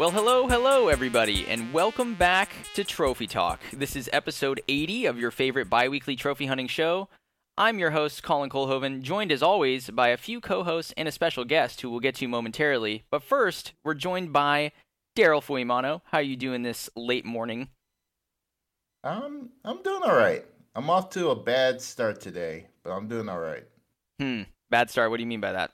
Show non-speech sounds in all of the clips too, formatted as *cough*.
Well, hello, hello, everybody, and welcome back to Trophy Talk. This is episode 80 of your favorite bi weekly trophy hunting show. I'm your host, Colin Colhoven, joined as always by a few co hosts and a special guest who we'll get to momentarily. But first, we're joined by Daryl Fuimano. How are you doing this late morning? Um, I'm doing all right. I'm off to a bad start today, but I'm doing all right. Hmm, bad start. What do you mean by that?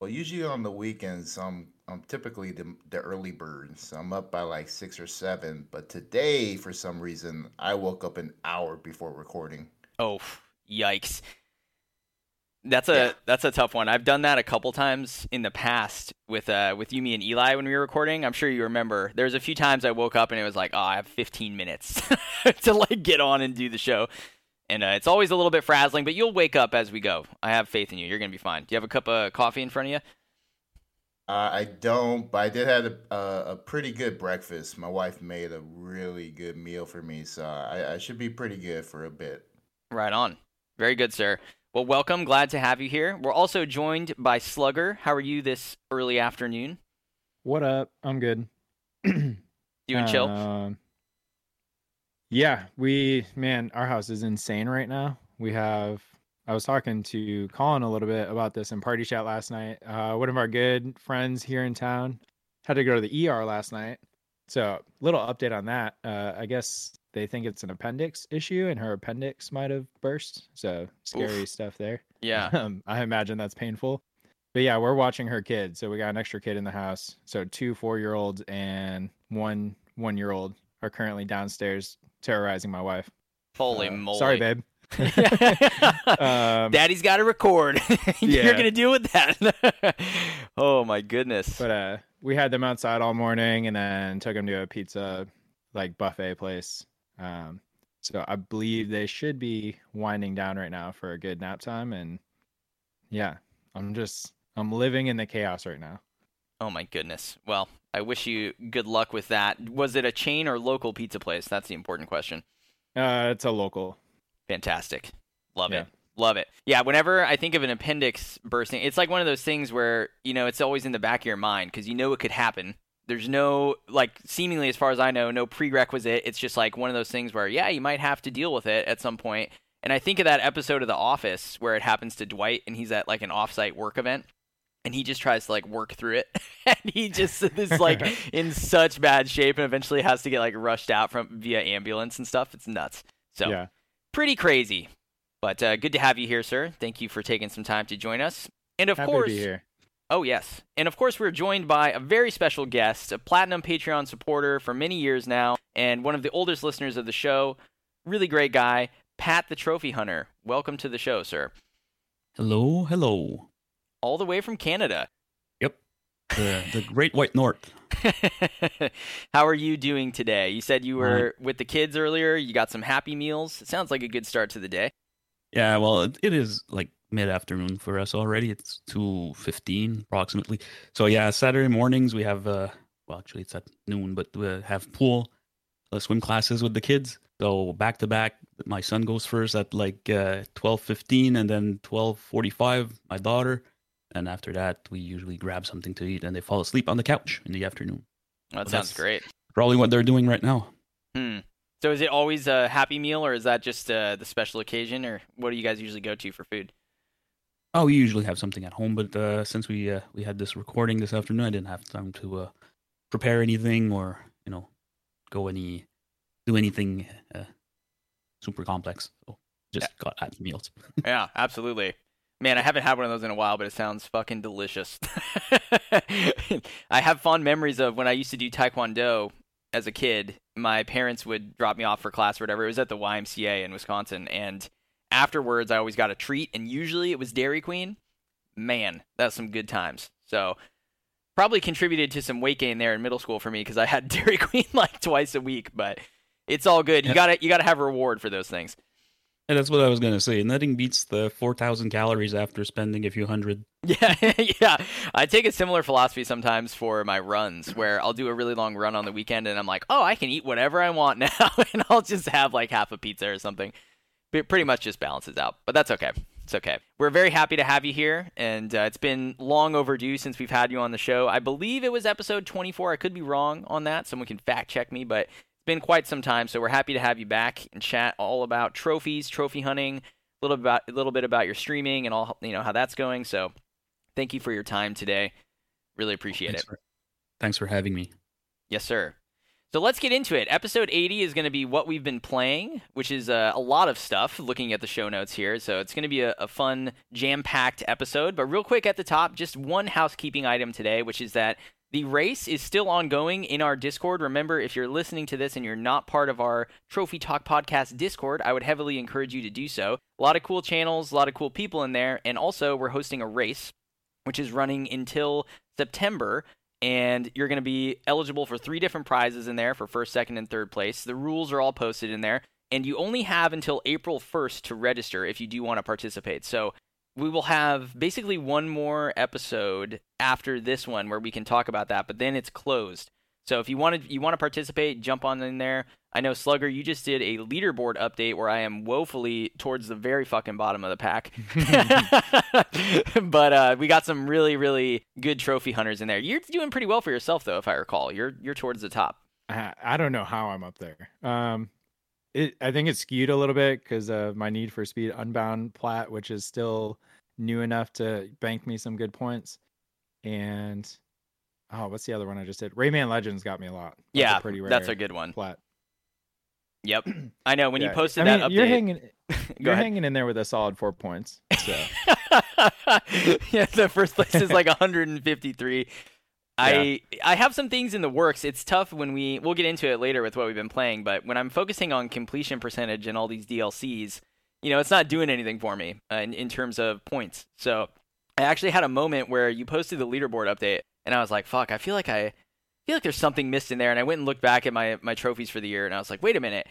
Well, usually on the weekends, I'm I'm typically the, the early bird, so I'm up by like six or seven. But today, for some reason, I woke up an hour before recording. Oh, yikes! That's a Yeah. that's a tough one. I've done that a couple times in the past with uh with Yumi and Eli when we were recording. I'm sure you remember. There's a few times I woke up and it was like, oh, I have 15 minutes *laughs* to like get on and do the show, and uh, it's always a little bit frazzling. But you'll wake up as we go. I have faith in you. You're gonna be fine. Do you have a cup of coffee in front of you? Uh, I don't, but I did have a, a, a pretty good breakfast. My wife made a really good meal for me, so I, I should be pretty good for a bit. Right on. Very good, sir. Well, welcome. Glad to have you here. We're also joined by Slugger. How are you this early afternoon? What up? I'm good. Doing chill? Um, yeah, we man, our house is insane right now. We have I was talking to Colin a little bit about this in party chat last night. Uh, one of our good friends here in town had to go to the ER last night. So, little update on that. Uh, I guess they think it's an appendix issue, and her appendix might have burst. So, scary Oof. stuff there. Yeah. Um, I imagine that's painful. But yeah, we're watching her kid. So we got an extra kid in the house. So two four year olds and one one year old are currently downstairs terrorizing my wife. Holy Uh, moly. Sorry, babe. *laughs* um, Daddy's got to record. *laughs* You're Yeah. going to deal with that. *laughs* oh, my goodness. but uh, we had them outside all morning and then took them to a pizza like buffet place. Um, so I believe they should be winding down right now for a good nap time. And yeah, I'm just I'm living in the chaos right now. oh, my goodness. Well, I wish you good luck with that. Was it a chain or local pizza place? That's the important question. Uh, it's a local. Fantastic. Love Yeah. it. Love it. Yeah, whenever I think of an appendix bursting, it's like one of those things where, you know, it's always in the back of your mind because you know it could happen. There's no, like, seemingly, as far as I know, no prerequisite. It's just like one of those things where, yeah, you might have to deal with it at some point. And I think of that episode of The Office where it happens to Dwight and he's at, like, an offsite work event and he just tries to, like, work through it. *laughs* and he just is, like, *laughs* in such bad shape and eventually has to get, like, rushed out from via ambulance and stuff. It's nuts. So, Yeah. Pretty crazy. But uh, good to have you here, sir. Thank you for taking some time to join us. And of Happy course, to be here. oh yes, and of course, we're joined by a very special guest, a platinum Patreon supporter for many years now, and one of the oldest listeners of the show. Really great guy, Pat the Trophy Hunter. Welcome to the show, sir. Hello, hello. All the way from Canada. Yep. The the Great White North. *laughs* How are you doing today? You said you were with the kids earlier. You got some happy meals. It sounds like a good start to the day. Yeah, well, it, it is like mid afternoon for us already. It's two fifteen approximately. So yeah, Saturday mornings we have uh well actually it's at noon, but we have pool, uh, swim classes with the kids. So back to back, my son goes first at like uh, twelve fifteen, and then twelve forty five, my daughter. And after that, we usually grab something to eat, and they fall asleep on the couch in the afternoon. That Well, sounds great. Probably what they're doing right now. Hmm. So is it always a happy meal, or is that just uh, the special occasion, or what do you guys usually go to for food? Oh, we usually have something at home, but uh, since we uh, we had this recording this afternoon, I didn't have time to uh, prepare anything or you know go any do anything uh, super complex. So just got happy meals. *laughs* yeah, absolutely. Man, I haven't had one of those in a while, but it sounds fucking delicious. *laughs* I have fond memories of when I used to do Taekwondo as a kid. My parents would drop me off for class or whatever. It was at the YMCA in Wisconsin, and afterwards, I always got a treat, and usually it was Dairy Queen. Man, that's some good times. So probably contributed to some weight gain there in middle school for me because I had *laughs* Dairy Queen like twice a week, but it's all good. You gotta you gotta have a reward for those things. And that's what I was gonna say. Nothing beats the four thousand calories after spending a few hundred. *laughs* Yeah, yeah. I take a similar philosophy sometimes for my runs, where I'll do a really long run on the weekend, and I'm like, oh, I can eat whatever I want now, *laughs* and I'll just have like half a pizza or something. It pretty much just balances out, but that's okay. It's okay. We're very happy to have you here, and uh, it's been long overdue since we've had you on the show. I believe it was episode 24. I could be wrong on that. Someone can fact check me, but it's been quite some time. So we're happy to have you back and chat all about trophies, trophy hunting, a little bit about a little bit about your streaming and all you know how that's going. So thank you for your time today. Really appreciate thanks it. For, thanks for having me. Yes, sir. So let's get into it. Episode 80 is going to be what we've been playing, which is uh, a lot of stuff looking at the show notes here. So it's going to be a, a fun, jam packed episode. But real quick at the top, just one housekeeping item today, which is that the race is still ongoing in our Discord. Remember, if you're listening to this and you're not part of our Trophy Talk Podcast Discord, I would heavily encourage you to do so. A lot of cool channels, a lot of cool people in there. And also, we're hosting a race, which is running until September and you're going to be eligible for three different prizes in there for first, second, and third place. The rules are all posted in there, and you only have until April 1st to register if you do want to participate. So we will have basically one more episode after this one where we can talk about that, but then it's closed. So if you wanted you want to participate, jump on in there. I know Slugger, you just did a leaderboard update where I am woefully towards the very fucking bottom of the pack. *laughs* *laughs* but uh, we got some really really good trophy hunters in there. You're doing pretty well for yourself though, if I recall. You're you're towards the top. I, I don't know how I'm up there. Um, it I think it's skewed a little bit because of my need for speed unbound plat, which is still new enough to bank me some good points, and oh, what's the other one I just did? Rayman Legends got me a lot. That's yeah, a pretty rare that's a good one. plat. Yep, I know when you posted I mean, that update. You're hanging, *laughs* you're ahead. hanging in there with a solid four points. So *laughs* yeah, the first place is like 153. I I have some things in the works. It's tough when we we'll get into it later with what we've been playing, but when I'm focusing on completion percentage and all these DLCs, you know, it's not doing anything for me uh, in in terms of points. So I actually had a moment where you posted the leaderboard update, and I was like, "Fuck, I feel like I feel like there's something missed in there." And I went and looked back at my my trophies for the year, and I was like, "Wait a minute."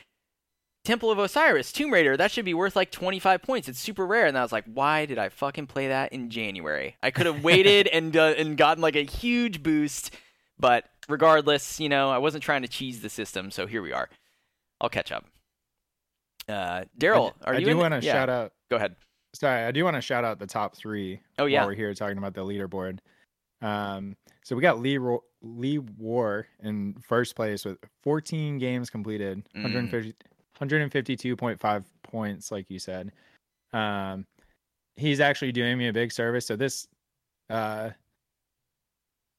Temple of Osiris, Tomb Raider, that should be worth like 25 points. It's super rare. And I was like, why did I fucking play that in January? I could have waited and uh, and gotten like a huge boost. But regardless, you know, I wasn't trying to cheese the system. So here we are. I'll catch up. Uh, Daryl, I, are I you do want to yeah, shout out. Go ahead. Sorry, I do want to shout out the top three. Oh, yeah. while we're here talking about the leaderboard. Um, so we got Lee Ro- Lee War in first place with 14 games completed, Mm. 150 152.5 points, like you said. Um, he's actually doing me a big service. So this, uh,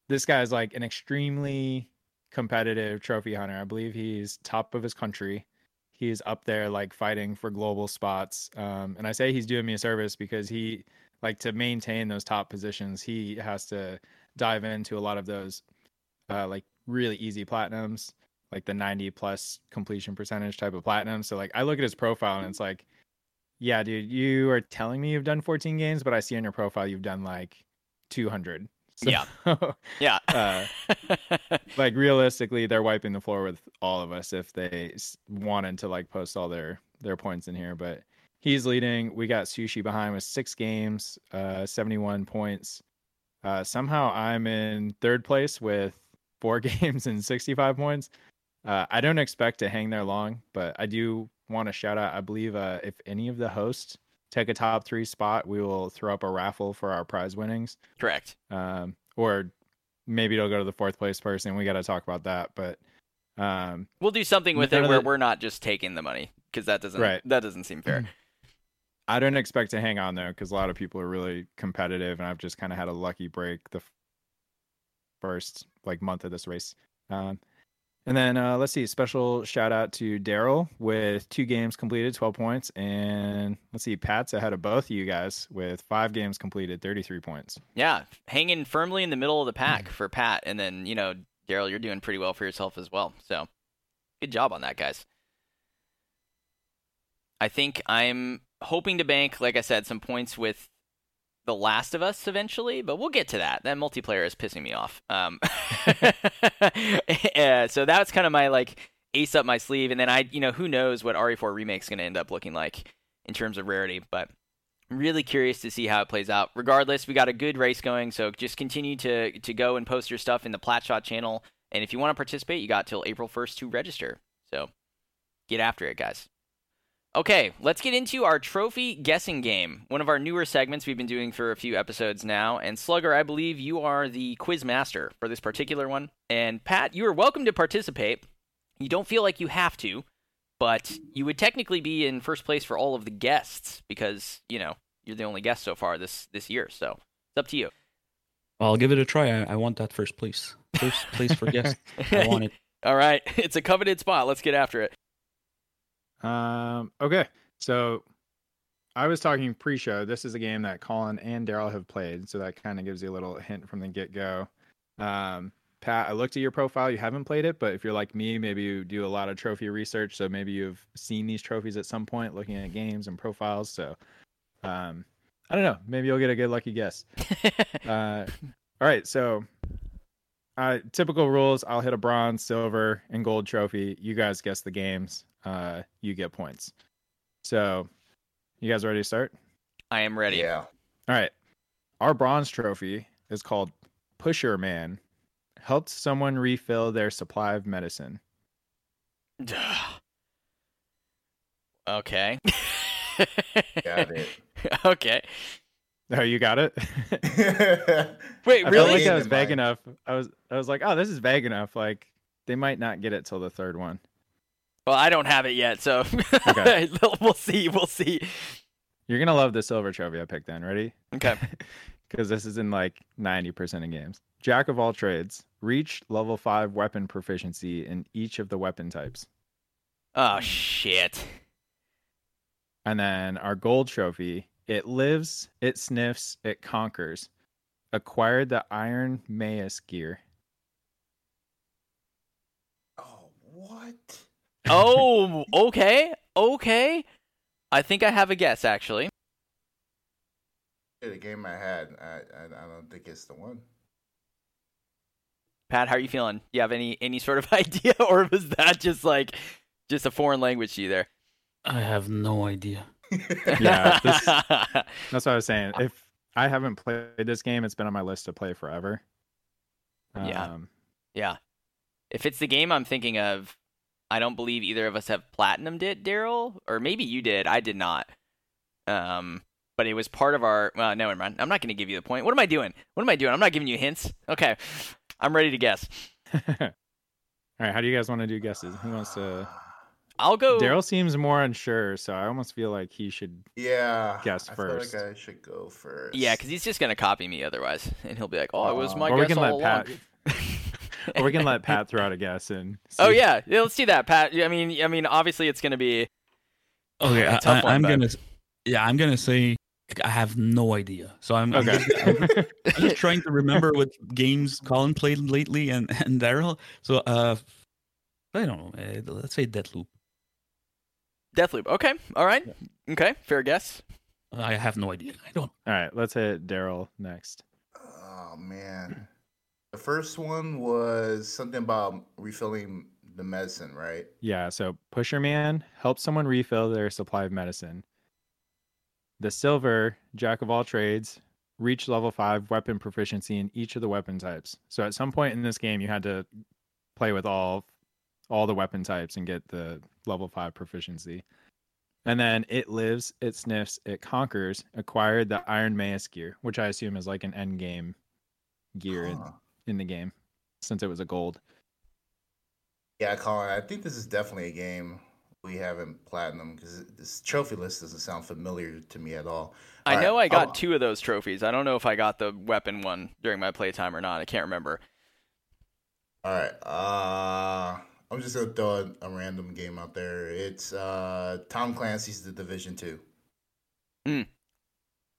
this guy's like an extremely competitive trophy hunter. I believe he's top of his country. He's up there like fighting for global spots. Um, and I say he's doing me a service because he like to maintain those top positions, he has to dive into a lot of those uh, like really easy platinums, like the 90 plus completion percentage type of platinum. So like I look at his profile and it's like, yeah, dude, you are telling me you've done 14 games, but I see on your profile you've done like 200. *laughs* So, Yeah. Yeah. *laughs* uh, *laughs* like realistically, they're wiping the floor with all of us if they wanted to like post all their their points in here. But he's leading. We got Sushi behind with six games, uh, 71 points. Uh, somehow I'm in third place with four games and 65 points. Uh, I don't expect to hang there long, but I do want to shout out. I believe uh, if any of the hosts take a top three spot, we will throw up a raffle for our prize winnings Correct. um, or maybe it'll go to the fourth place person. We got to talk about that, but um, We'll do something with it where the- we're not just taking the money because that doesn't Right. that doesn't seem fair. *clears throat* I don't expect to hang on though because a lot of people are really competitive, and I've just kind of had a lucky break the first like month of this race. Um, and then uh, let's see, special shout out to Daryl with two games completed, 12 points, and let's see, Pat's ahead of both of you guys with five games completed, 33 points. Yeah, hanging firmly in the middle of the pack for Pat, and then you know, Daryl, you're doing pretty well for yourself as well. So, good job on that, guys. I think I'm hoping to bank, like I said, some points with The Last of Us eventually, but we'll get to that. That multiplayer is pissing me off. Um, yeah, *laughs* so that's kind of my like ace up my sleeve, and then I, you know, who knows what RE4 remake's going to end up looking like in terms of rarity, but really curious to see how it plays out. Regardless, we got a good race going, so just continue to to go and post your stuff in the Platshot channel. And if you want to participate, you got till April 1st to register. So get after it, guys. Okay, let's get into our trophy guessing game. One of our newer segments we've been doing for a few episodes now. And Slugger, I believe you are the quiz master for this particular one. And Pat, you are welcome to participate. You don't feel like you have to, but you would technically be in first place for all of the guests because, you know, you're the only guest so far this this year. So it's up to you. I'll give it a try. I, I want that first place. First place for *laughs* guest. I want it. All right, *laughs* it's a coveted spot. Let's get after it. Um, okay, so I was talking pre-show. This is a game that Colin and Daryl have played, so that kind of gives you a little hint from the get-go. Um, Pat, I looked at your profile. You haven't played it, but if you're like me, maybe you do a lot of trophy research, so maybe you've seen these trophies at some point, looking at games and profiles. So, um, I don't know. Maybe you'll get a good lucky guess. *laughs* uh, all right, so uh, typical rules. I'll hit a bronze, silver, and gold trophy. You guys guess the games uh, you get points. So, you guys ready to start? I am ready. Yeah. All right. Our bronze trophy is called Pusher Man. Helped someone refill their supply of medicine. *sighs* okay. Got it. *laughs* okay. Oh, you got it. *laughs* Wait, really? I felt really? like that was vague mind. enough. I was I was like, oh, this is vague enough. Like they might not get it till the third one. Well, I don't have it yet, so Okay. *laughs* we'll see. We'll see. You're gonna love the silver trophy I picked. Then ready? Okay. *laughs* Because this is in like ninety percent of games. Jack of all trades, reach level five weapon proficiency in each of the weapon types. Oh shit. And then our gold trophy, it lives, it sniffs, it conquers. Acquired the Iron Maus gear. Oh, what? Oh, okay. Okay. I think I have a guess actually. The game I had, I, I, I don't think it's the one. Pat, how are you feeling? You have any any sort of *laughs* idea or was that just like just a foreign language to you there? I have no idea. *laughs* Yeah, *laughs* this- That's what I was saying. If I haven't played this game, it's been on my list to play forever. Yeah. Um, Yeah. If it's the game I'm thinking of, I don't believe either of us have platinumed it, Daryl, or maybe you did. I did not. Um, but it was part of our. Well, no, never mind. I'm not going to give you the point. What am I doing? What am I doing? I'm not giving you hints. Okay, I'm ready to guess. *laughs* All right, how do you guys want to do guesses? Who wants to? I'll go. Daryl seems more unsure, so I almost feel like he should. Yeah. Guess I first. feel like I should go first. Yeah, because he's just going to copy me otherwise, and he'll be like, "Oh, it was my or we guess can all let along." Pat. *laughs* or we can let *laughs* Pat throw out a guess and. Oh yeah, yeah, let's do that, Pat. I mean, I mean, obviously it's going to be. Okay, I, Tough one, I, am but- gonna. Yeah, I'm gonna say I have no idea. So I'm, I'm, Okay. just, *laughs* I'm just trying to remember what games Colin played lately and and Daryl. So uh, I don't know. Uh, let's say Deathloop. Deathloop. Okay. All right. Okay. Fair guess. I have no idea. I don't. All right, let's hit Daryl next. Oh man. The first one was something about refilling the medicine, right? Yeah, so Pusher Man helps someone refill their supply of medicine. The silver, Jack of all trades, reach level five weapon proficiency in each of the weapon types. So at some point in this game, you had to play with all all the weapon types and get the level five proficiency. And then it lives, it sniffs, it conquers, acquired the Iron Maus gear, which I assume is like an end game gear in, Huh. in the game, since it was a gold. Yeah, Colin, I think this is definitely a game we haven't platinum because this trophy list doesn't sound familiar to me at all. I All know right, I got I'll- two of those trophies. I don't know if I got the weapon one during my playtime or not. I can't remember. All right. Uh, I'm just gonna throw a, a random game out there. It's uh, Tom Clancy's The Division Two. Hmm.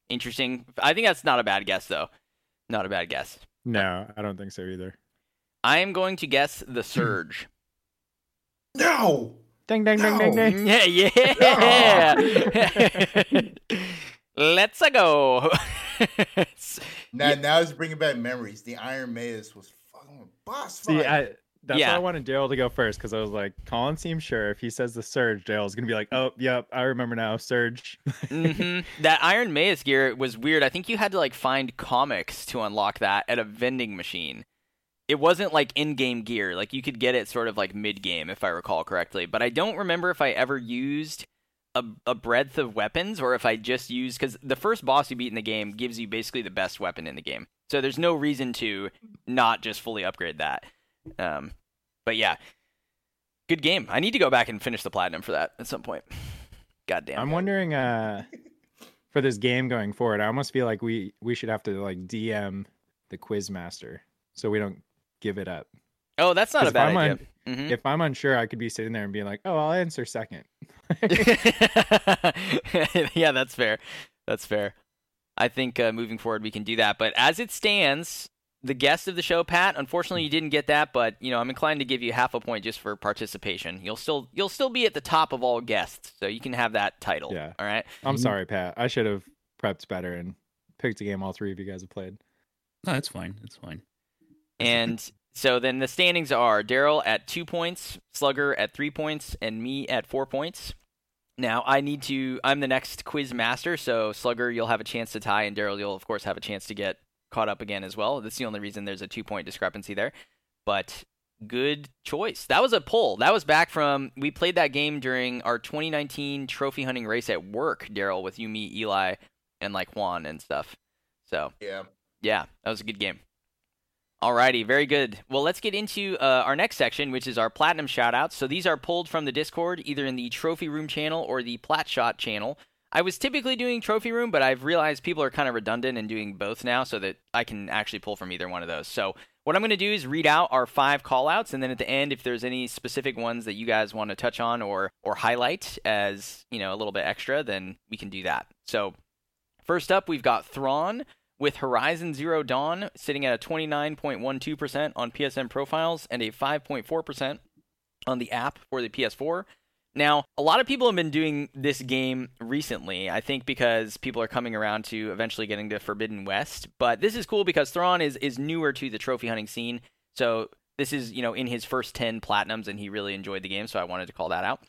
Interesting. I think that's not a bad guess though. Not a bad guess. No, I don't think so either. I am going to guess the Surge. *laughs* No. Ding, ding, ding, ding, ding. yeah, yeah. *laughs* Let's go. Now, *laughs* now it's bringing back memories. The Iron Magus was fucking boss fight. See, I, that's Yeah. why I wanted Daryl to go first because I was like, Colin seems sure if he says the Surge, Daryl's gonna be like, oh, yep, I remember now, Surge. hmm *laughs* That Iron Maus gear was weird. I think you had to like find comics to unlock that at a vending machine. It wasn't like in-game gear. Like you could get it sort of like mid-game if I recall correctly. But I don't remember if I ever used a, a breadth of weapons or if I just used because the first boss you beat in the game gives you basically the best weapon in the game. So there's no reason to not just fully upgrade that. Um, but yeah, good game. I need to go back and finish the platinum for that at some point. *laughs* God damn. I'm wondering uh for this game going forward, I almost feel like we we should have to like DM the quizmaster so we don't give it up. Oh, that's not a if bad I'm idea. un- Mhm. If I'm unsure, I could be sitting there and being like, "Oh, I'll answer second. *laughs* yeah, that's fair. That's fair. I think uh, moving forward we can do that. But as it stands, the guest of the show, Pat, unfortunately you didn't get that, but you know I'm inclined to give you half a point just for participation. You'll still you'll still be at the top of all guests, so you can have that title. Yeah. All right. I'm Mhm. sorry, Pat. I should have prepped better and picked a game all three of you guys have played. No, it's fine. That's fine. And so then the standings are Daryl at two points, Slugger at three points, and me at four points. Now I need to. I'm the next quiz master, so Slugger, you'll have a chance to tie, and Daryl, you'll of course have a chance to get caught up again as well. That's the only reason there's a two point discrepancy there. But good choice. That was a pull. That was back from we played that game during our 2019 trophy hunting race at work, Daryl, with you, me, Eli, and like Juan and stuff. So Yeah. yeah, that was a good game. Alrighty, very good. Well, let's get into uh, our next section, which is our platinum shoutouts. So these are pulled from the Discord, either in the Trophy Room channel or the Plat Shot channel. I was typically doing Trophy Room, but I've realized people are kind of redundant and doing both now, so that I can actually pull from either one of those. So what I'm going to do is read out our five callouts, and then at the end, if there's any specific ones that you guys want to touch on or or highlight as you know a little bit extra, then we can do that. So first up, we've got Thrawn with Horizon Zero Dawn sitting at a 29.12% on PSN profiles and a 5.4% on the app for the PS4. Now, a lot of people have been doing this game recently, I think because people are coming around to eventually getting to Forbidden West, but this is cool because Thrawn is is newer to the trophy hunting scene. So, this is, you know, in his first 10 platinums and he really enjoyed the game, so I wanted to call that out.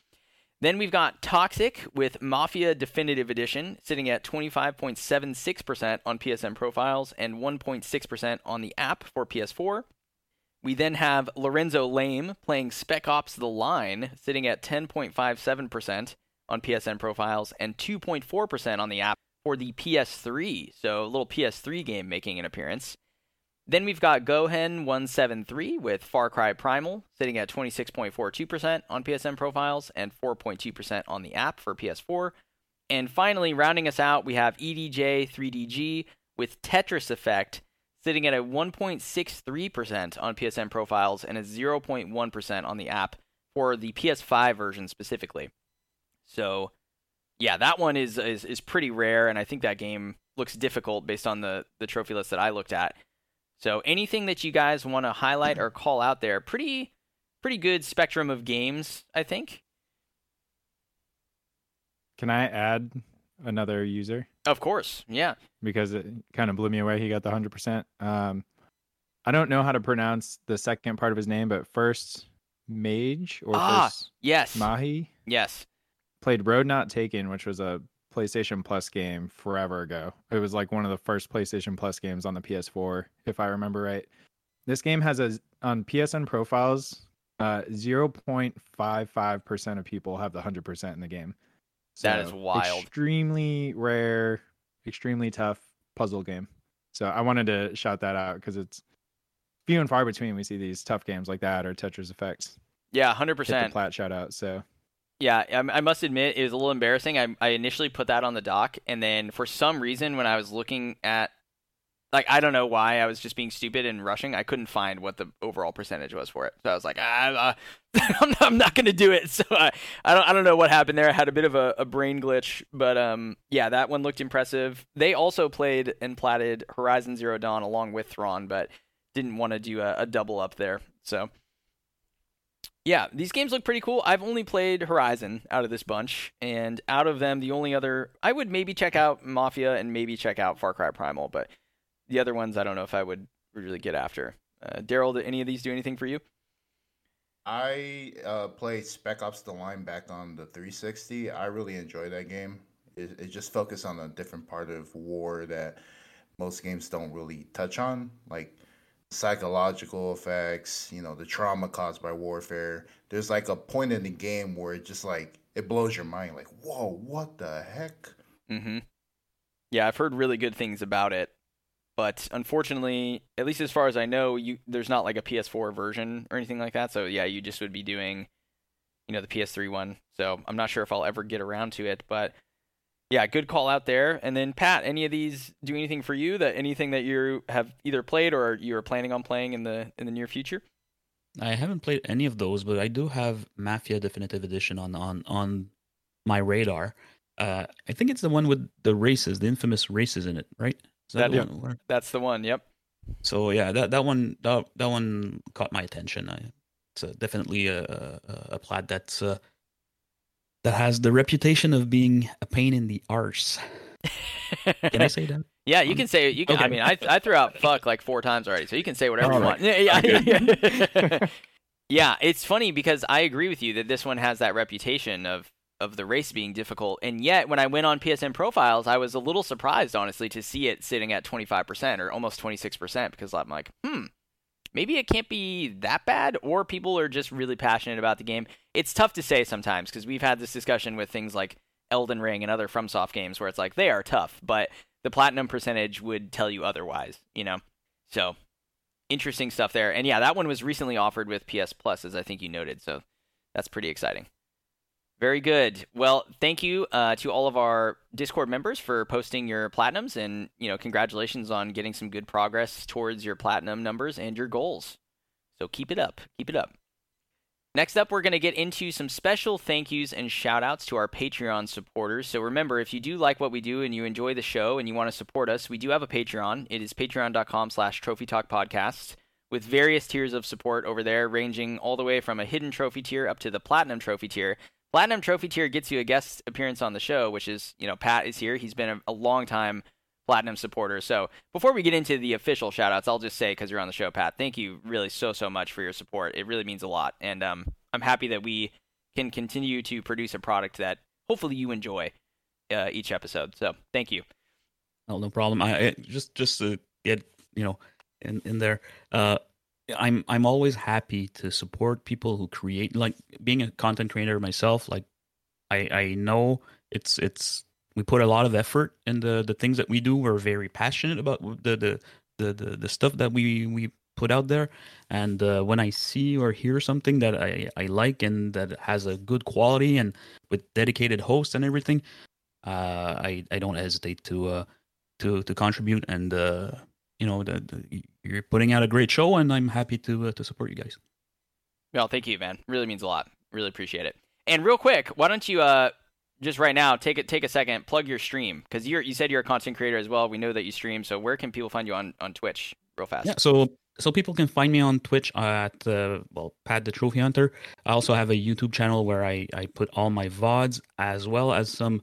Then we've got Toxic with Mafia Definitive Edition sitting at 25.76% on PSN profiles and 1.6% on the app for PS4. We then have Lorenzo Lame playing Spec Ops The Line sitting at 10.57% on PSN profiles and 2.4% on the app for the PS3. So a little PS3 game making an appearance. Then we've got Gohen173 with Far Cry Primal sitting at 26.42% on PSN profiles and 4.2% on the app for PS4. And finally, rounding us out, we have E EDJ3DG with Tetris Effect sitting at a 1.63% on PSN profiles and a 0.1% on the app for the PS5 version specifically. So, yeah, that one is, is is pretty rare, and I think that game looks difficult based on the the trophy list that I looked at. So, anything that you guys want to highlight or call out there, pretty pretty good spectrum of games, I think. Can I add another user? Of course, yeah. because it kind of blew me away. He got the hundred percent. Um, I don't know how to pronounce the second part of his name, but first Mage or Ah, first Yes, Mahi yes. played Road Not Taken, which was a PlayStation Plus game forever ago. It was like one of the first PlayStation Plus games on the PS4, if I remember right. This game has a on PSN profiles, uh, zero point five five percent of people have the hundred percent in the game. That is So, wild. Extremely rare, extremely tough puzzle game. So I wanted to shout that out because it's few and far between we see these tough games like that or Tetris Effects. Yeah, hundred percent. plat shout out. So Yeah, I, I must admit it was a little embarrassing. I, I initially put that on the dock, and then for some reason, when I was looking at, like, I don't know why I was just being stupid and rushing, I couldn't find what the overall percentage was for it. So I was like, ah, uh, *laughs* I'm not, not gonna do it. *laughs* So I, I don't, I don't know what happened there. I had a bit of a, a brain glitch, but um, yeah, that one looked impressive. They also played and platted Horizon Zero Dawn along with Thrawn, but didn't want to do a, a double up there. So yeah, these games look pretty cool. I've only played Horizon out of this bunch, and out of them, the only other I would maybe check out Mafia and maybe check out Far Cry Primal, but the other ones I don't know if I would really get after. Uh, Daryl, did any of these do anything for you? I uh, played Spec Ops: The Line back on the 360. I really enjoyed that game. It, it just focused on a different part of war that most games don't really touch on. Like psychological effects, you know, the trauma caused by warfare. There's like a point in the game where it just like it blows your mind like, "Whoa, what the heck?" Mm-hmm. Yeah, I've heard really good things about it. But unfortunately, at least as far as I know, you there's not like a PS4 version or anything like that. So yeah, you just would be doing you know, the PS3 one. So, I'm not sure if I'll ever get around to it, but yeah, good call out there. And then Pat, any of these do anything for you that anything that you have either played or you're planning on playing in the in the near future? I haven't played any of those, but I do have Mafia Definitive Edition on on on my radar. Uh, I think it's the one with the races, the infamous races in it, right? That- one where- That's the one. Yep. So yeah, that that one that, that one caught my attention. I, it's uh, definitely a a, a plat that's uh, that has the reputation of being a pain in the arse. Can I say that? *laughs* Yeah, you can say you can. I mean, I I threw out fuck like four times already, so you can say whatever you All want. right. Yeah, yeah, yeah. *laughs* yeah, it's funny because I agree with you that this one has that reputation of of the race being difficult, and yet when I went on PSN profiles, I was a little surprised, honestly, to see it sitting at twenty five percent or almost twenty six percent because I'm like, hmm, maybe it can't be that bad, or people are just really passionate about the game. It's tough to say sometimes because we've had this discussion with things like Elden Ring and other FromSoft games where it's like they are tough, but the platinum percentage would tell you otherwise, you know? So, interesting stuff there. And yeah, that one was recently offered with PS Plus, as I think you noted. So, that's pretty exciting. Very good. Well, thank you uh, to all of our Discord members for posting your platinums, and you know, congratulations on getting some good progress towards your platinum numbers and your goals. So keep it up. Keep it up. Next up, we're going to get into some special thank yous and shout outs to our Patreon supporters. So remember, if you do like what we do and you enjoy the show and you want to support us, we do have a Patreon. It is patreon.com slash trophy talk podcast with various tiers of support over there, ranging all the way from a hidden trophy tier up to the platinum trophy tier. Platinum trophy tier gets you a guest appearance on the show, which is, you know, Pat is here. He's been a, a long time platinum supporter. So before we get into the official shout outs, I'll just say, because you're on the show, Pat, thank you really so, so much for your support. It really means a lot. And um, I'm happy that we can continue to produce a product that hopefully you enjoy uh, each episode. So thank you. No, no problem. I, I just just to get you know in in there. Uh, I'm I'm always happy to support people who create like being a content creator myself. Like I I know it's it's we put a lot of effort in the the things that we do. We're very passionate about the the the the, the stuff that we we put out there. And uh, when I see or hear something that I I like and that has a good quality and with dedicated hosts and everything, uh, I I don't hesitate to uh to to contribute and uh you know the, the, you're putting out a great show and i'm happy to uh, to support you guys Well, thank you, man. Really means a lot. Really appreciate it. And real quick, why don't you uh just right now take it take a second, plug your stream because you're you said you're a content creator as well. We know that you stream. So where can people find you on on Twitch? Real fast. yeah so so people can find me on twitch at uh, well pat the trophy hunter i also have a youtube channel where i i put all my vods as well as some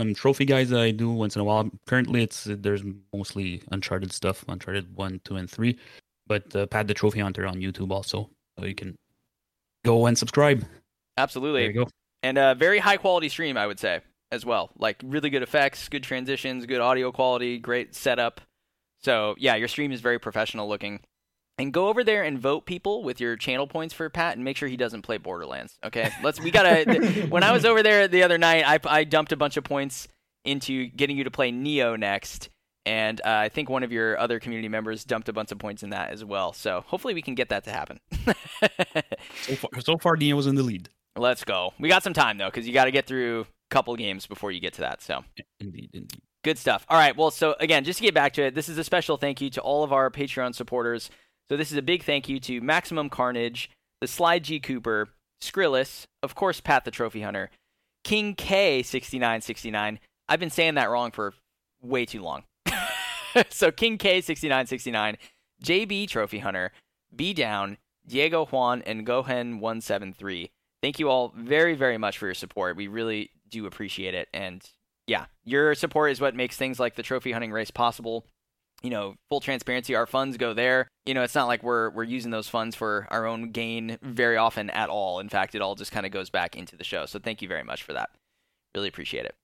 some trophy guys that i do once in a while. Currently it's there's mostly uncharted stuff uncharted 1 2 and 3 but uh, pat the trophy hunter on youtube also so you can go and subscribe. Absolutely. there you go. And a very high quality stream i would say as well. Like really good effects good transitions good audio quality great setup. So yeah your stream is very professional looking and go over there and vote people with your channel points for pat and make sure he doesn't play borderlands okay let's we gotta *laughs* when i was over there the other night i, I dumped a bunch of points into getting you to play neo next and uh, i think one of your other community members dumped a bunch of points in that as well so hopefully we can get that to happen *laughs* so far so far Neo's in the lead Let's go. We got some time though, because you got to get through a couple games before you get to that. So indeed indeed good stuff. All right. Well, so again, just to get back to it, this is a special thank you to all of our Patreon supporters. So this is a big thank you to Maximum Carnage, the Slide G Cooper, Skrillis, of course, Pat the Trophy Hunter, King K sixty nine sixty nine. I've been saying that wrong for way too long. *laughs* so King K sixty nine sixty nine, JB Trophy Hunter, B Down, Diego Juan, and Gohen one seven three thank you all very very much for your support we really do appreciate it and yeah your support is what makes things like the trophy hunting race possible you know full transparency our funds go there. You know it's not like we're we're using those funds for our own gain very often at all. In fact it all just kind of goes back into the show. So thank you very much for that. Really appreciate it.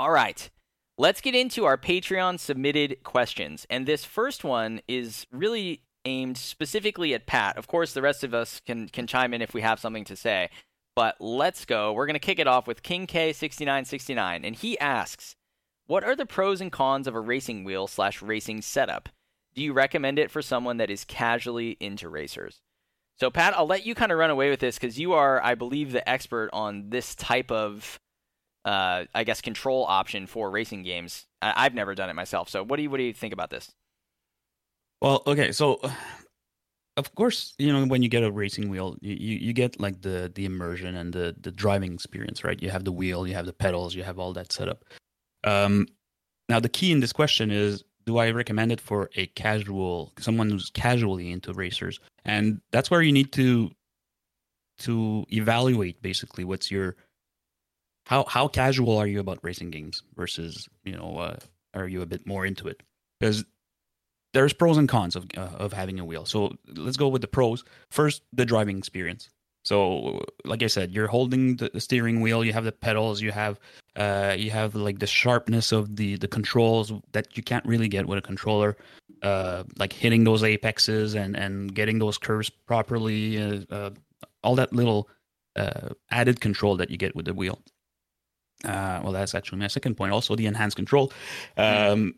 All right. Let's get into our patreon submitted questions. And this first one is really aimed specifically at Pat. Of course, the rest of us can can chime in if we have something to say. But let's go. We're going to kick it off with King K6969, and he asks, "What are the pros and cons of a racing wheel slash racing setup? Do you recommend it for someone that is casually into racers?" So, Pat, I'll let you kind of run away with this because you are, I believe, the expert on this type of, uh, I guess, control option for racing games. I- have never done it myself. So, what do you what do you think about this? Well, okay, so of course, you know when you get a racing wheel, you, you, you get like the the immersion and the the driving experience, right? You have the wheel, you have the pedals, you have all that setup. Um, now the key in this question is do I recommend it for a casual someone who's casually into racers? And that's where you need to to evaluate basically what's your how how casual are you about racing games versus you know uh, are you a bit more into it? Because there's pros and cons of uh, of having a wheel. So let's go with the pros. First, the driving experience. So, like I said, you're holding the steering wheel. You have the pedals. You have, uh, you have like the sharpness of the the controls that you can't really get with a controller. Uh, like hitting those apexes and and getting those curves properly. Uh, uh all that little uh, added control that you get with the wheel. Uh, well, that's actually my second point. Also, the enhanced control. Hmm. Um,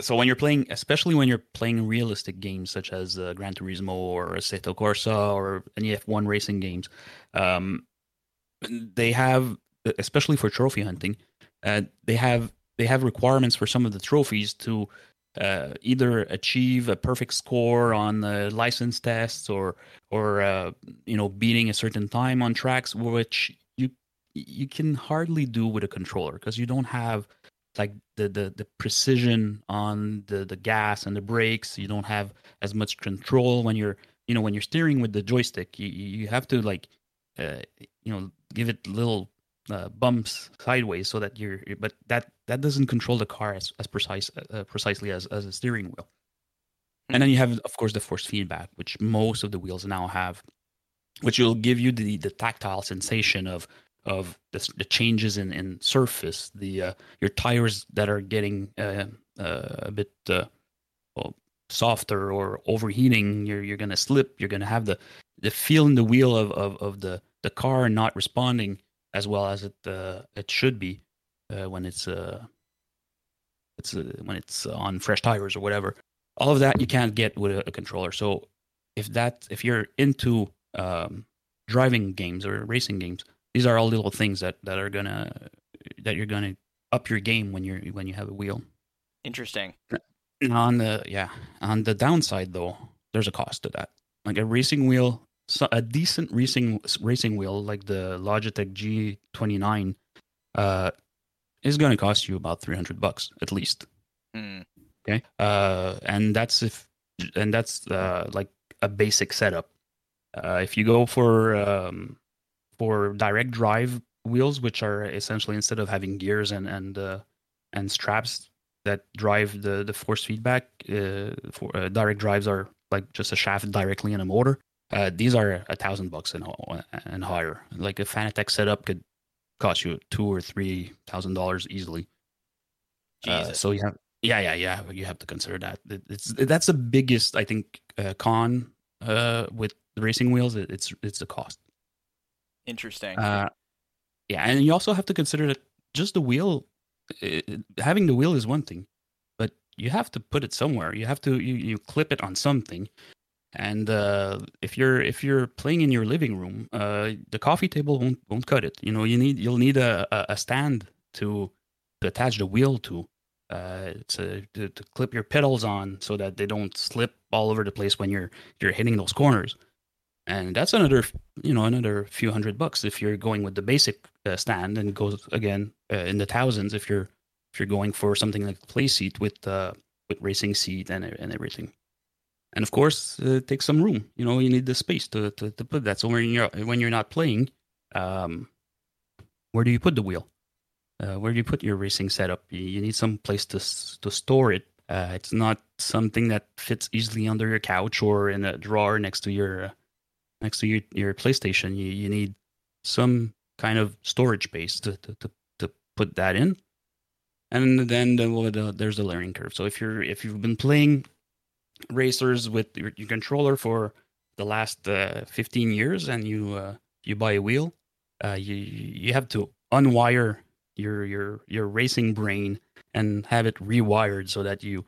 so when you're playing, especially when you're playing realistic games such as uh, Gran Turismo or Assetto Corsa or any F1 racing games, um, they have, especially for trophy hunting, uh, they have they have requirements for some of the trophies to uh, either achieve a perfect score on the license tests or or uh, you know beating a certain time on tracks, which you you can hardly do with a controller because you don't have like the, the the precision on the the gas and the brakes. You don't have as much control when you're you know when you're steering with the joystick. You you have to like uh, you know give it little uh, bumps sideways so that you're but that that doesn't control the car as, as precise uh, precisely as as a steering wheel. And then you have of course the force feedback which most of the wheels now have which will give you the the tactile sensation of of the, the changes in, in surface, the uh, your tires that are getting uh, uh, a bit uh, well, softer or overheating, you're you're gonna slip. You're gonna have the the feel in the wheel of, of, of the the car not responding as well as it uh, it should be uh, when it's uh, it's when it's on fresh tires or whatever. All of that you can't get with a, a controller. So if that if you're into um, driving games or racing games, these are all little things that that are gonna that you're gonna up your game when you're when you have a wheel. Interesting. On the yeah, on the downside though, there's a cost to that. Like a racing wheel, so a decent racing racing wheel like the Logitech G29 uh, is going to cost you about 300 bucks at least. Mm. Okay. Uh, and that's if and that's uh, like a basic setup. Uh, if you go for um, for direct drive wheels, which are essentially instead of having gears and and uh, and straps that drive the the force feedback, uh, for uh, direct drives are like just a shaft directly in a motor. Uh, these are a thousand bucks and and higher. Like a Fanatec setup could cost you two or three thousand dollars easily. Uh, so you have yeah yeah yeah you have to consider that. It's that's the biggest I think uh, con with racing wheels. It's it's the cost. Interesting. Uh, yeah, and you also have to consider that just the wheel, it, having the wheel is one thing, but you have to put it somewhere. You have to you, you clip it on something, and uh, if you're if you're playing in your living room, uh, the coffee table won't won't cut it. You know, you need you'll need a, a stand to to attach the wheel to. Uh, to, to, to clip your pedals on so that they don't slip all over the place when you're you're hitting those corners and that's another you know another few hundred bucks if you're going with the basic uh, stand and goes again uh, in the thousands if you're if you're going for something like Playseat with uh with racing seat and and everything. And of course uh, it takes some room you know you need the space to to, to put that. So when you're when you're not playing um where do you put the wheel? Uh, where do you put your racing setup? You, you need some place to to store it. Uh, it's not something that fits easily under your couch or in a drawer next to your next to your, your PlayStation, you, you need some kind of storage space to, to, to, to put that in. And then the, the, there's the learning curve. So if you're if you've been playing racers with your, your controller for the last uh, 15 years and you uh, you buy a wheel, uh, you you have to unwire your your your racing brain and have it rewired so that you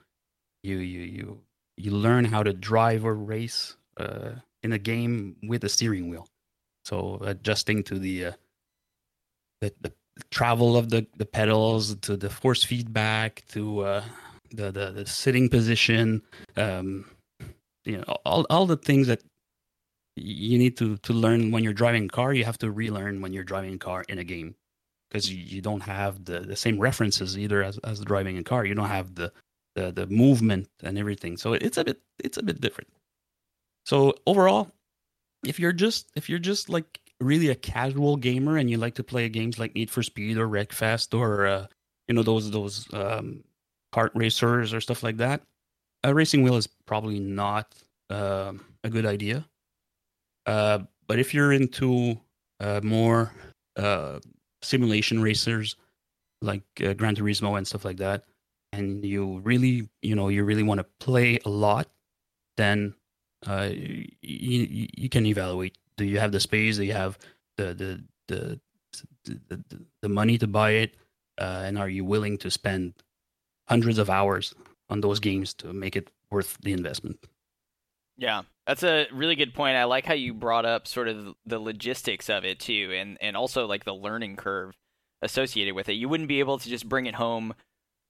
you you you you learn how to drive or race uh, in a game with a steering wheel. So adjusting to the uh, the, the travel of the, the pedals, to the force feedback, to uh, the, the the sitting position, um, you know, all all the things that you need to to learn when you're driving a car, you have to relearn when you're driving a car in a game because you, you don't have the, the same references either as, as driving a car. You don't have the, the the movement and everything. So it's a bit it's a bit different. So overall, if you're just if you're just like really a casual gamer and you like to play games like Need for Speed or Wreckfest or uh, you know those those um, kart racers or stuff like that, a racing wheel is probably not uh, a good idea. Uh, but if you're into uh, more uh, simulation racers like uh, Gran Turismo and stuff like that, and you really, you know, you really want to play a lot, then uh, you, you can evaluate. Do you have the space? Do you have the the the the, the, money to buy it? Uh, and are you willing to spend hundreds of hours on those games to make it worth the investment? Yeah, that's a really good point. I like how you brought up sort of the logistics of it too, and and also like the learning curve associated with it. You wouldn't be able to just bring it home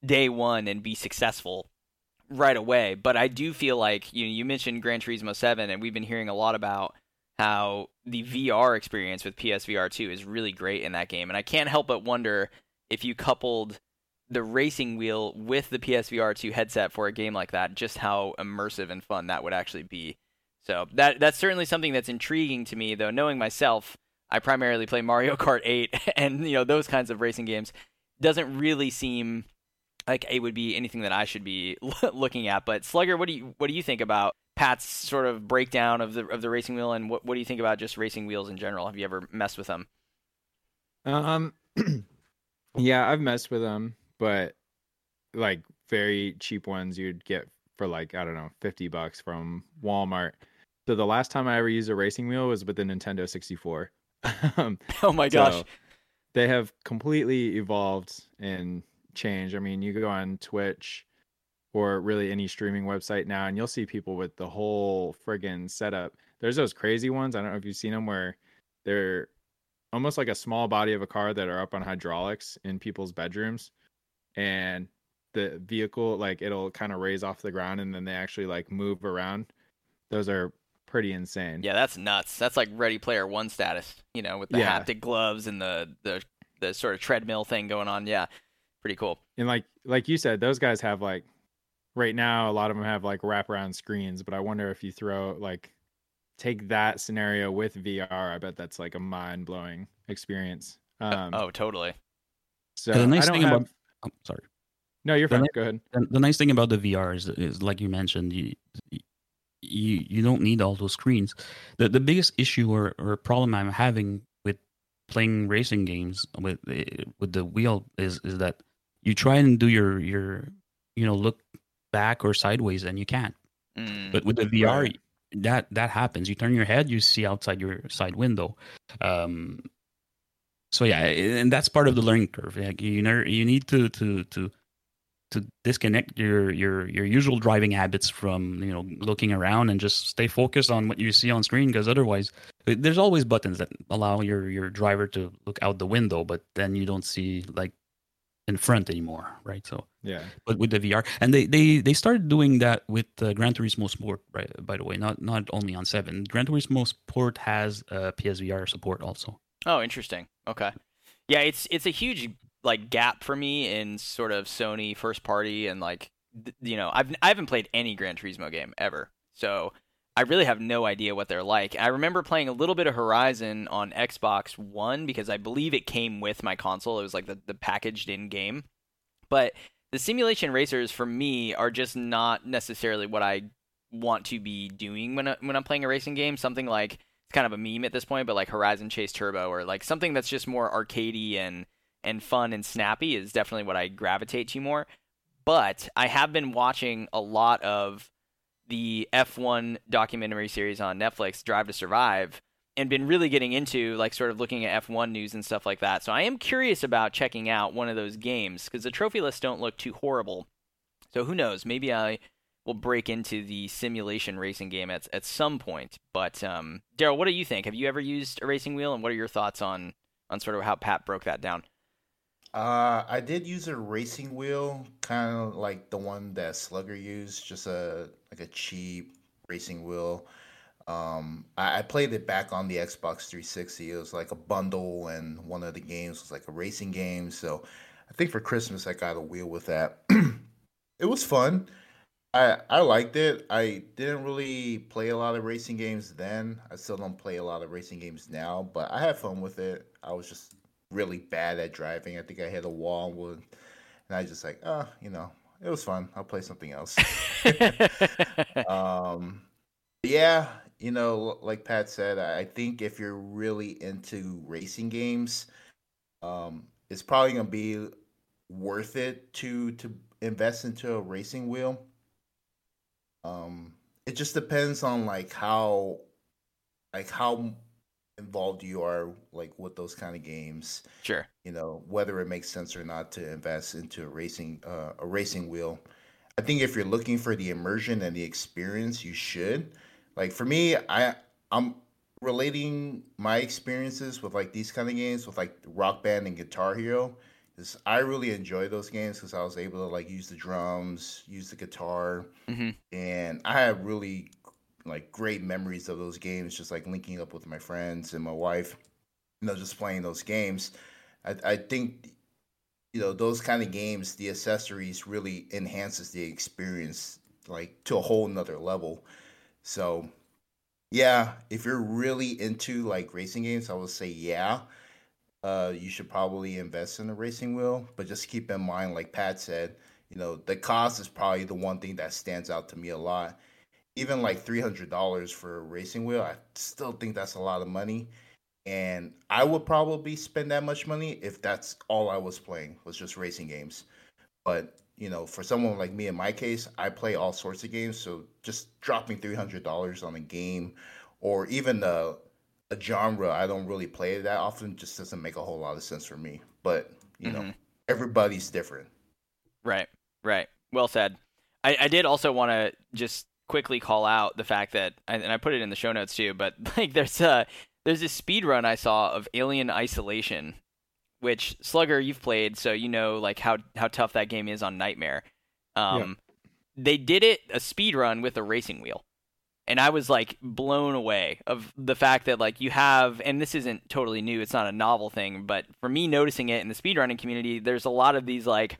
day one and be successful right away. But I do feel like you know, you mentioned Gran Turismo Seven, and we've been hearing a lot about how the VR experience with PSVR two is really great in that game, and I can't help but wonder if you coupled the racing wheel with the PSVR 2 headset for a game like that, just how immersive and fun that would actually be. So that that's certainly something that's intriguing to me, though. Knowing myself, I primarily play Mario Kart 8 *laughs* and you know those kinds of racing games. Doesn't really seem like it would be anything that I should be *laughs* looking at. But Slugger, what do you what do you think about Pat's sort of breakdown of the of the racing wheel, and what what do you think about just racing wheels in general? Have you ever messed with them? Um, *clears throat* yeah, I've messed with them but like very cheap ones you'd get for like I don't know, 50 bucks from Walmart. So the last time I ever used a racing wheel was with the Nintendo 64. *laughs* um, *laughs* oh my gosh. So they have completely evolved and changed. I mean, you go on Twitch or really any streaming website now and you'll see people with the whole friggin' setup. There's those crazy ones, I don't know if you've seen them where they're almost like a small body of a car that are up on hydraulics in people's bedrooms and the vehicle like it'll kind of raise off the ground and then they actually like move around. Those are pretty insane. Yeah, that's nuts. That's like Ready Player One status, you know, with the yeah. haptic gloves and the the the sort of treadmill thing going on. Yeah, pretty cool. And like like you said, those guys have like right now a lot of them have like wraparound screens, but I wonder if you throw like take that scenario with VR, I bet that's like a mind blowing experience. Um, oh, totally. So the nice thing have... about I'm oh, sorry. No, you're fine. The, Go ahead. The, the, nice thing about the VR is, is like you mentioned, you, you you don't need all those screens. The the biggest issue or, or problem I'm having with playing racing games with eh, with the wheel is is that you try and do your your you know look back or sideways and you can't. Mm, but with the VR, that that happens. You turn your head, you see outside your side window. Um, so yeah, and that's part of the learning curve. Like you know, you need to to to to disconnect your your your usual driving habits from you know looking around and just stay focused on what you see on screen because otherwise uh, there's always buttons that allow your your driver to look out the window but then you don't see like in front anymore right? So yeah. but with the vr and they they they started doing that with uh, gran turismo sport right by the way not not only on 7 gran turismo sport has uh, psvr support also. Oh, interesting. Okay. Yeah, it's it's a huge like gap for me in sort of Sony first party and like th- you know I've I haven't played any Gran Turismo game ever, so I really have no idea what they're like. I remember playing a little bit of Horizon on Xbox One because I believe it came with my console. It was like the the packaged in game, but the simulation racers for me are just not necessarily what I want to be doing when I, when I'm playing a racing game. Something like it's kind of a meme at this point, but like Horizon Chase Turbo or like something that's just more arcadey and and fun and snappy is definitely what I gravitate to more. But I have been watching a lot of the F1 documentary series on Netflix, Drive to Survive, and been really getting into like sort of looking at F1 news and stuff like that. So I am curious about checking out one of those games because the trophy lists don't look too horrible. So who knows? Maybe I will break into the simulation racing game at at some point. But um, Daryl, what do you think? Have you ever used a racing wheel, and what are your thoughts on on sort of how Pat broke that down? Uh, I did use a racing wheel, kind of like the one that Slugger used, just a like a cheap racing wheel. Um, I, I played it back on the Xbox 360. It was like a bundle, and one of the games was like a racing game. So I think for Christmas I got a wheel with that. *clears throat* it was fun. I I liked it. I didn't really play a lot of racing games then. I still don't play a lot of racing games now, but I had fun with it. I was just really bad at driving. I think I hit a wall and I just like, oh, you know, it was fun. I'll play something else. *laughs* um, yeah, you know, like Pat said, I think if you're really into racing games, um, it's probably gonna be worth it to to invest into a racing wheel. Um, it just depends on like how, like how involved you are like with those kind of games. Sure. You know whether it makes sense or not to invest into a racing uh, a racing wheel. I think if you're looking for the immersion and the experience, you should. Like for me, I I'm relating my experiences with like these kind of games with like Rock Band and Guitar Hero. Is I really enjoy those games because I was able to like use the drums, use the guitar, mm-hmm. and I have really like great memories of those games, just like linking up with my friends and my wife, you know, just playing those games. I, I think, you know, those kind of games, the accessories really enhances the experience like to a whole nother level. So, yeah, if you're really into like racing games, I would say yeah. Uh, you should probably invest in a racing wheel, but just keep in mind, like Pat said, you know, the cost is probably the one thing that stands out to me a lot even like three hundred dollars for a racing wheel, I still think that's a lot of money. And I would probably spend that much money if that's all I was playing was just racing games. But you know, for someone like me in my case, I play all sorts of games, so just dropping three hundred dollars on a game, or even a, a genre I don't really play that often, just doesn't make a whole lot of sense for me. But you mm-hmm. know, everybody's different. Right. Right. Well said. I, I did also want to just quickly call out the fact that, and I put it in the show notes too, but *laughs* like there's a there's a speed run I saw of Alien Isolation, which Slugger you've played, so you know like how how tough that game is on Nightmare. Um, yeah. They did it a speed run with a racing wheel, and I was like blown away of the fact that like you have, and this isn't totally new, it's not a novel thing, but for me noticing it in the speedrunning community, there's a lot of these like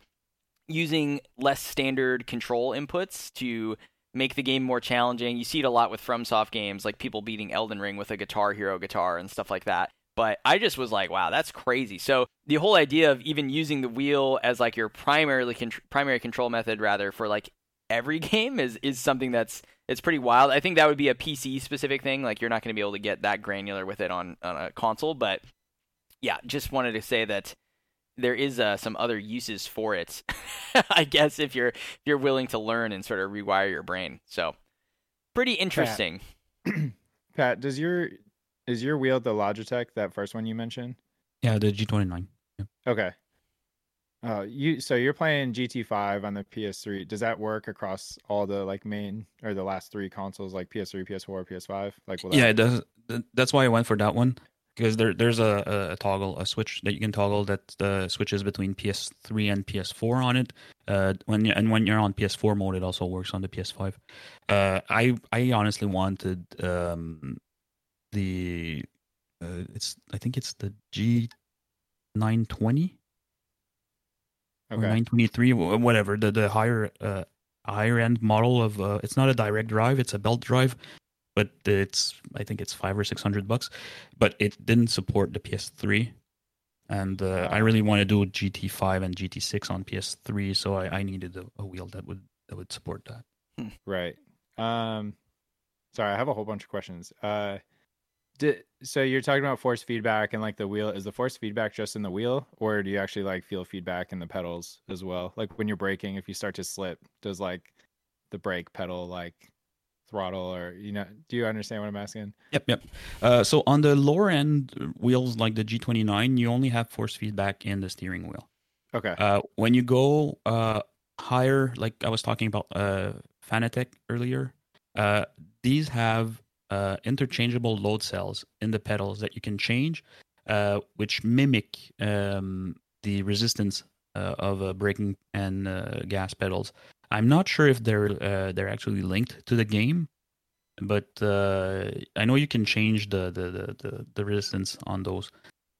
using less standard control inputs to make the game more challenging. You see it a lot with FromSoft games, like people beating Elden Ring with a Guitar Hero guitar and stuff like that. But I just was like, wow, that's crazy. So the whole idea of even using the wheel as like your primarily con- primary control method, rather for like every *laughs* game, is is something that's it's pretty wild. I think that would be a PC specific thing. Like you're not going to be able to get that granular with it on on a console. But yeah, just wanted to say that there is uh, some other uses for it. *laughs* I guess if you're if you're willing to learn and sort of rewire your brain. So pretty interesting. Pat, *clears throat* Pat does your is your wheel the Logitech that first one you mentioned? Yeah, the G29. Okay. Uh, you so you're playing GT5 on the PS3. Does that work across all the like main or the last three consoles like PS3, PS4, PS5? Like, yeah, it does. That's why I went for that one because there there's a, a, toggle a switch that you can toggle that uh, switches between PS3 and PS4 on it. Uh, when you, and when you're on PS4 mode, it also works on the PS5. Uh, I I honestly wanted um, the uh, it's I think it's the G nine twenty or nine twenty three whatever the the higher uh, higher end model of uh, it's not a direct drive it's a belt drive but it's I think it's five or six hundred bucks. But it didn't support the PS3, and uh, I really want to do GT5 and GT6 on PS3, so I, I needed a, a, wheel that would that would support that. Hmm. Right. Um, sorry, I have a whole bunch of questions. Uh, did, so you're talking about force feedback and like the wheel is the force feedback just in the wheel or do you actually like feel feedback in the pedals as well like when you're braking if you start to slip does like the brake pedal like throttle or you know do you understand what i'm asking Yep, yep. Uh, so on the lower end wheels like the G29, you only have force feedback in the steering wheel. okay Uh, when you go uh, higher, like I was talking about uh, Fanatec earlier, uh, these have uh, interchangeable load cells in the pedals that you can change, uh, which mimic um, the resistance uh, of uh, braking and uh, gas pedals. I'm not sure if they're uh, they're actually linked to the game, but uh, I know you can change the the, the, the, the resistance on those.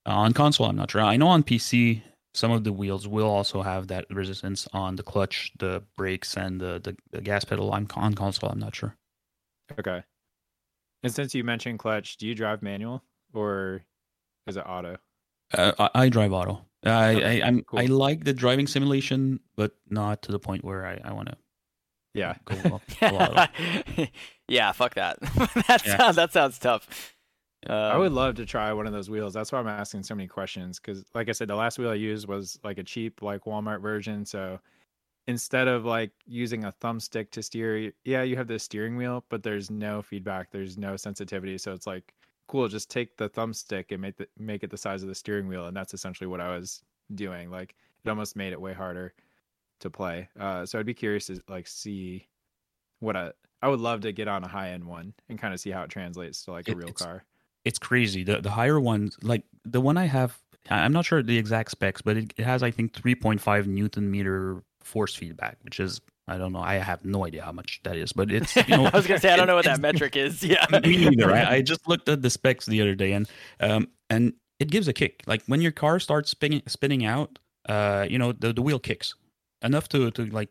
Uh, on console, I'm not sure. I know on PC, some of the wheels will also have that resistance on the clutch, the brakes, and the, the, the gas pedal. I'm on console. I'm not sure. okay and since you mentioned clutch do you drive manual or is it auto Uh, I, I drive auto. I, Okay, I I'm cool. I like the driving simulation, but not to the point where I, I want to yeah go *laughs* up *laughs* yeah, fuck that. *laughs* that Yeah. sounds that sounds tough. I Um, would love to try one of those wheels. That's why I'm asking so many questions. Because, like I said, the last wheel I used was like a cheap, like Walmart version. So instead of like using a thumbstick to steer, yeah, you have the steering wheel, but there's no feedback. There's no sensitivity. So it's like, cool, just take the thumbstick and make the make it the size of the steering wheel, and that's essentially what I was doing. Like it almost made it way harder to play. Uh, so I'd be curious to like see what I I would love to get on a high end one and kind of see how it translates to like a It- real it's- car. it's crazy. The the higher ones, like the one I have, I'm not sure the exact specs, but it, it has I think 3.5 newton meter force feedback, which is I don't know. I have no idea how much that is, but it's *laughs* you know. I was gonna say I don't know what that metric is. *laughs* Yeah, Me neither. I, I just looked at the specs the other day, and um, and it gives a kick. Like when your car starts spinning spinning out, uh, you know, the, the wheel kicks enough to to like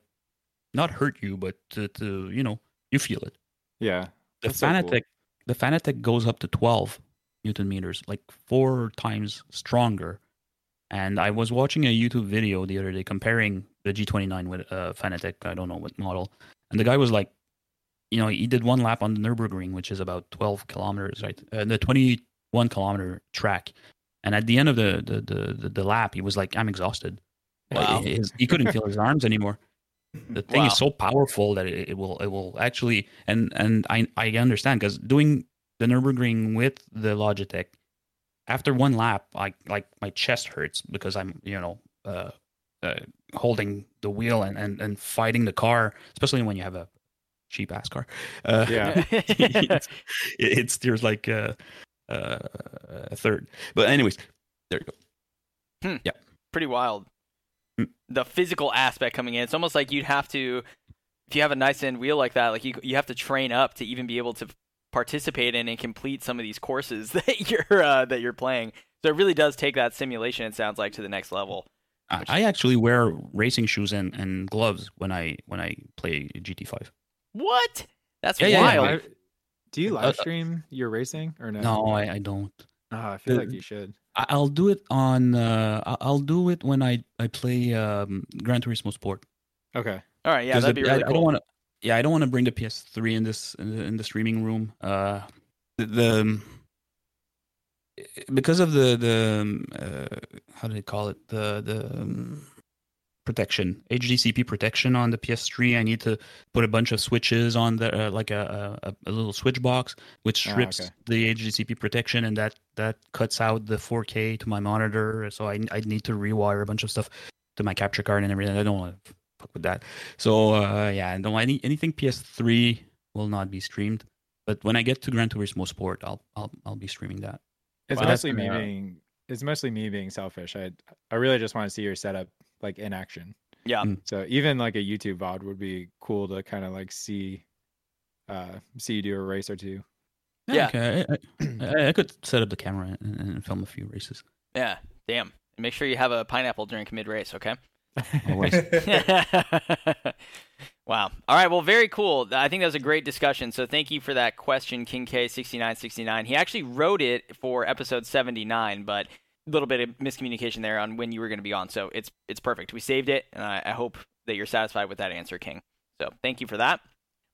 not hurt you, but to, to you know you feel it. Yeah. The That's so cool. Fanatec, the Fanatec goes up to 12 newton meters, like four times stronger. And I was watching a YouTube video the other day comparing the G29 with uh, Fanatec. I don't know what model, and the guy was like, you know, he did one lap on the Nurburgring, which is about 12 kilometers, right? Uh, the 21 kilometer track. And at the end of the the, the, the, the lap, he was like, I'm exhausted. Wow. his- he couldn't feel his arms anymore *laughs* the thing Wow. is so powerful that it, it will it will actually and and I I understand because doing the Nurburgring with the Logitech after one lap I like my chest hurts because I'm you know uh, uh holding the wheel and, and and fighting the car especially when you have a cheap ass car uh, Yeah. *laughs* it, it steers like uh, uh, a third but anyways there you go Yeah. pretty wild. Hmm. The physical aspect coming in, it's almost like you'd have to, if you have a nice end wheel like that, like you you have to train up to even be able to participate in and complete some of these courses *laughs* that you're uh, that you're playing. So it really does take that simulation. It sounds like to the next level. I, I actually wear racing shoes and, and gloves when I when I play GT5 What? That's Yeah, yeah, yeah. wild. Do you Uh, live stream your racing or no? No, I, I don't. Oh, I feel The- like you should. I- I'll do it on. Uh, I- I'll do it when I I play um, Gran Turismo Sport. Okay. All right. Yeah, that'd the- be really I, cool. I don't want to. Yeah, I don't want to bring the PS3 in this in the, in the streaming room. Uh, the, the because of the the um, uh, how do they call it the the um, protection HDCP protection on the PS3. I need to put a bunch of switches on the uh, like a, a a little switch box which Ah, strips okay. the HDCP protection and that that cuts out the 4K to my monitor. So I I need to rewire a bunch of stuff to my capture card and everything. I don't want to fuck with that. So uh, yeah, I don't want any anything PS3 will not be streamed. But when I get to Gran Turismo Sport, I'll I'll I'll be streaming that. It's Wow. mostly me Yeah. being it's mostly me being selfish. I I really just want to see your setup like in action. Yeah. Mm. So even like a YouTube VOD would be cool to kind of like see uh see you do a race or two. Yeah. okay. I, I, I could set up the camera and, and film a few races. Yeah, damn. And make sure you have a pineapple drink mid race, okay? Always. *laughs* *laughs* wow. All right. Well, very cool. I think that was a great discussion. So thank you for that question, King K6969. He actually wrote it for episode 79, but a little bit of miscommunication there on when you were going to be on. So it's it's perfect. We saved it, and I, I hope that you're satisfied with that answer, King. So thank you for that.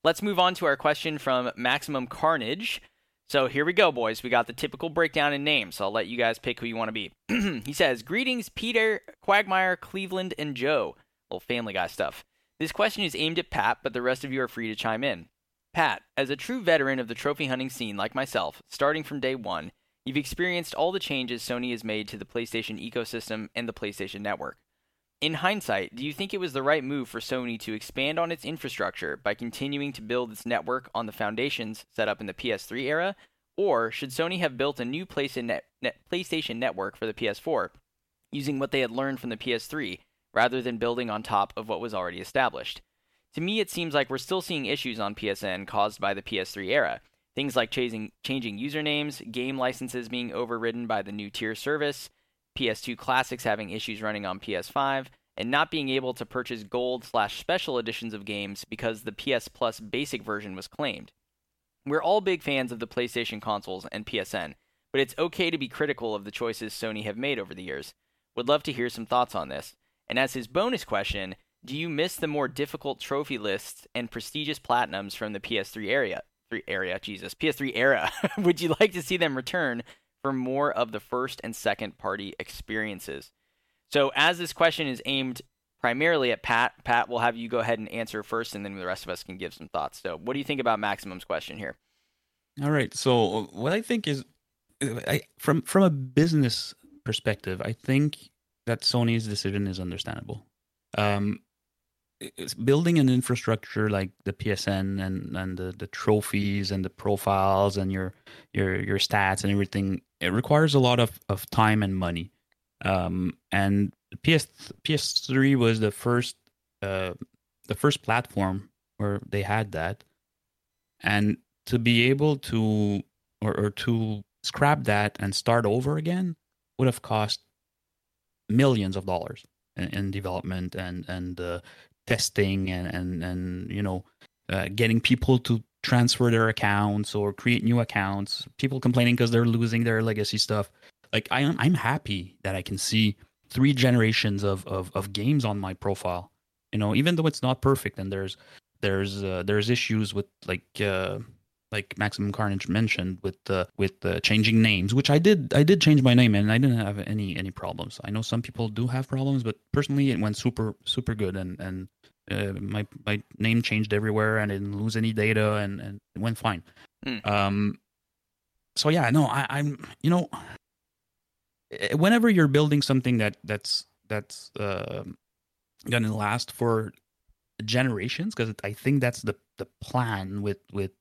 Let's move on to our question from Maximum Carnage. So here we go, boys. We got the typical breakdown in names. So I'll let you guys pick who you want to be. *clears throat* he says, Greetings, Peter, Quagmire, Cleveland, and Joe. Little family guy stuff. This question is aimed at Pat, but the rest of you are free to chime in. Pat, as a true veteran of the trophy hunting scene like myself, starting from day one, you've experienced all the changes Sony has made to the PlayStation ecosystem and the PlayStation Network. In hindsight, do you think it was the right move for Sony to expand on its infrastructure by continuing to build its network on the foundations set up in the PS3 era? Or should Sony have built a new PlayStation network for the PS4, using what they had learned from the PS3, rather than building on top of what was already established? To me, it seems like we're still seeing issues on PSN caused by the PS3 era. Things like changing, changing usernames, game licenses being overridden by the new tier service, PS2 classics having issues running on PS5, and not being able to purchase gold slash special editions of games because the PS Plus basic version was claimed. We're all big fans of the PlayStation consoles and PSN, but it's okay to be critical of the choices Sony have made over the years. Would love to hear some thoughts on this. And as his bonus question, do you miss the more difficult trophy lists and prestigious platinums from the PS3 area? Three area, Jesus, PS3 era. *laughs* Would you like to see them return for more of the first and second party experiences. So, as this question is aimed primarily at Pat, Pat, we'll have you go ahead and answer first, and then the rest of us can give some thoughts. So, what do you think about Maximum's question here? All right. So, uh, what I think is, I, from from a business perspective, I think that Sony's decision is understandable. Um, building an infrastructure like the PSN and and the, the trophies and the profiles and your your your stats and everything it requires a lot of, of time and money. Um, and PS PS3 was the first uh, the first platform where they had that, and to be able to or, or to scrap that and start over again would have cost millions of dollars in, in development and and uh, testing and and and you know uh, getting people to transfer their accounts or create new accounts people complaining because they're losing their legacy stuff. Like I am I'm happy that I can see three generations of, of of games on my profile you know even though it's not perfect and there's there's uh, there's issues with like uh, like Maximum Carnage mentioned with uh, with uh, changing names, which I did I did change my name and I didn't have any any problems. I know some people do have problems, but personally it went super super good and and uh, my my name changed everywhere and I didn't lose any data and and it went fine. Mm. Um, so yeah, no, I, I'm you know eh, whenever you're building something that that's that's uh, gonna last for generations because I think that's the the plan with with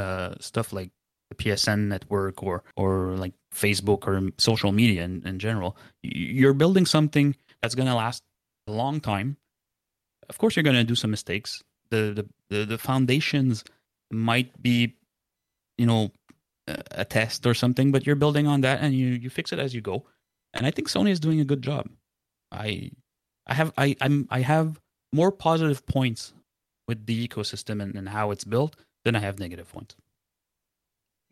uh, stuff like the PSN network or or like Facebook or social media in, in general. You're building something that's going to last a long time. Of course, you're going to do some mistakes. The, the the the foundations might be, you know, a test or something, but you're building on that and you you fix it as you go. And I think Sony is doing a good job. I I have I I'm I have more positive points with the ecosystem and, and how it's built then I have negative points.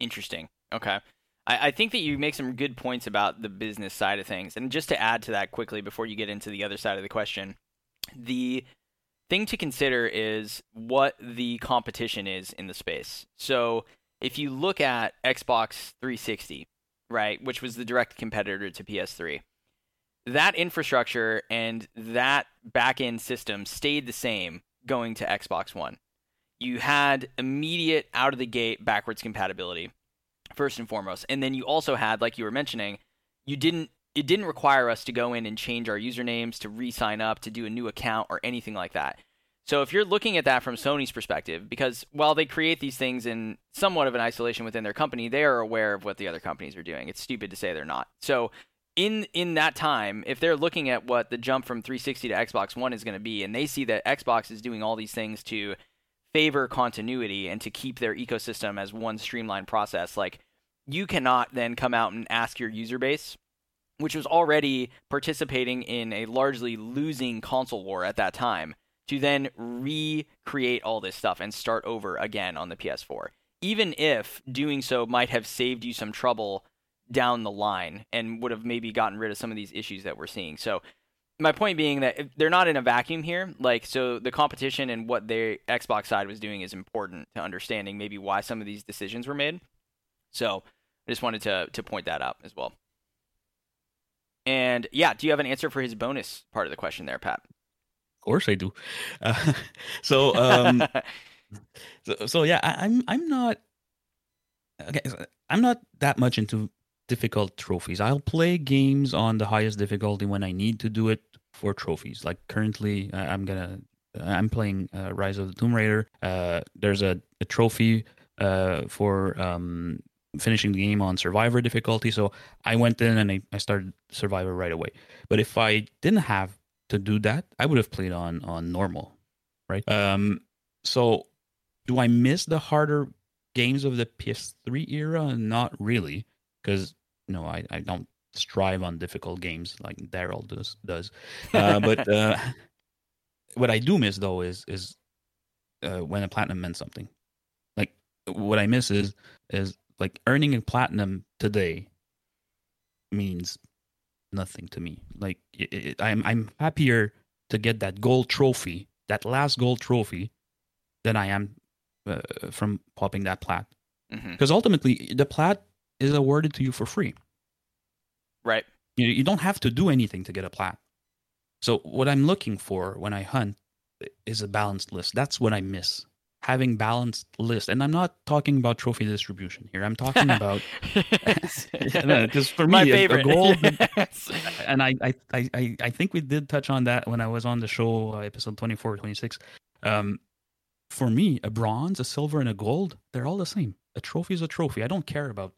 Interesting. Okay. I, I think that you make some good points about the business side of things. And just to add to that quickly before you get into the other side of the question, the thing to consider is what the competition is in the space. So if you look at Xbox 360, right, which was the direct competitor to PS3, that infrastructure and that back end system stayed the same going to Xbox One you had immediate out of the gate backwards compatibility first and foremost. And then you also had like you were mentioning you didn't it didn't require us to go in and change our usernames to re-sign up to do a new account or anything like that. So if you're looking at that from sony's perspective because while they create these things in somewhat of an isolation within their company they are aware of what the other companies are doing. It's stupid to say they're not. So in in that time if they're looking at what the jump from 360 to xbox one is going to be and they see that xbox is doing all these things to favor continuity and to keep their ecosystem as one streamlined process, like you cannot then come out and ask your user base, which was already participating in a largely losing console war at that time, to then recreate all this stuff and start over again on the PS4. Even if doing so might have saved you some trouble down the line and would have maybe gotten rid of some of these issues that we're seeing. So my point being that they're not in a vacuum here. Like, so the competition and what their Xbox side was doing is important to understanding maybe why some of these decisions were made. So I just wanted to to point that out as well. And yeah, do you have an answer for his bonus part of the question there, Pat? Of course I do. Uh, *laughs* so um, *laughs* so, so yeah, I, I'm I'm not okay. I'm not that much into difficult trophies. I'll play games on the highest difficulty when I need to do it for trophies. Like currently, I'm gonna I'm playing uh, Rise of the Tomb Raider. Uh, there's a, a trophy uh, for um, finishing the game on Survivor difficulty, so I went in and I, I started Survivor right away. But if I didn't have to do that, I would have played on on normal, right? Um, so do I miss the harder games of the PS3 era? Not really, because no, I, I don't strive on difficult games like Daryl does does. Uh, but uh, *laughs* what I do miss though is is uh, when a platinum meant something. Like what I miss is is like earning a platinum today means nothing to me. Like it, it, I'm I'm happier to get that gold trophy, that last gold trophy, than I am uh, from popping that plat. Mhm. Because ultimately, the plat is awarded to you for free. Right. You, you don't have to do anything to get a plat. So what I'm looking for when I hunt is a balanced list. That's what I miss. Having balanced list. And I'm not talking about trophy distribution here. I'm talking *laughs* about because *laughs* for *laughs* me My a- a favorite. goal Yes. and I, I, I, I- think we did touch on that when I was on the show, uh, episode 24, 26. Um, for me, a bronze, a silver, and a gold, they're all the same. A trophy is a trophy. I don't care about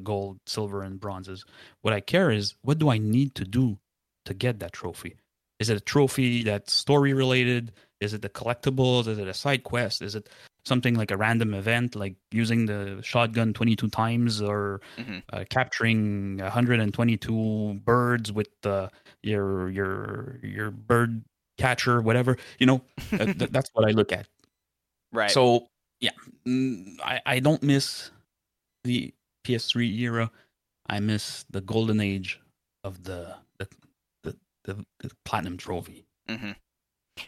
gold, silver, and bronzes. What I care is what do I need to do to get that trophy? Is it a trophy that's story related? Is it the collectibles? Is it a side quest? Is it something like a random event, like using the shotgun 22 times or Mhm. uh, capturing 122 birds with uh, your your your bird catcher, whatever? You know, *laughs* uh, th- that's what I look at. Right. So yeah, mm, I I don't miss the PS3 era. I miss the golden age of the the the, the, the platinum trophy. hmm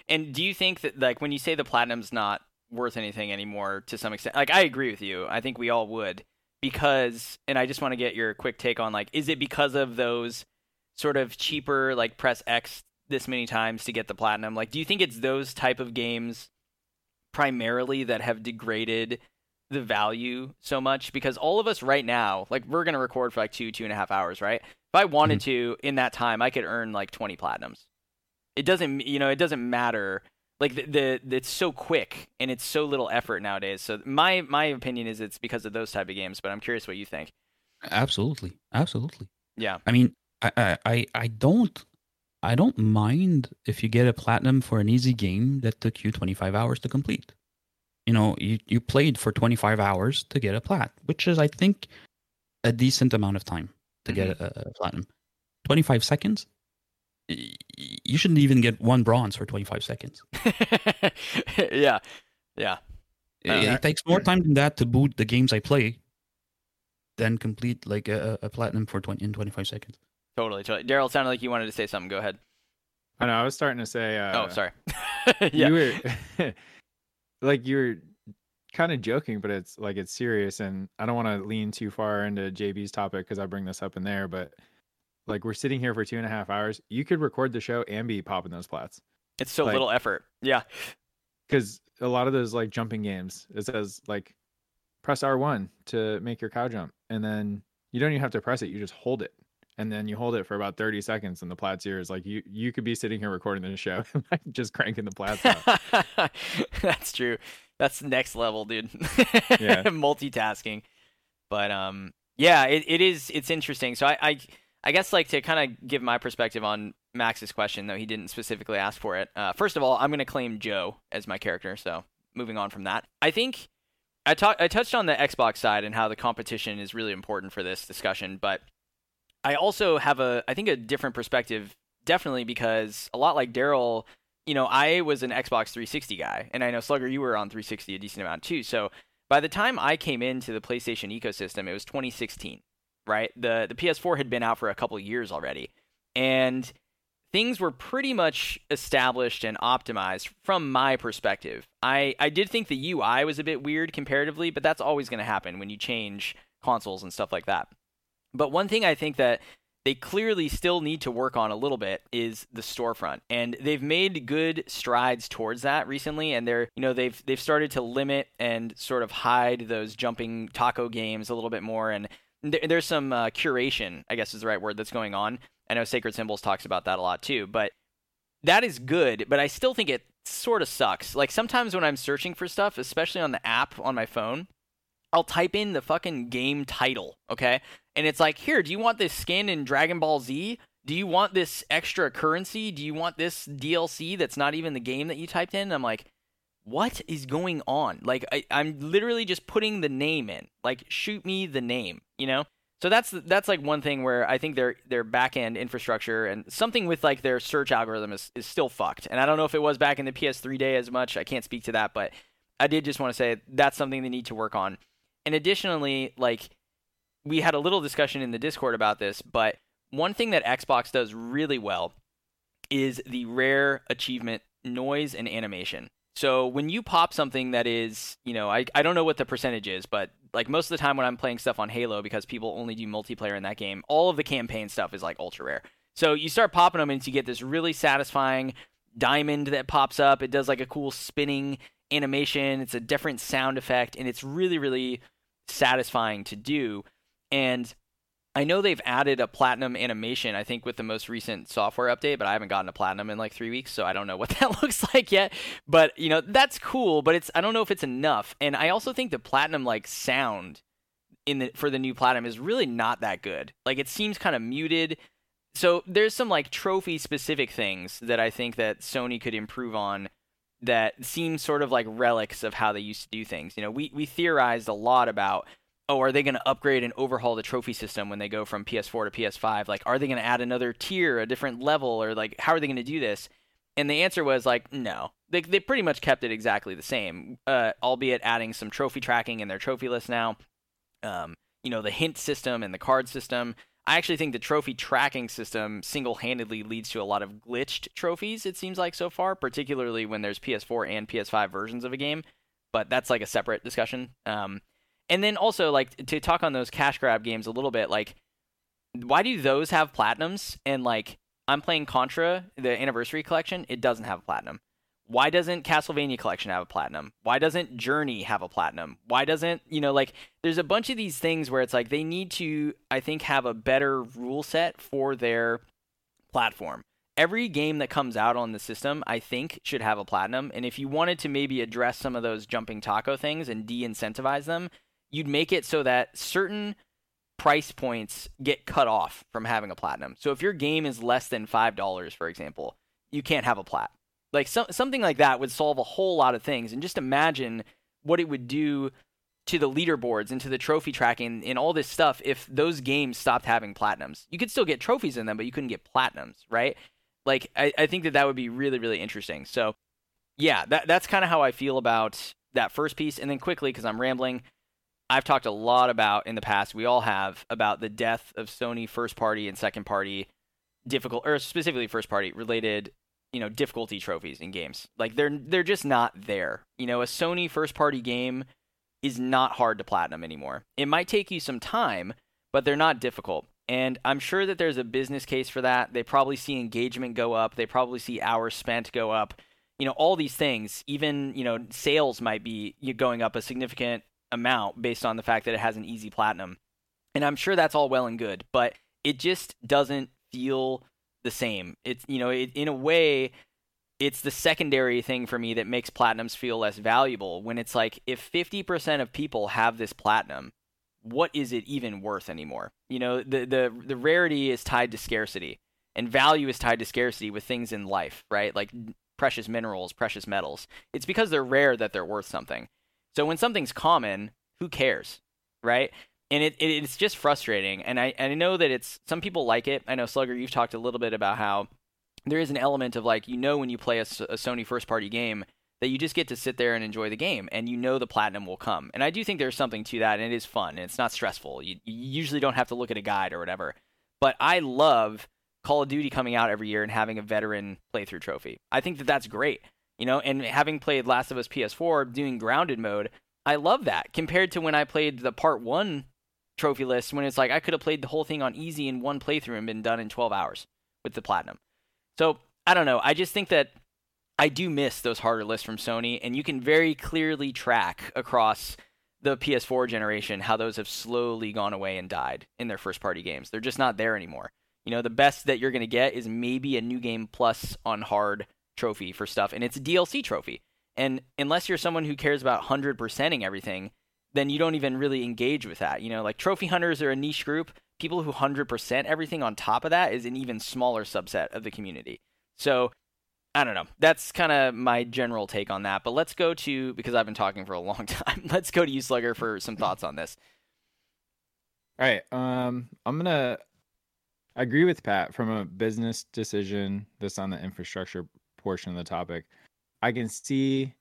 And do you think that, like, when you say the platinum's not worth anything anymore to some extent, like, I agree with you. I think we all would because, and I just want to get your quick take on, like, is it because of those sort of cheaper, like, press X this many times to get the platinum? Like, do you think it's those type of games primarily that have degraded the value so much? Because all of us right now, like, we're going to record for like two, two and a half hours, right? If I wanted mm-hmm. to in that time, I could earn like 20 platinums it doesn't you know it doesn't matter like the, the it's so quick and it's so little effort nowadays so my my opinion is it's because of those type of games but i'm curious what you think Absolutely, absolutely. yeah I mean, I, I, I, I don't, I don't mind if you get a platinum for an easy game that took you 25 hours to complete. You know, you, you played for 25 hours to get a plat, which is, I think, a decent amount of time to get a, a platinum. 25 seconds. y- y- You shouldn't even get one bronze for 25 seconds. *laughs* yeah yeah It, Uh, it takes more time than that to boot the games I play than complete like a, a platinum for 20 in 25 seconds. totally totally daryl sounded like you wanted to say something go ahead I know. I was starting to say. Uh, oh sorry *laughs* yeah You were *laughs* like you're kind of joking, but it's like it's serious, and I don't want to lean too far into JB's topic because I bring this up in there. But like we're sitting here for two and a half hours. You could record the show and be popping those plats it's so like- little effort yeah because a lot of those like jumping games it says like press R1 to make your cow jump, and then you don't even have to press it. You just hold it. And then you hold it for about 30 seconds and the plat's yours. Like you you could be sitting here recording this show, *laughs* like just cranking the plats out. *laughs* that's true that's next level dude Yeah. *laughs* multitasking but um yeah it, it is it's interesting so I, I i guess like to kind of give my perspective on max's question though he didn't specifically ask for it uh, first of all i'm going to claim joe as my character so moving on from that i think i talked i touched on the xbox side and how the competition is really important for this discussion but i also have a i think a different perspective definitely because a lot like daryl you know, I was an Xbox 360 guy, and I know Slugger, you were on 360 a decent amount too. So by the time I came into the PlayStation ecosystem, it was 2016, right? The the PS4 had been out for a couple years already, and things were pretty much established and optimized from my perspective. I I did think the UI was a bit weird comparatively, but that's always going to happen when you change consoles and stuff like that. But one thing I think that they clearly still need to work on a little bit is the storefront. And they've made good strides towards that recently and they're you know they've they've started to limit and sort of hide those jumping taco games a little bit more. And there's some uh, curation i guess is the right word that's going on. I know sacred symbols talks about that a lot too but that is good but i still think it sort of sucks. Like sometimes when i'm searching for stuff especially on the app on my phone I'll type in the fucking game title, okay? And it's like, here, do you want this skin in Dragon Ball Z? Do you want this extra currency? Do you want this DLC that's not even the game that you typed in? And I'm like, what is going on? Like, I, I'm literally just putting the name in. Like, shoot me the name, you know? So that's that's like one thing where I think their their back end infrastructure and something with like their search algorithm is, is still fucked. And I don't know if it was back in the PS3 day as much. I can't speak to that, but I did just want to say that's something they need to work on. And additionally, like we had a little discussion in the Discord about this, but one thing that Xbox does really well is the rare achievement noise and animation. So when you pop something that is, you know, I, I don't know what the percentage is, but like most of the time when I'm playing stuff on Halo, because people only do multiplayer in that game, all of the campaign stuff is like ultra rare. So you start popping them and you get this really satisfying diamond that pops up. It does like a cool spinning animation. It's a different sound effect, and it's really, really satisfying to do. And I know they've added a platinum animation, I think, with the most recent software update, but I haven't gotten a platinum in like three weeks, so I don't know what *laughs* that looks like yet. But you know, that's cool, but it's I don't know if it's enough. And I also think the platinum like sound in the for the new platinum is really not that good. Like it seems kind of muted. So there's some like trophy specific things that I think that Sony could improve on that seem sort of like relics of how they used to do things. You know, we we theorized a lot about oh, are they going to upgrade and overhaul the trophy system when they go from PS4 to PS5? Like, are they going to add another tier, a different level, or like, how are they going to do this? And the answer was like, no. They they pretty much kept it exactly the same, uh, albeit adding some trophy tracking in their trophy list now. Um, you know, the hint system and the card system. I actually think the trophy tracking system single handedly leads to a lot of glitched trophies, it seems like so far, particularly when there's PS4 and PS5 versions of a game. But that's like a separate discussion. Um, and then also, like, to talk on those cash grab games a little bit, like, why do those have platinums? And, like, I'm playing Contra, the Anniversary Collection, it doesn't have a platinum. Why doesn't Castlevania Collection have a platinum? Why doesn't Journey have a platinum? Why doesn't, you know, like there's a bunch of these things where it's like they need to I think have a better rule set for their platform. Every game that comes out on the system, I think, should have a platinum. And if you wanted to maybe address some of those jumping taco things and de incentivize them, you'd make it so that certain price points get cut off from having a platinum. So if your game is less than $5, for example, you can't have a plat. Like so, something like that would solve a whole lot of things. And just imagine what it would do to the leaderboards and to the trophy tracking and all this stuff if those games stopped having platinums. You could still get trophies in them, but you couldn't get platinums, right? Like I, I think that that would be really really interesting. So yeah, that that's kind of how I feel about that first piece. And then quickly, because I'm rambling, I've talked a lot about in the past. We all have about the death of Sony first party and second party difficult, or specifically first party related you know difficulty trophies in games. Like they're they're just not there. You know, a Sony first party game is not hard to platinum anymore. It might take you some time, but they're not difficult. And I'm sure that there's a business case for that. They probably see engagement go up. They probably see hours spent go up. You know, all these things, even, you know, sales might be going up a significant amount based on the fact that it has an easy platinum. And I'm sure that's all well and good, but it just doesn't feel the same. It's you know, it, in a way, it's the secondary thing for me that makes platinums feel less valuable. When it's like, if 50% of people have this platinum, what is it even worth anymore? You know, the the the rarity is tied to scarcity, and value is tied to scarcity with things in life, right? Like precious minerals, precious metals. It's because they're rare that they're worth something. So when something's common, who cares, right? and it, it, it's just frustrating. And I and I know that it's some people like it. I know Slugger, you've talked a little bit about how there is an element of like you know when you play a, a Sony first party game that you just get to sit there and enjoy the game, and you know the platinum will come. And I do think there's something to that, and it is fun, and it's not stressful. You, you usually don't have to look at a guide or whatever. But I love Call of Duty coming out every year and having a veteran playthrough trophy. I think that that's great. You know, and having played Last of Us PS4, doing grounded mode, I love that compared to when I played the part one trophy list when it's like I could have played the whole thing on easy in one playthrough and been done in 12 hours with the platinum. So I don't know. I just think that I do miss those harder lists from Sony, and you can very clearly track across the PS4 generation how those have slowly gone away and died in their first party games. They're just not there anymore. You know, the best that you're going to get is maybe a new game plus on hard trophy for stuff, and it's a DLC trophy. And unless you're someone who cares about 100%ing everything, then you don't even really engage with that. You know, like trophy hunters are a niche group. People who 100% everything on top of that is an even smaller subset of the community. So, I don't know. That's kind of my general take on that. But let's go to, because I've been talking for a long *laughs* time, let's go to you, Slugger, for some thoughts on this. All right. Um, I'm to agree with Pat from a business decision. This on the infrastructure portion of the topic. I can see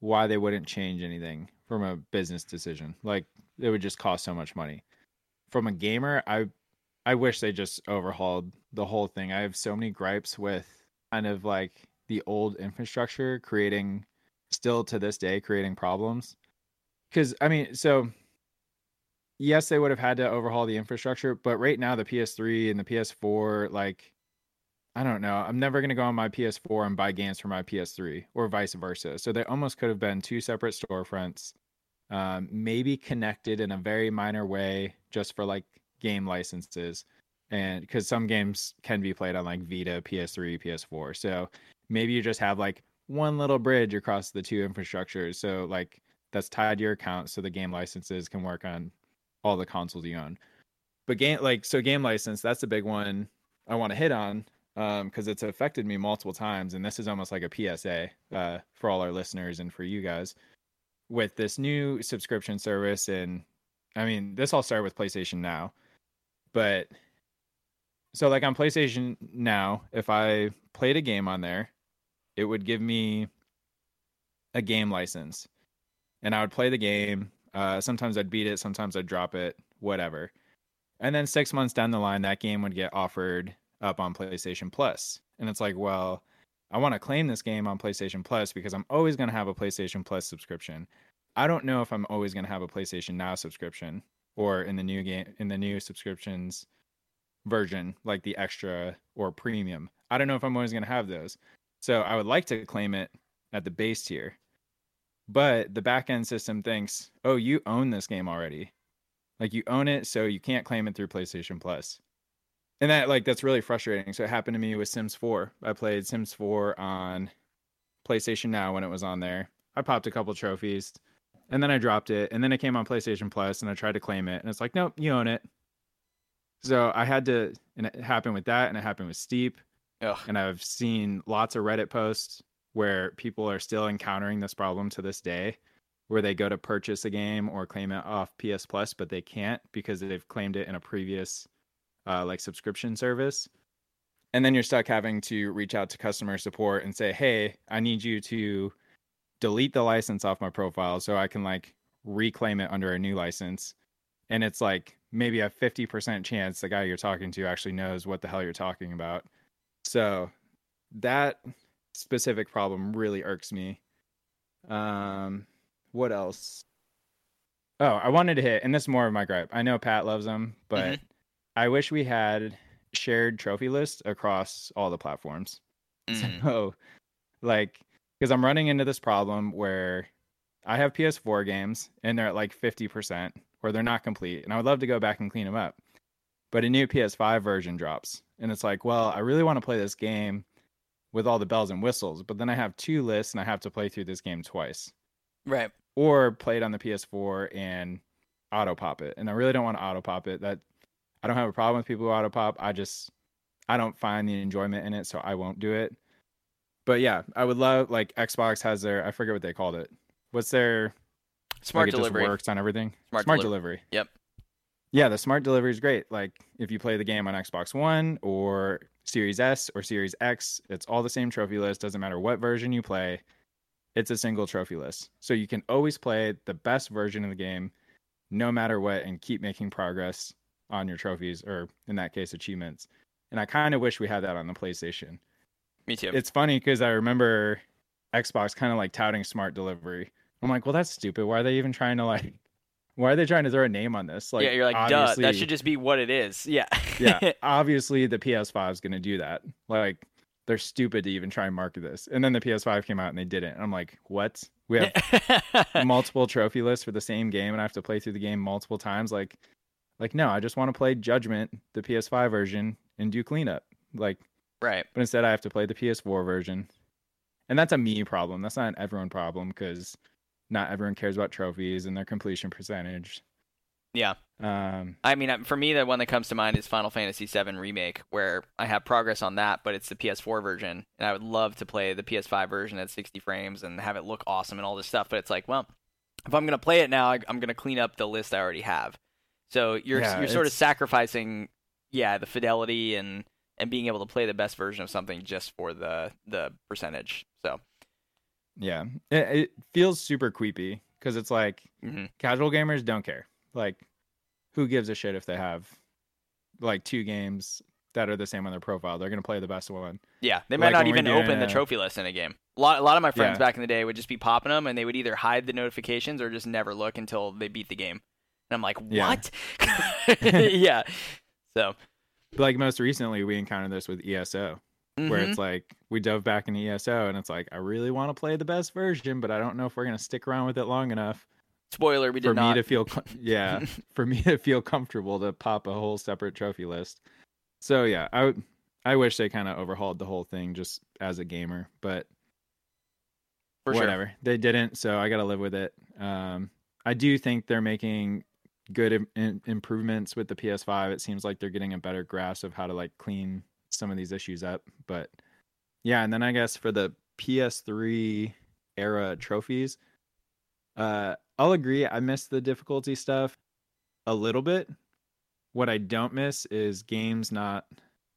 why they wouldn't change anything from a business decision. Like it would just cost so much money. From a gamer, I I wish they just overhauled the whole thing. I have so many gripes with kind of like the old infrastructure creating still to this day creating problems. Cuz I mean, so yes, they would have had to overhaul the infrastructure, but right now the PS3 and the PS4 like I don't know. I'm never going to go on my PS4 and buy games for my PS3 or vice versa. So they almost could have been two separate storefronts, um, maybe connected in a very minor way just for like game licenses. And because some games can be played on like Vita, PS3, PS4. So maybe you just have like one little bridge across the two infrastructures. So like that's tied to your account so the game licenses can work on all the consoles you own. But game like so game license, that's a big one I want to hit on because um, it's affected me multiple times, and this is almost like a PSA uh, for all our listeners and for you guys with this new subscription service. And I mean, this all started with PlayStation Now, but so like on PlayStation Now, if I played a game on there, it would give me a game license, and I would play the game. Uh, sometimes I'd beat it, sometimes I'd drop it, whatever. And then six months down the line, that game would get offered up on PlayStation Plus. And it's like, well, I want to claim this game on PlayStation Plus because I'm always going to have a PlayStation Plus subscription. I don't know if I'm always going to have a PlayStation Now subscription or in the new game in the new subscriptions version like the extra or premium. I don't know if I'm always going to have those. So I would like to claim it at the base tier. But the backend system thinks, "Oh, you own this game already. Like you own it, so you can't claim it through PlayStation Plus." And that like that's really frustrating. So it happened to me with Sims 4. I played Sims 4 on PlayStation Now when it was on there. I popped a couple trophies, and then I dropped it, and then it came on PlayStation Plus, and I tried to claim it, and it's like, nope, you own it. So I had to, and it happened with that, and it happened with Steep, Ugh. and I've seen lots of Reddit posts where people are still encountering this problem to this day, where they go to purchase a game or claim it off PS Plus, but they can't because they've claimed it in a previous uh, like subscription service. And then you're stuck having to reach out to customer support and say hey i need you to delete the license off my profile so i can like reclaim it under a new license. And it's like maybe a 50% chance the guy you're talking to actually knows what the hell you're talking about. So that specific problem really irks me. Um what else? Oh i wanted to hit and this is more of my gripe. I know pat loves them but mm-hmm. I wish we had shared trophy lists across all the platforms. *laughs* Mm. So, like, because I'm running into this problem where I have PS4 games and they're at like 50% or they're not complete. And I would love to go back and clean them up. But a new PS5 version drops. And it's like, well, I really want to play this game with all the bells and whistles. But then I have two lists and I have to play through this game twice. Right. Or play it on the PS4 and auto pop it. And I really don't want to auto pop it. That I don't have a problem with people who auto pop. I just I don't find the enjoyment in it, so I won't do it. But yeah, I would love like Xbox has their I forget what they called it. What's their smart like delivery? works on everything. Smart, smart delivery. delivery. Yep. Yeah, the smart delivery is great. Like if you play the game on Xbox One or Series S or Series X, it's all the same trophy list. Doesn't matter what version you play, it's a single trophy list. So you can always play the best version of the game, no matter what, and keep making progress on your trophies or in that case achievements. And I kind of wish we had that on the PlayStation. Me too. It's funny because I remember Xbox kind of like touting smart delivery. I'm like, well, that's stupid. Why are they even trying to like why are they trying to throw a name on this? Like, yeah, you're like, duh. That should just be what it is. *laughs* Yeah. yeah, *laughs* obviously the PS5 is going to do that. Like, they're stupid to even try and market this. And then the PS5 came out and they didn't. And I'm like, what? We have *laughs* multiple trophy lists for the same game, and I have to play through the game multiple times. Like, like no, I just want to play Judgment, the PS5 version, and do cleanup. Like, right. but instead I have to play the PS4 version, and that's a me problem. That's not an everyone problem because not everyone cares about trophies and their completion percentage. Yeah. Um, I mean, uh, for me, the one that comes to mind is Final Fantasy VII Remake, where I have progress on that, but it's the PS4 version, and I would love to play the PS5 version at 60 frames and have it look awesome and all this stuff. But it's like, well, if I'm gonna play it now, I'm gonna clean up the list I already have. So you're Yeah, you're sort of sacrificing, yeah, the fidelity and and being able to play the best version of something just for the the percentage. So yeah, it, it feels super creepy because it's like mhm. casual gamers don't care. Like, who gives a shit if they have like two games that are the same on their profile? They're gonna play the best one. Yeah, they might Like not even open the trophy list in a game. A lot, a lot of my friends Yeah. back in the day would just be popping them, and they would either hide the notifications or just never look until they beat the game. And I'm like, what? *laughs* *laughs* yeah. So, Like most recently, we encountered this with ESO, where mhm. it's like we dove back into ESO, and it's like I really want to play the best version, but I don't know if we're gonna stick around with it long enough spoiler, we did for not. me to feel *laughs* yeah for me to feel comfortable to pop a whole separate trophy list. So yeah, I I wish they kind of overhauled the whole thing just as a gamer, but for sure. whatever. They didn't, so I got to live with it. Um, I do think they're making good Im- im- improvements with the PS5. It seems like they're getting a better grasp of how to like clean some of these issues up. But yeah, and then I guess for the PS3 era trophies, uh, I'll agree. I miss the difficulty stuff a little bit. What I don't miss is games not.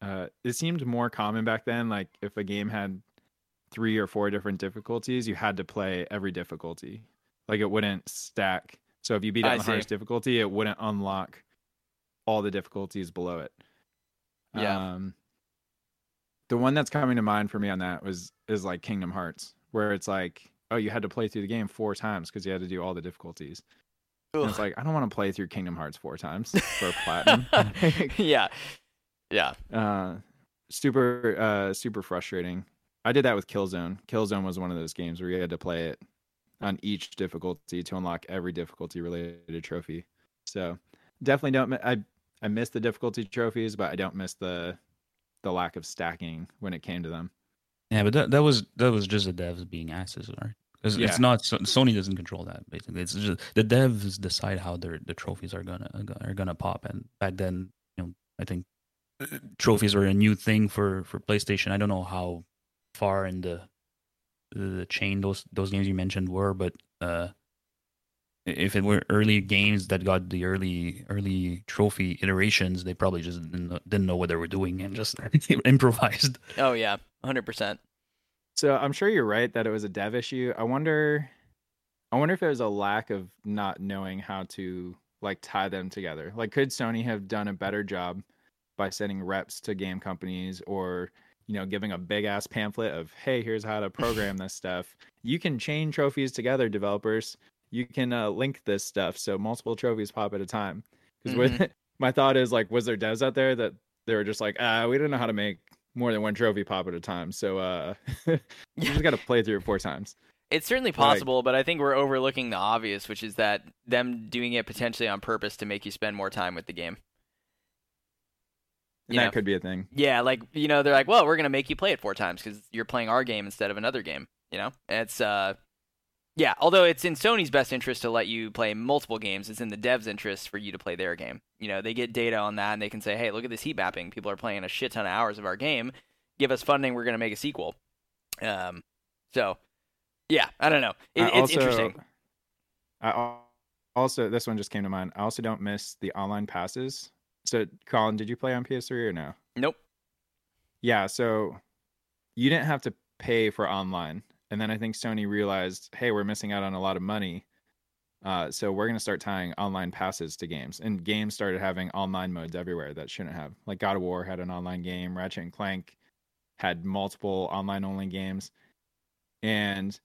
Uh, it seemed more common back then. Like if a game had three or four different difficulties, you had to play every difficulty. Like it wouldn't stack. So if you beat it I on the see. hardest difficulty, it wouldn't unlock all the difficulties below it. Yeah. Um, the one that's coming to mind for me on that was is like Kingdom Hearts, where it's like, oh, you had to play through the game four times because you had to do all the difficulties. And it's like I don't want to play through Kingdom Hearts four times *laughs* for platinum. *laughs* yeah. Yeah. uh super uh super frustrating i did that with killzone killzone was one of those games where you had to play it on each difficulty to unlock every difficulty related trophy so definitely don't i i miss the difficulty trophies but i don't miss the the lack of stacking when it came to them Yeah, but that, that was that was just the devs being asses, right? Because Yeah. it's not Sony doesn't control that. Basically, it's just the devs decide how their the trophies are gonna are gonna pop. And back then, you know, I think uh, trophies were a new thing for for PlayStation. I don't know how far in the the chain those those games you mentioned were, but uh, if it were early games that got the early early trophy iterations, they probably just didn't know, didn't know what they were doing and just *laughs* *laughs* improvised. Oh yeah. 100%. so i'm sure you're right that it was a dev issue i wonder i wonder if it was a lack of not knowing how to like tie them together like could sony have done a better job by sending reps to game companies or you know giving a big ass pamphlet of hey here's how to program this stuff. You can chain trophies together developers. You can uh, link this stuff so multiple trophies pop at a time. Because with *laughs* my thought is like was there devs out there that they were just like ah we didn't know how to make more than one trophy pop at a time so uh *laughs* you just got to play through it four times. It's certainly Like- possible, but I think we're overlooking the obvious, which is that them doing it potentially on purpose to make you spend more time with the game. And You that know? could be a thing Yeah, like you know, they're like, well, we're gonna make you play it four times because you're playing our game instead of another game. You know, And it's uh, yeah. Although it's in Sony's best interest to let you play multiple games, it's in the devs' interest for you to play their game. You know, they get data on that and they can say, hey, look at this heat mapping. People are playing a shit ton of hours of our game. Give us funding, we're gonna make a sequel. Um, so yeah, I don't know. It, I it's also- interesting. I also this one just came to mind. I also don't miss the online passes. So, Colin, did you play on PS3 or no? Nope. Yeah, so you didn't have to pay for online, and then I think Sony realized, hey, we're missing out on a lot of money. Uh, so we're gonna start tying online passes to games, and games started having online modes everywhere that shouldn't have. Like God of War had an online game, Ratchet and Clank had multiple online only games, and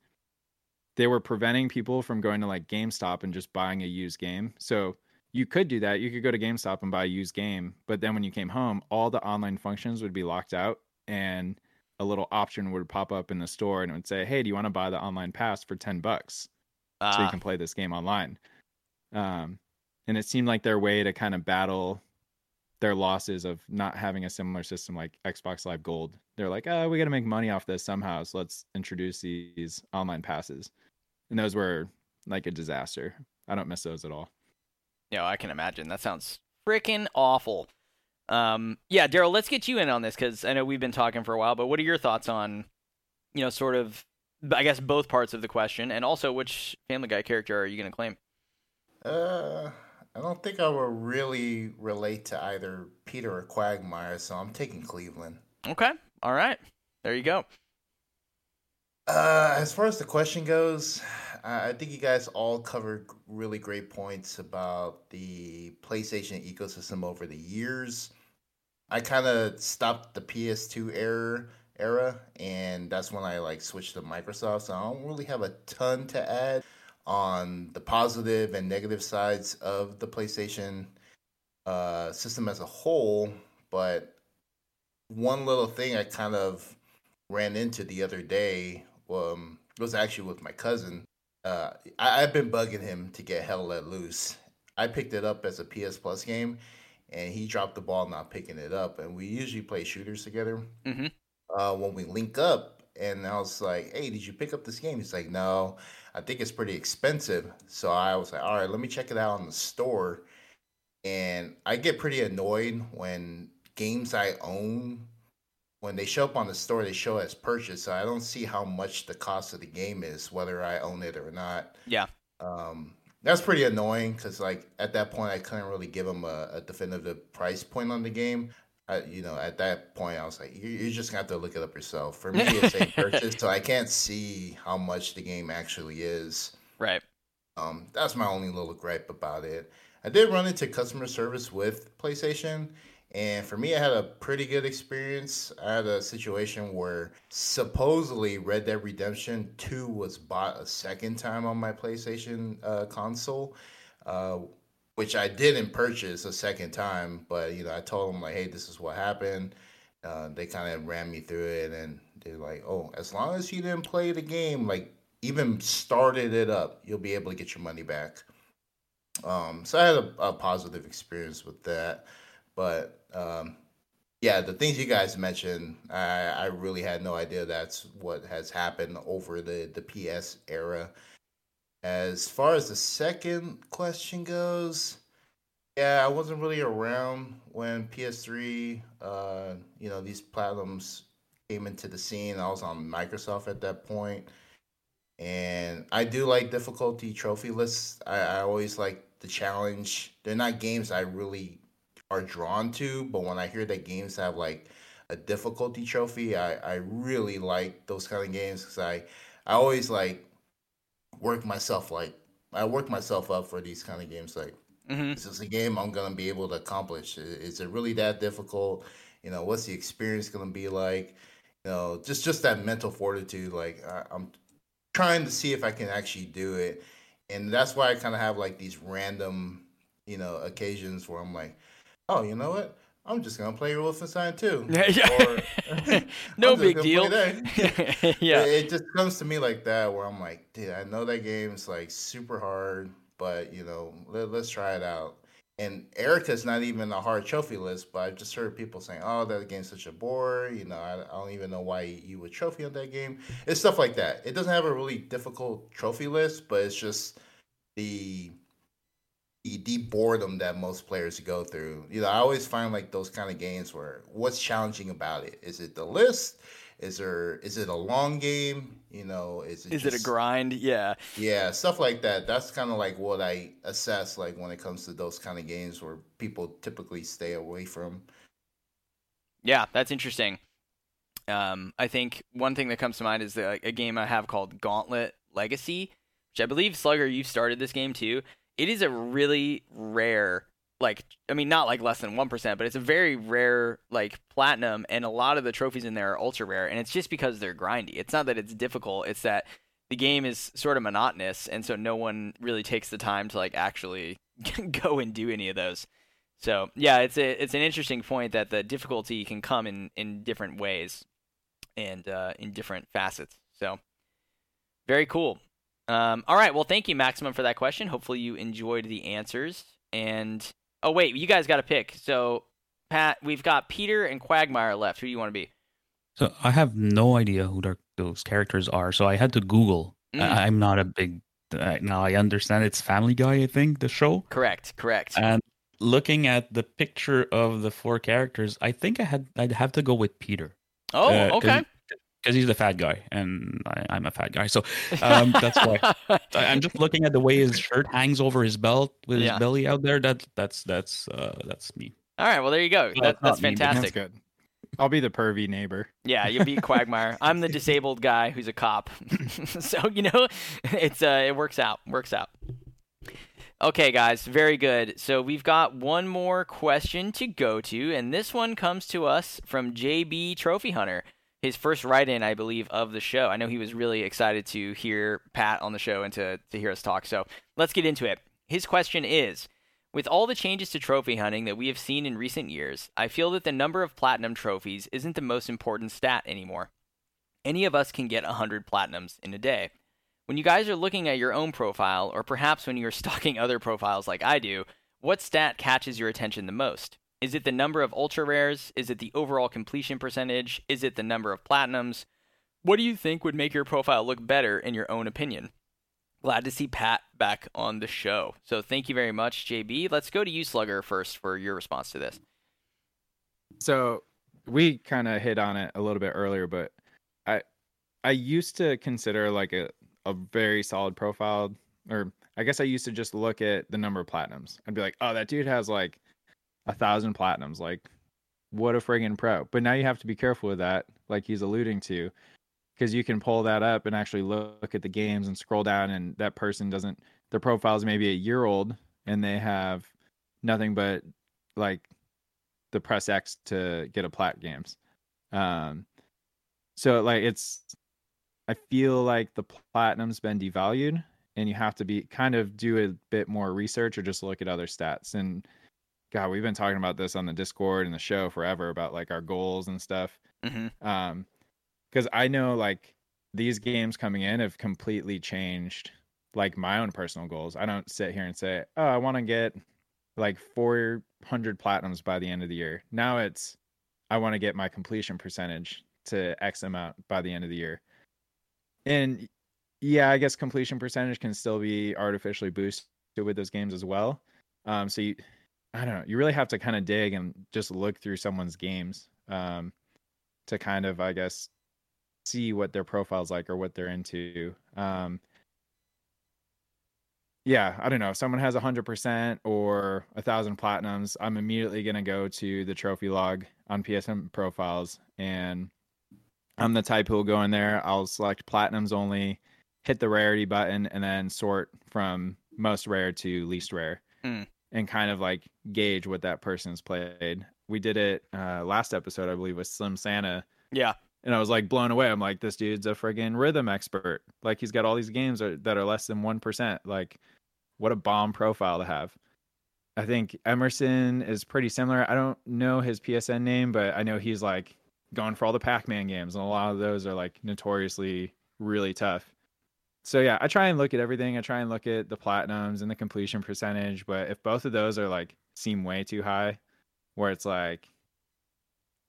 they were preventing people from going to like GameStop and just buying a used game. So you could do that. You could go to GameStop and buy a used game, but then when you came home, all the online functions would be locked out and a little option would pop up in the store and it would say, "Hey, do you want to buy the online pass for 10 bucks Uh, so you can play this game online?" Um and it seemed like their way to kind of battle their losses of not having a similar system like Xbox Live Gold. They're like, "Oh, we got to make money off this somehow, so let's introduce these online passes." And those were like a disaster. I don't miss those at all. Yeah, I can imagine. That sounds freaking awful. Um, yeah, Daryl, let's get you in on this because I know we've been talking for a while. But what are your thoughts on, you know, sort of, I guess both parts of the question, and also which Family Guy character are you going to claim? Uh, I don't think I will really relate to either Peter or Quagmire, so I'm taking Cleveland. Okay, all right, there you go. Uh, as far as the question goes, I think you guys all covered really great points about the PlayStation ecosystem over the years. I kind of stopped the PS2 era era, and that's when I like switched to Microsoft. So I don't really have a ton to add on the positive and negative sides of the PlayStation uh, system as a whole. But one little thing I kind of ran into the other day um, was actually with my cousin. Uh, I, I've been bugging him to get Hell Let Loose. I picked it up as a PS Plus game, and he dropped the ball not picking it up. And we usually play shooters together. hmm Uh, when we link up, and I was like, "Hey, did you pick up this game?" He's like, "No, I think it's pretty expensive." So I was like, "All right, let me check it out on the store." And I get pretty annoyed when games I own when they show up on the store, they show as purchase. So I don't see how much the cost of the game is, whether I own it or not. Yeah. Um, that's pretty annoying because, like, at that point, I couldn't really give them a, a definitive price point on the game. I, you know, at that point, I was like, you, you're just gonna have to look it up yourself. For me, it's a *laughs* purchase, so I can't see how much the game actually is. Right. Um, that's my only little gripe about it. I did run into customer service with PlayStation, and for me, I had a pretty good experience. I had a situation where supposedly Red Dead Redemption 2 was bought a second time on my PlayStation uh, console, uh, which I didn't purchase a second time. But, you know, I told them, like, hey, this is what happened. Uh, they kind of ran me through it, and they're like, oh, as long as you didn't play the game, like, even started it up, you'll be able to get your money back. Um, so I had a, a positive experience with that, but um, yeah, the things you guys mentioned, I, I really had no idea that's what has happened over the the PS era. As far as the second question goes, yeah, I wasn't really around when PS3, uh, you know, these platinums came into the scene. I was on Microsoft at that point and I do like difficulty trophy lists. I, I always like the challenge. They're not games I really are drawn to, but when I hear that games have like a difficulty trophy, I, I really like those kind of games because I I always like work myself like I work myself up for these kind of games. Like, hmm is this a game I'm gonna be able to accomplish? Is it really that difficult? You know, what's the experience gonna be like? You know, just just that mental fortitude. Like, I, I'm trying to see if I can actually do it. And that's why I kind of have like these random, you know, occasions where I'm like, oh, you know what? I'm just gonna play Wolfenstein 2. *laughs* Or, *laughs* no big deal. *laughs* yeah. It, just comes to me like that where I'm like, dude, I know that game's like super hard, but you know, let, let's try it out. And Erica's not even a hard trophy list, but I've just heard people saying, "Oh, that game's such a bore." You know, I, I don't even know why you would trophy on that game. It's stuff like that. It doesn't have a really difficult trophy list, but it's just the the deep boredom that most players go through. You know, I always find like those kind of games where what's challenging about it? Is it the list? Is there is it a long game? You know, is it Is it a grind? Yeah. yeah, stuff like that. That's kind of like what I assess like when it comes to those kind of games where people typically stay away from. Yeah, that's interesting. Um, I think one thing that comes to mind is the, a game I have called Gauntlet Legacy, which I believe Slugger, you've started this game too. It is a really rare, like, I mean, not like less than 1%, but it's a very rare, like, platinum, and a lot of the trophies in there are ultra rare, and it's just because they're grindy. It's not that it's difficult, it's that the game is sort of monotonous, and so no one really takes the time to like actually *laughs* go and do any of those. So yeah, it's a it's an interesting point that the difficulty can come in in different ways and uh, in different facets. So very cool. Um, all right, well, thank you, Maximum, for that question. Hopefully, you enjoyed the answers. And oh wait, you guys got to pick. So Pat, we've got Peter and Quagmire left. Who do you want to be? So I have no idea who those characters are. So I had to Google. Mm. I, I'm not a big. Uh, now I understand it's Family Guy. I think the show. Correct. Correct. And looking at the picture of the four characters, I think I had I'd have to go with Peter. oh, uh, okay. Because he's the fat guy, and I, I'm a fat guy, so um, that's why. *laughs* I- I'm just looking at the way his shirt hangs over his belt with Yeah. his belly out there. That that's that's uh, that's me. All right. Well, there you go. That, it's not that's me, but That's fantastic. good. I'll be the pervy neighbor. Yeah, you beat *laughs* Quagmire. I'm the disabled guy who's a cop. *laughs* so you know, it's uh, it works out. Works out. Okay, guys, very good. So we've got one more question to go to, and this one comes to us from JB Trophy Hunter. His first write-in, I believe, of the show. I know he was really excited to hear Pat on the show and to, to hear us talk. So let's get into it. His question is With all the changes to trophy hunting that we have seen in recent years, I feel that the number of platinum trophies isn't the most important stat anymore. Any of us can get 100 platinums in a day. When you guys are looking at your own profile, or perhaps when you're *laughs* stalking other profiles like I do, what stat catches your attention the most? Is it the number of ultra rares? Is it the overall completion percentage? Is it the number of platinums? What do you think would make your profile look better in your own opinion? Glad to see Pat back on the show. So thank you very much, JB. Let's go to you, Slugger, first for your response to this. So we kind of hit on it a little bit earlier, but I I used to consider like a, a very solid profile, or I guess I used to just look at the number of platinums. I'd be like, oh, that dude has like a thousand platinums. Like, what a friggin' pro. But now you have to be careful with that, like he's alluding to, because you can pull that up and actually look at the games and scroll down, and that person doesn't, their profile is maybe a year old and they have nothing but like the press X to get a plat games. Um, so like it's, I feel like the platinum's been devalued, and you have to be kind of do a bit more research or just look at other stats. And God, we've been talking about this on the Discord and the show forever about like our goals and stuff. Mm-hmm. Um, because I know like these games coming in have completely changed like my own personal goals. I don't sit here and say, oh, I want to get like 400 platinums by the end of the year. Now it's, I want to get my completion percentage to X amount by the end of the year. And yeah, I guess completion percentage can still be artificially boosted with those games as well. Um, so you, I don't know, you really have to kind of dig and just look through someone's games um, to kind of, I guess, see what their profile's like or what they're into. Um, yeah, I don't know. If someone has a hundred percent or a thousand platinums, I'm immediately gonna go to the trophy log on PSN profiles, and I'm the type who will go in there. I'll select platinums only, hit the rarity button, and then sort from most rare to least rare, Hmm. And kind of like gauge what that person's played. We did it uh, last episode, I believe, with Slim Santa Yeah. and I was like blown away. I'm like, this dude's a friggin' rhythm expert. Like he's got all these games are, that are less than one percent. Like, what a bomb profile to have. I think Emerson is pretty similar. I don't know his PSN name, but I know he's like going for all the Pac-Man games, and a lot of those are like notoriously really tough. So yeah, I try and look at everything. I try and look at the platinums and the completion percentage. But if both of those are like seem way too high, where it's like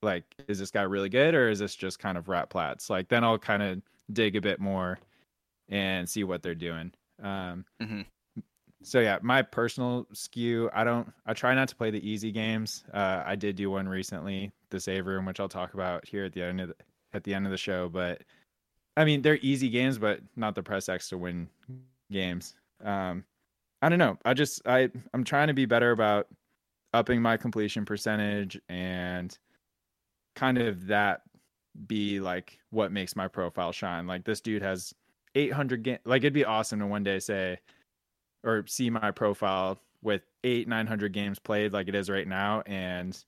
like is this guy really good or is this just kind of rat plats like then i'll kind of dig a bit more and see what they're doing um Mhm. so yeah my personal skew i don't i try not to play the easy games uh i did do one recently the save room which i'll talk about here at the end of the, at the end of the show but i mean they're easy games but not the press x to win games um i don't know i just i i'm trying to be better about upping my completion percentage and kind of that be like what makes my profile shine. Like this dude has 800 ga- like it'd be awesome to one day say or see my profile with 8 900 games played like it is right now and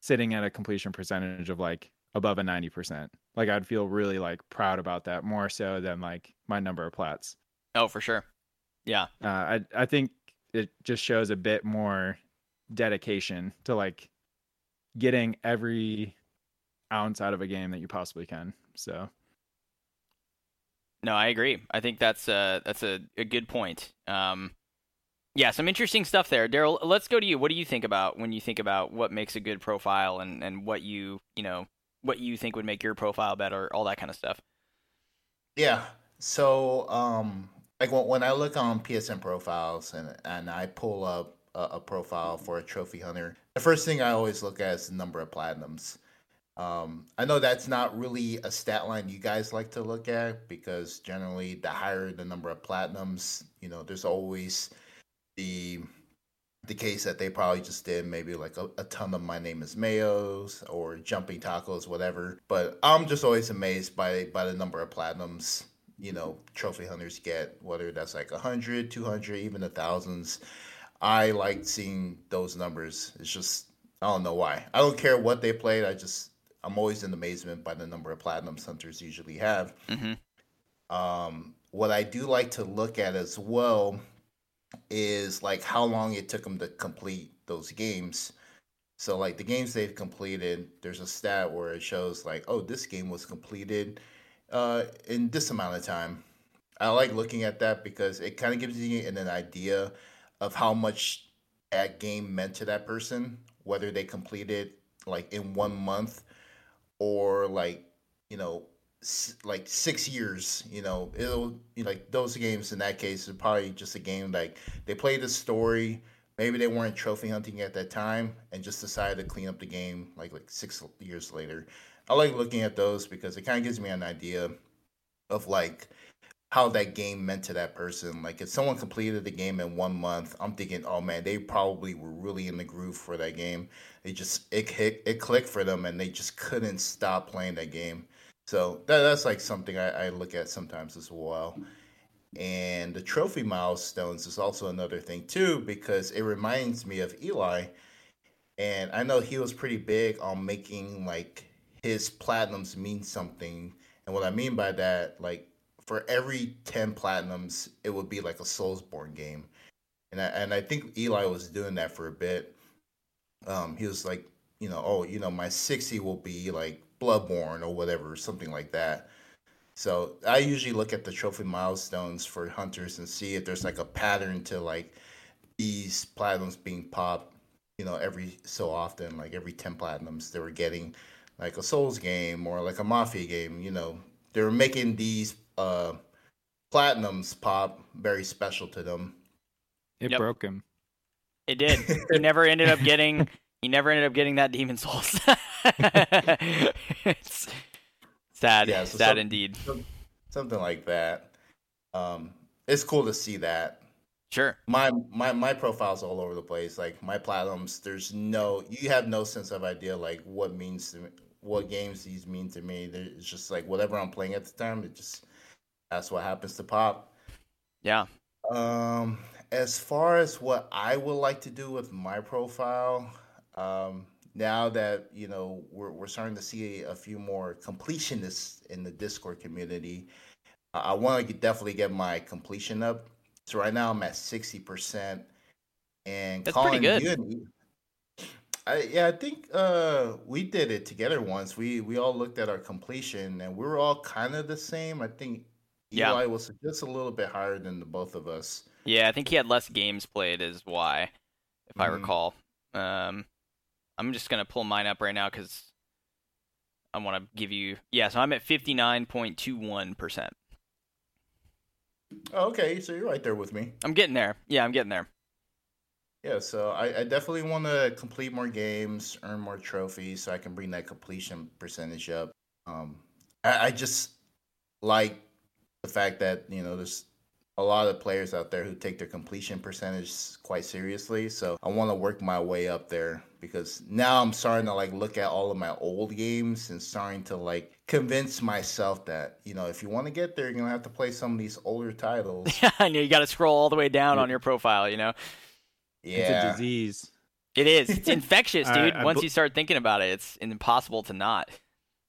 sitting at a completion percentage of like above a 90%. Like I'd feel really like proud about that more so than like my number of plats. Oh, for sure. Yeah. Uh, I I think it just shows a bit more dedication to like getting every ounce out of a game that you possibly can. So No, I agree. I think that's uh that's a, a good point. Um yeah, some interesting stuff there. Daryl, let's go to you. What do you think about when you think about what makes a good profile and, and what you you know what you think would make your profile better, all that kind of stuff? Yeah. So, um, like when, I look on PSN profiles and and I pull up a, a profile for a trophy hunter, the first thing I always look at is the number of platinums. Um, I know that's not really a stat line you guys like to look at because generally, the higher the number of platinums, you know, there's always the the case that they probably just did maybe like a, a, ton of my name is mayos or jumping tacos whatever. But i'm just always amazed by by the number of platinums you know trophy hunters get whether that's like 100 200 even the thousands. I like seeing those numbers. It's just i don't know why. I don't care what they played. I just i'm always in amazement by the number of platinums hunters usually have. Mm-hmm. um, what i do like to look at as well is like how long it took them to complete those games. So like the games they've completed, there's a stat where it shows like, oh, this game was completed uh, in this amount of time. I like looking at that because it kind of gives you an, an idea of how much that game meant to that person, whether they completed like in one month or like you know like six years. You know, it'll you know, like those games in that case are probably just a game like they played the story. Maybe they weren't trophy hunting at that time and just decided to clean up the game like like six years later. I like looking at those because it kind of gives me an idea of like how that game meant to that person. Like if someone completed the game in one month, I'm thinking, oh man, they probably were really in the groove for that game. They just it hit, it clicked for them, and they just couldn't stop playing that game. So that, that's like something I, I look at sometimes as well. And the trophy milestones is also another thing too, because it reminds me of Eli. And I know he was pretty big on making like his platinums mean something. And what I mean by that, like for every 10 platinums, it would be like a Soulsborne game. And I, and I think Eli was doing that for a bit. Um, he was like, you know, oh, you know, my 60 will be like Bloodborne or whatever, something like that. So I usually look at the trophy milestones for hunters and see if there's like a pattern to like these platinums being popped, you know, every so often, like every 10 platinums they were getting like a Souls game or like a Mafia game, you know, they were making these uh platinums pop very special to them. It yep. broke him. It did. he never ended up getting he never ended up getting that Demon's Souls. *laughs* *laughs* it's sad, yeah, so sad indeed. Something like that. Um, it's cool to see that. Sure. My my my profile's all over the place. Like my platinums, there's no you have no sense of idea like what means to me, what games these mean to me. It's just like whatever I'm playing at the time. It just that's what happens to pop. Yeah. Um, as far as what I would like to do with my profile, um, now that you know we're we're starting to see a, few more completionists in the Discord community, I, I want to definitely get my completion up. So right now I'm at sixty percent, and that's pretty good. And, I, yeah, I think uh, we did it together once. We we all looked at our completion, and we were all kind of the same. I think yeah. Eli was just a little bit higher than the both of us. Yeah, I think he had less games played, is why, if mm-hmm. I recall. Um, I'm just gonna pull mine up right now because I want to give you. Yeah, so I'm at 59.21 percent. Oh, okay, so you're right there with me. I'm getting there. Yeah, I'm getting there. Yeah, so I, I definitely want to complete more games, earn more trophies, so I can bring that completion percentage up. Um, I, I just like the fact that you know there's a lot of players out there who take their completion percentage quite seriously. So I want to work my way up there because now I'm starting to like look at all of my old games and starting to like convince myself that you know if you want to get there, you're gonna have to play some of these older titles. *laughs* Yeah, and you got to scroll all the way down yeah. on your profile. You know, yeah, it's a disease. It is. It's *laughs* infectious, dude. Once you start thinking about it, it's impossible to not.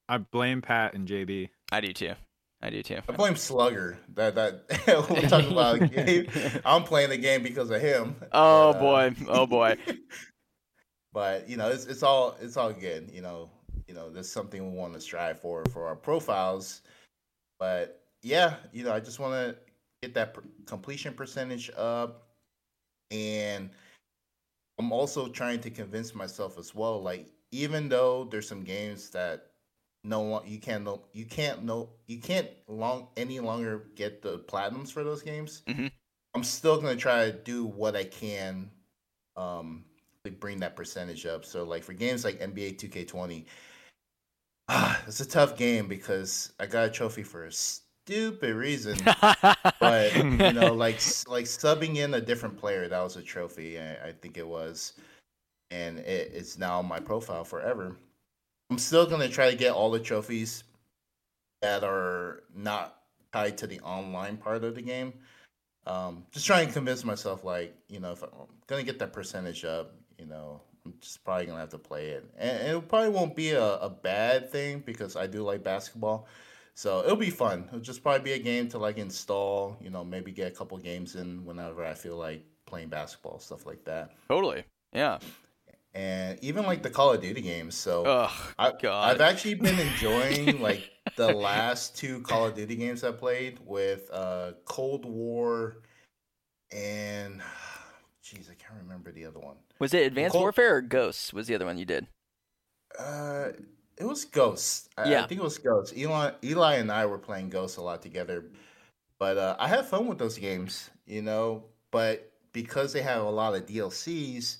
I blame Pat and JB. I do too. I do too. I blame Slugger. That that *laughs* we're talking about a game. I'm playing the game because of him. Oh But, uh, boy. Oh boy. But you know, it's it's all it's all good. You know, you know, there's something we want to strive for for our profiles. But yeah, you know, I just want to get that completion percentage up, and I'm also trying to convince myself as well. Like, even though there's some games that no one you can't no you can't no you can't long any longer get the platinums for those games. Mhm. I'm still gonna try to do what I can, um, bring that percentage up. So like for games like NBA 2K20, ah, it's a tough game because I got a trophy for a stupid reason. but you know, *laughs* like like subbing in a different player, that was a trophy. I, I think it was, and it, it's now on my profile forever. I'm still gonna try to get all the trophies that are not tied to the online part of the game. Um, just trying to convince myself, like you know, if I'm gonna get that percentage up, you know, I'm just probably gonna have to play it, and, it probably won't be a, a bad thing because I do like basketball. So it'll be fun. It'll just probably be a game to like install, you know, maybe get a couple games in whenever I feel like playing basketball, stuff like that. totally. Yeah. And even like the Call of Duty games. So Oh I, God. I've actually been enjoying like the last two Call of Duty games I played with uh Cold War and *sighs* jeez, I can't remember the other one. Was it Advanced Col- Warfare or Ghosts? Was the other one you did? Uh, it was Ghosts. I, Yeah. I think it was Ghosts. Eli, Eli and I were playing Ghosts a lot together, but uh, I had fun with those games, you know. But because they have a lot of DLCs,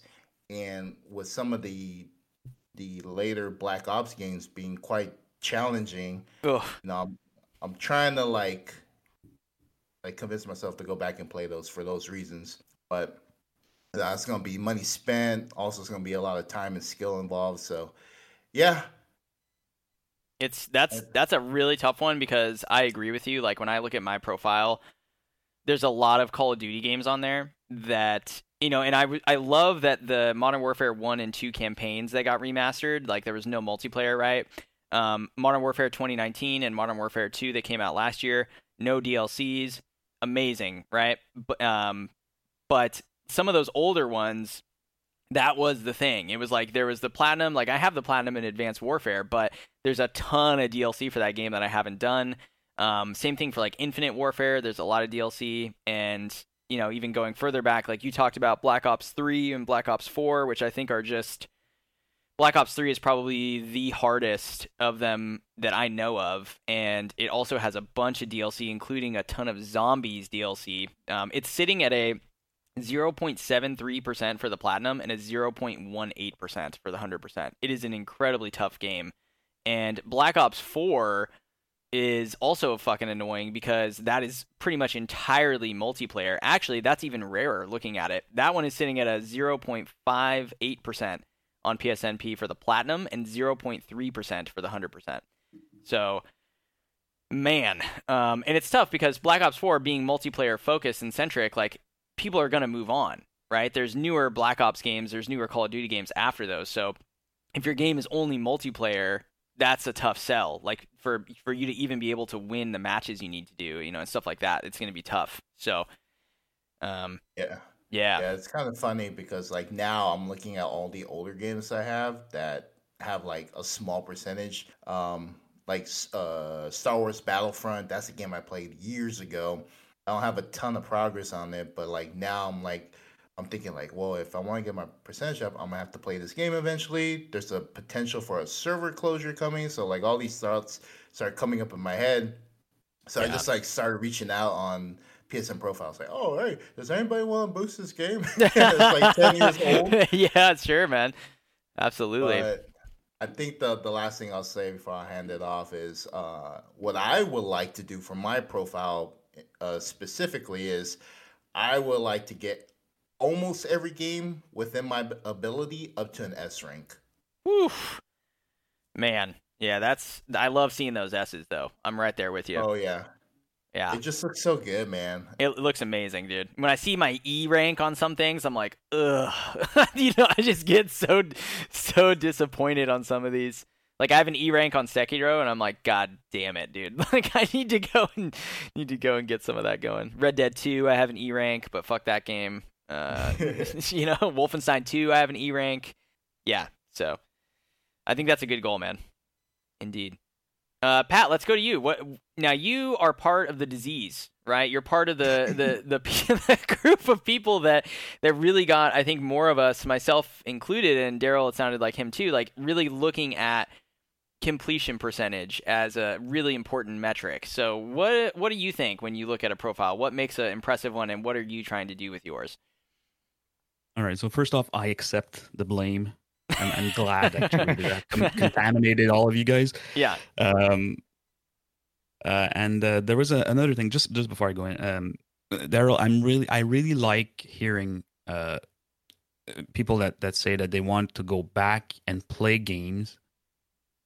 and with some of the the later Black Ops games being quite challenging, Ugh. you know, I'm, I'm trying to like like convince myself to go back and play those for those reasons. But uh, it's gonna be money spent. Also, it's gonna be a lot of time and skill involved. So, yeah, It's that's that's a really tough one because I agree with you. Like when I look at my profile, there's a lot of Call of Duty games on there that you know, and I I love that the Modern Warfare one and two campaigns that got remastered. Like there was no multiplayer, right? Um, Modern Warfare 2019 and Modern Warfare 2 that came out last year, no DLCs, amazing, right? But um, but some of those older ones that was the thing. It was like there was the platinum, like I have the platinum in Advanced Warfare, but there's a ton of DLC for that game that I haven't done. Um, same thing for like Infinite Warfare. There's a lot of DLC, and you know, even going further back, like you talked about Black Ops 3 and Black Ops 4, which I think are just Black Ops 3 is probably the hardest of them that I know of, and it also has a bunch of DLC, including a ton of zombies DLC. Um, it's sitting at a 0.73% for the platinum and a 0.18% for the 100%. It is an incredibly tough game. And Black Ops 4 is also fucking annoying because that is pretty much entirely multiplayer. Actually, that's even rarer looking at it. That one is sitting at a 0.58% on PSNP for the platinum and 0.3% for the 100%. So, man, um, and it's tough because Black Ops 4 being multiplayer focused and centric, like people are going to move on, right? There's newer Black Ops games, there's newer Call of Duty games after those. So if your game is only multiplayer, that's a tough sell. Like for for you to even be able to win the matches you need to do, you know, and stuff like that, it's going to be tough. So um yeah. yeah. Yeah, it's kind of funny because like now I'm looking at all the older games I have that have like a small percentage. Um, like uh, Star Wars Battlefront, that's a game I played years ago. I don't have a ton of progress on it, but like now I'm like I'm thinking like, well, if I want to get my percentage up, I'm gonna have to play this game eventually. There's a potential for a server closure coming, so like all these thoughts start coming up in my head. So I just like started reaching out on PSN profiles, like, oh hey, does anybody want to boost this game? *laughs* it's like ten *laughs* years old. yeah, sure, man. Absolutely. But I think the the last thing I'll say before I hand it off is uh, what I would like to do for my profile uh, specifically is I would like to get almost every game within my ability up to an S rank. Woof. Man. Yeah, that's I love seeing those S's though. I'm right there with you. Oh yeah, yeah. it just looks so good, man. It looks amazing, dude. When I see my E rank on some things, I'm like, ugh. *laughs* you know, I just get so so disappointed on some of these Like I have an E rank on Sekiro, and I'm like, God damn it, dude! *laughs* Like I need to go and need to go and get some of that going. Red Dead 2, I have an E rank, but fuck that game. Uh, *laughs* *laughs* you know, Wolfenstein 2, I have an E rank. Yeah, so I think that's a good goal, man. Indeed. Uh, Pat, let's go to you. What now? You are part of the disease, right? You're part of the the the, the group of people that that really got, I think, more of us, myself included, and Daryl. It sounded like him too. Like really looking at completion percentage as a really important metric. So, what what do you think when you look at a profile? What makes an impressive one, and what are you trying to do with yours? All right. So first off, I accept the blame. I'm, I'm glad actually that I *laughs* contaminated all of you guys. Yeah. Um. Uh, and uh, there was a, another thing just just before I go in. Um, Daryl, I'm really I really like hearing uh people that that say that they want to go back and play games,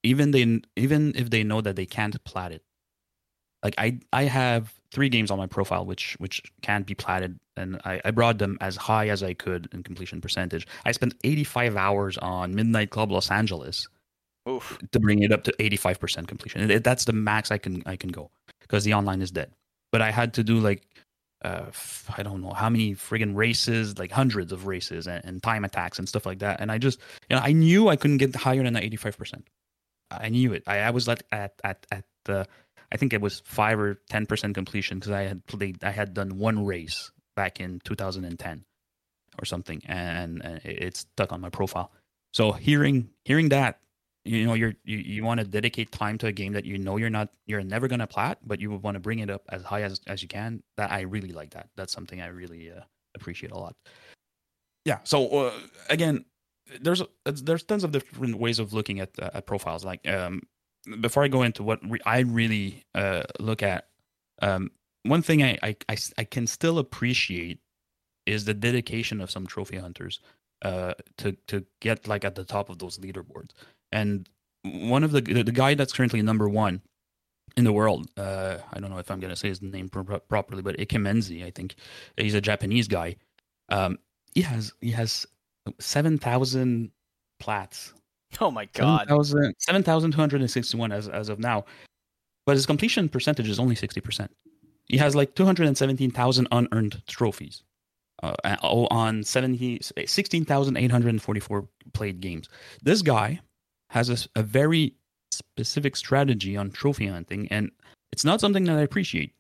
even they even if they know that they can't plat it. Like I I have three games on my profile which which can't be platted and I, I brought them as high as I could in completion percentage. I spent 85 hours on Midnight Club Los Angeles Oof. to bring it up to 85% completion. It- that's the max I can I can go because the online is dead. But I had to do like uh I don't know how many friggin' races, like hundreds of races and, and time attacks and stuff like that. And I just you know I knew I couldn't get higher than the 85%. I knew it. I, I was like at at at the I think it was five or ten percent completion because I had played. I had done one race back in 2010 or something, and, and it- it's stuck on my profile. So hearing hearing that, you know, you're you, you want to dedicate time to a game that you know you're not you're never gonna plat, but you want to bring it up as high as as you can. That I really like that. That's something I really uh, appreciate a lot. Yeah. So uh, again, there's there's tons of different ways of looking at uh, at profiles. Like um, before I go into what re- I really uh, look at, um, one thing I I I can still appreciate is the dedication of some trophy hunters uh, to to get like at the top of those leaderboards. And one of the the, the guy that's currently number one in the world, uh, I don't know if I'm gonna say his name pro- properly, but Ikemenzi, I think he's a Japanese guy. Um, he has he has seven thousand plats Oh my god. 7,000 7,261 as, as of now. But his completion percentage is only 60%. He has like 217,000 unearned trophies uh, on 70, 16,844 played games. This guy has a very specific strategy on trophy hunting, and it's not something that I appreciate,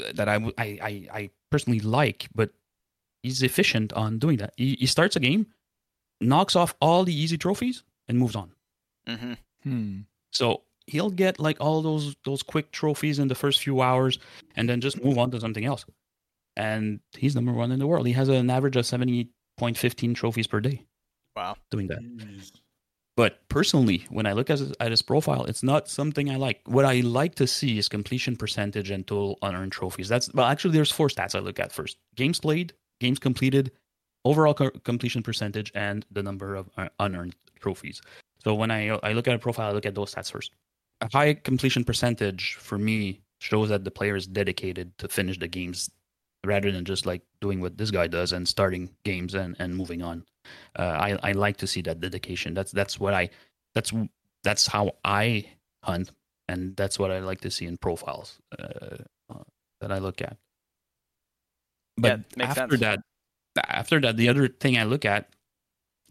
uh, that I personally like, but he's efficient on doing that. He, he starts a game, knocks off all the easy trophies, and moves on. hmm Hmm. So he'll get like all those those quick trophies in the first few hours, and then just move on to something else. And he's number one in the world. He has an average of seventy point fifteen trophies per day Wow. doing that. But personally, when I look at his, at his profile, it's not something I like. What I like to see is completion percentage and total unearned trophies. That's well, actually, there's four stats I look at first: games played, games completed, overall co- completion percentage, and the number of uh, unearned trophies. So when I I look at a profile, I look at those stats first. A high completion percentage for me shows that the player is dedicated to finish the games rather than just like doing what this guy does and starting games and, and moving on. Uh, I I like to see that dedication. That's that's what I that's that's how I hunt, and that's what I like to see in profiles uh, uh, that I look at. But Yeah, after sense. that, after that, the other thing I look at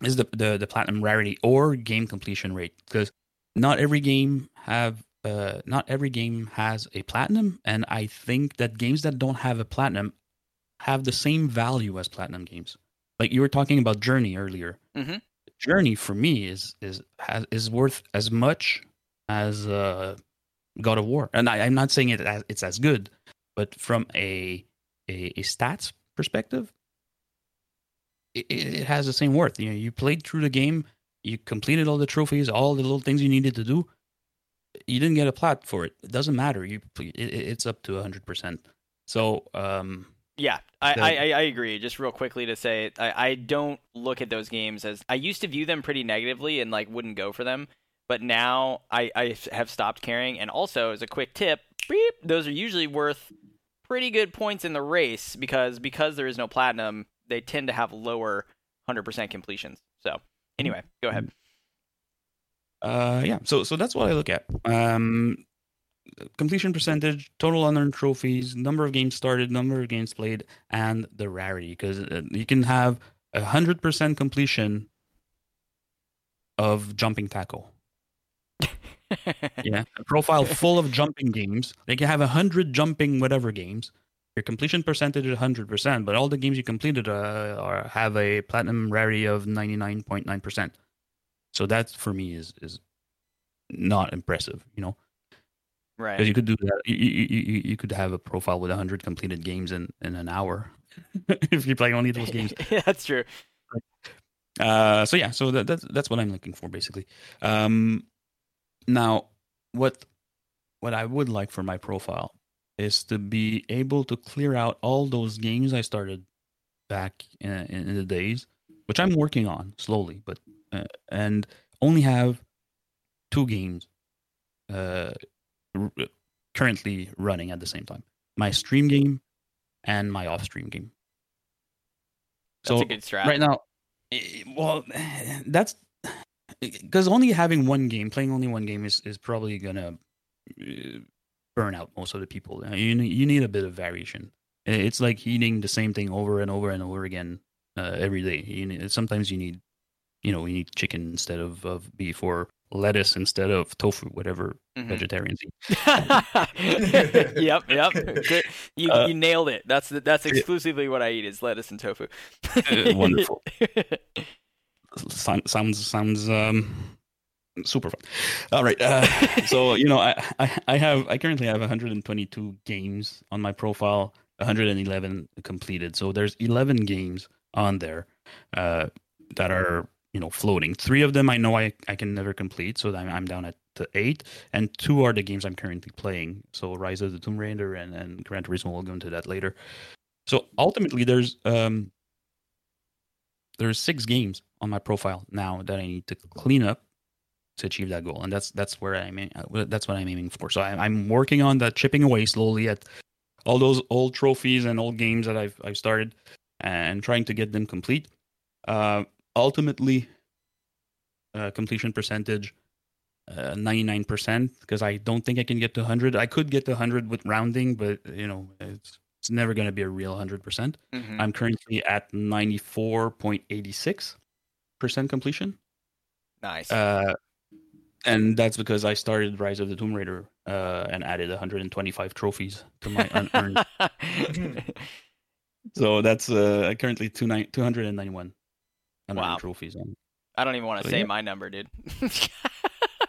is the the, the platinum rarity or game completion rate because not every game have uh, not every game has a platinum, and I think that games that don't have a platinum have the same value as platinum games. Like you were talking about Journey earlier. Mhm. Journey for me is is has, is worth as much as uh, God of War, and I, I'm not saying it as, it's as good, but from a a, a stats perspective, it, it has the same worth. You know, you played through the game, you completed all the trophies, all the little things you needed to do. You didn't get a plat for it. It doesn't matter. You it, it- it's up to hundred percent. So um, Yeah, I, I I agree. Just real quickly to say, I, I don't look at those games as I used to view them pretty negatively and like wouldn't go for them, but now I, I have stopped caring. And also, as a quick tip, beep, those are usually worth pretty good points in the race because because there is no platinum, they tend to have lower hundred percent completions. So anyway, go ahead. uh, yeah, so so that's what I look at. Um, completion percentage, total unearned trophies, number of games started, number of games played, and the rarity. Because uh, you can have a hundred percent completion of jumping tackle. *laughs* *laughs* yeah, a profile full of jumping games. They can have a hundred jumping whatever games. Your completion percentage is hundred percent, but all the games you completed uh, are have a platinum rarity of ninety nine point nine percent. So that for me is is not impressive, you know. Right. Because you could do that. You, you, you, could have a profile with hundred completed games in, in an hour *laughs* if you play only those games. *laughs* yeah, that's true. Uh, so yeah, so that, that's that's what I'm looking for basically. Um, now, what what I would like for my profile is to be able to clear out all those games I started back in, in the days, which I'm working on slowly, but uh, and only have two games uh, r- currently running at the same time: my stream game and my off-stream game. That's so a good strat. right now, eh, well, *sighs* that's because only having one game, playing only one game, is is probably gonna uh, burn out most of the people. Uh, You need, you need a bit of variation. It's like eating the same thing over and over and over again uh, every day. You need, sometimes you need, you know, you need chicken instead of, of beef or lettuce instead of tofu, whatever Mhm. vegetarians *laughs* eat. yep, yep. Good. You Uh, you nailed it. That's the, that's exclusively what I eat is lettuce and tofu. Uh, wonderful. *laughs* Sound- sounds sounds um super fun. All right, uh, *laughs* so you know, I, I I have I currently have 122 games on my profile, 111 completed. So there's 11 games on there uh, that are you know floating. Three of them I know I I can never complete, so I'm I'm down at to eight, and two are the games I'm currently playing. So Rise of the Tomb Raider and and Gran Turismo. We'll go into that later. So ultimately, there's um there's six games on my profile now that I need to clean up to achieve that goal, and that's that's where I'm aim- uh, that's what I'm aiming for. So I, I'm working on that, chipping away slowly at all those old trophies and old games that I've I've started, and trying to get them complete. Uh, ultimately, uh, completion percentage. Uh, 99% because I don't think I can get to 100. I could get to 100 with rounding, but you know, it's it's never going to be a real 100%. Mhm. I'm currently at 94.86% completion. Nice. Uh, and that's because I started Rise of the Tomb Raider uh, and added 125 trophies to my unearned. *laughs* so that's uh, currently two nine- 291 unearned Wow. trophies. On. I don't even want to So, say yeah. my number, dude.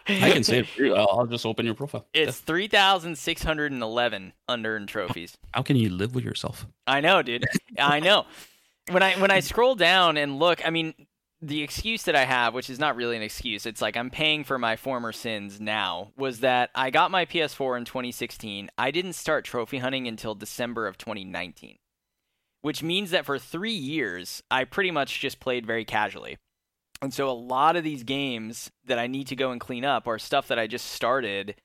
I can *laughs* say it. for you. I'll, I'll just open your profile. It's 3,611 unearned trophies. How can you live with yourself? I know, dude. I know. When I when I *laughs* scroll down and look, I mean, the excuse that I have, which is not really an excuse, it's like I'm paying for my former sins now, was that I got my PS4 in 2016. I didn't start trophy hunting until December of 2019, which means that for three years, I pretty much just played very casually. And so a lot of these games that I need to go and clean up are stuff that I just started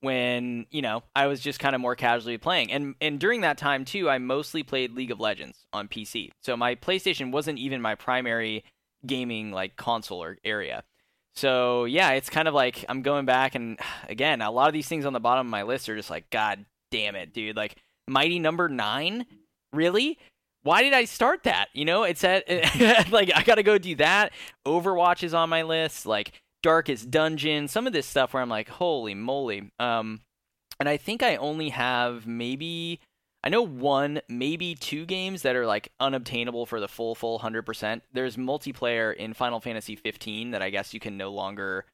when, you know, I was just kind of more casually playing. And and during that time too, I mostly played League of Legends on PC. So my PlayStation wasn't even my primary gaming like console or area. So yeah, it's kind of like I'm going back and *sighs* again, a lot of these things on the bottom of my list are just like god damn it, dude. Like Mighty Number 9? Really? Why did I start that? You know, it's at *laughs* like I got to go do that. Overwatch is on my list, like Darkest Dungeon, some of this stuff where I'm like, holy moly. Um, and I think I only have maybe I know one, maybe two games that are like unobtainable for the full full 100%. There's multiplayer in Final Fantasy 15 that I guess you can no longer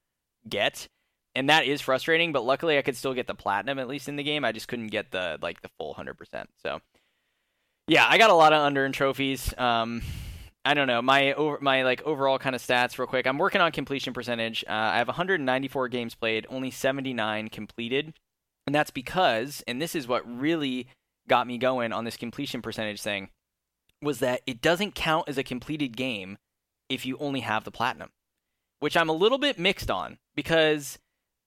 get. And that is frustrating, but luckily I could still get the platinum at least in the game. I just couldn't get the like the full 100%. So yeah, I got a lot of under unearned trophies. Um, I don't know my over my like overall kind of stats real quick. I'm working on completion percentage. Uh, I have 194 games played, only 79 completed, and that's because, and this is what really got me going on this completion percentage thing, was that it doesn't count as a completed game if you only have the platinum, which I'm a little bit mixed on because.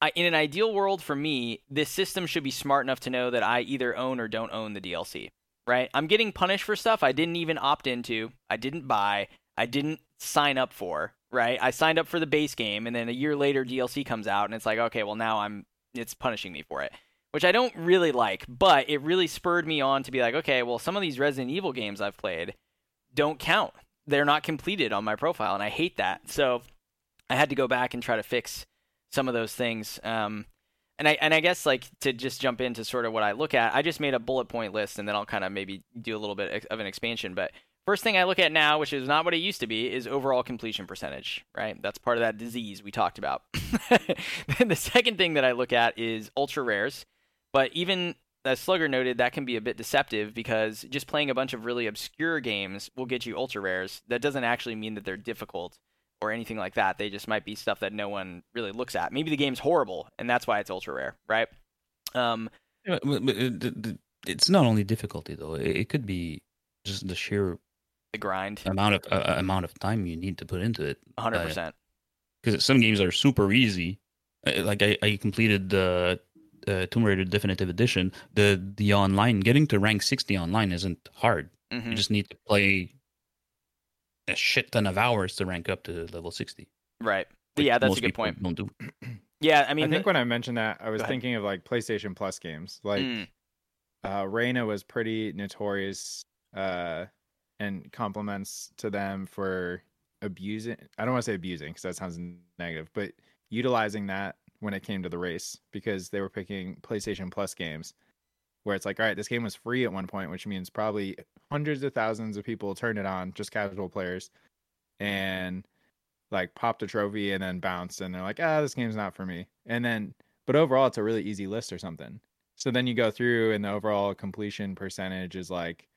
I, in an ideal world for me, this system should be smart enough to know that I either own or don't own the DLC right? I'm getting punished for stuff I didn't even opt into, I didn't buy, I didn't sign up for, right? I signed up for the base game, and then a year later DLC comes out, and it's like, okay, well now I'm it's punishing me for it, which I don't really like. But it really spurred me on to be like, okay, well some of these Resident Evil games I've played don't count. They're not completed on my profile, and I hate that. So I had to go back and try to fix some of those things. Um, and I and I guess like to just jump into sort of what I look at, I just made a bullet point list, and then I'll kind of maybe do a little bit of an expansion. But first thing I look at now, which is not what it used to be, is overall completion percentage. Right, that's part of that disease we talked about. *laughs* the second thing that I look at is ultra rares. But even as Slugger noted, that can be a bit deceptive because just playing a bunch of really obscure games will get you ultra rares. That doesn't actually mean that they're difficult or anything like that. They just might be stuff that no one really looks at. Maybe the game's horrible, and that's why it's ultra rare, right? Um, it's not only difficulty though; it could be just the sheer the grind amount of uh, amount of time you need to put into it. Hundred percent. Because some games are super easy. Uh, like I, I completed the uh, Tomb Raider Definitive Edition. The the online getting to rank sixty online isn't hard. Mm-hmm. You just need to play a shit ton of hours to rank up to level 60. Right. Like yeah, that's a good point. Don't do. *clears throat* Yeah, I mean, I think the... when I mentioned that, I was thinking of like PlayStation Plus games. Like, mm. uh, Reyna was pretty notorious, uh, and compliments to them for abusing. I don't want to say abusing because that sounds negative, but utilizing that when it came to the race because they were picking PlayStation Plus games where it's like, all right, this game was free at one point, which means probably hundreds of thousands of people turned it on, just casual players, and like popped a trophy and then bounced, and they're like, ah, this game's not for me. And then, but overall, it's a really easy list or something. So then you go through, and the overall completion percentage is like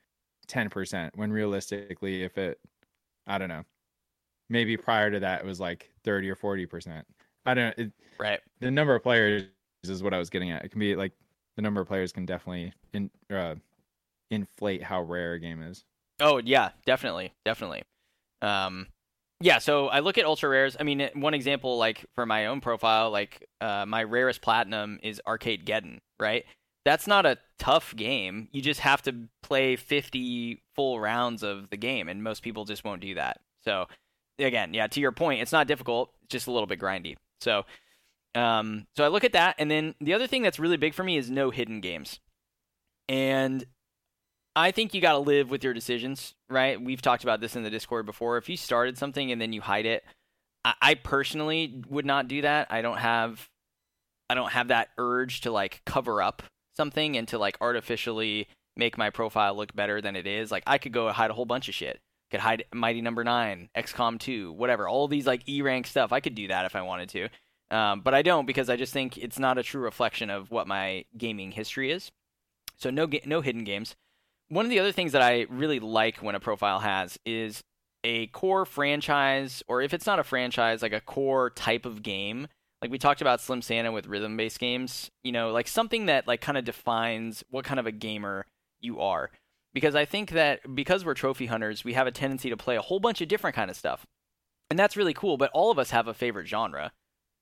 10%, when realistically, if it, I don't know, maybe prior to that, it was like 30 or 40%. I don't know. It, right. The number of players is what I was getting at. It can be like the number of players can definitely in, uh, inflate how rare a game is. Oh yeah, definitely, definitely. Um, yeah, so I look at ultra rares. I mean, one example, like for my own profile, like uh, my rarest platinum is Arcadegeddon, right? That's not a tough game. You just have to play 50 full rounds of the game, and most people just won't do that. So, again, yeah, to your point, it's not difficult. It's just a little bit grindy. So, um, so I look at that, and then the other thing that's really big for me is no hidden games. And I think you got to live with your decisions, right? We've talked about this in the Discord before. If you started something and then you hide it, I, I personally would not do that. I don't have, I don't have that urge to like cover up something and to like artificially make my profile look better than it is. Like I could go hide a whole bunch of shit. Could hide Mighty Number no. Nine, XCOM 2, whatever. All these like E rank stuff. I could do that if I wanted to. Um, but I don't because I just think it's not a true reflection of what my gaming history is. So no no hidden games. One of the other things that I really like when a profile has is a core franchise, or if it's not a franchise, like a core type of game. Like we talked about Slim Santa with rhythm based games, you know, like something that like kind of defines what kind of a gamer you are. Because I think that because we're trophy hunters, we have a tendency to play a whole bunch of different kind of stuff. And that's really cool, but all of us have a favorite genre.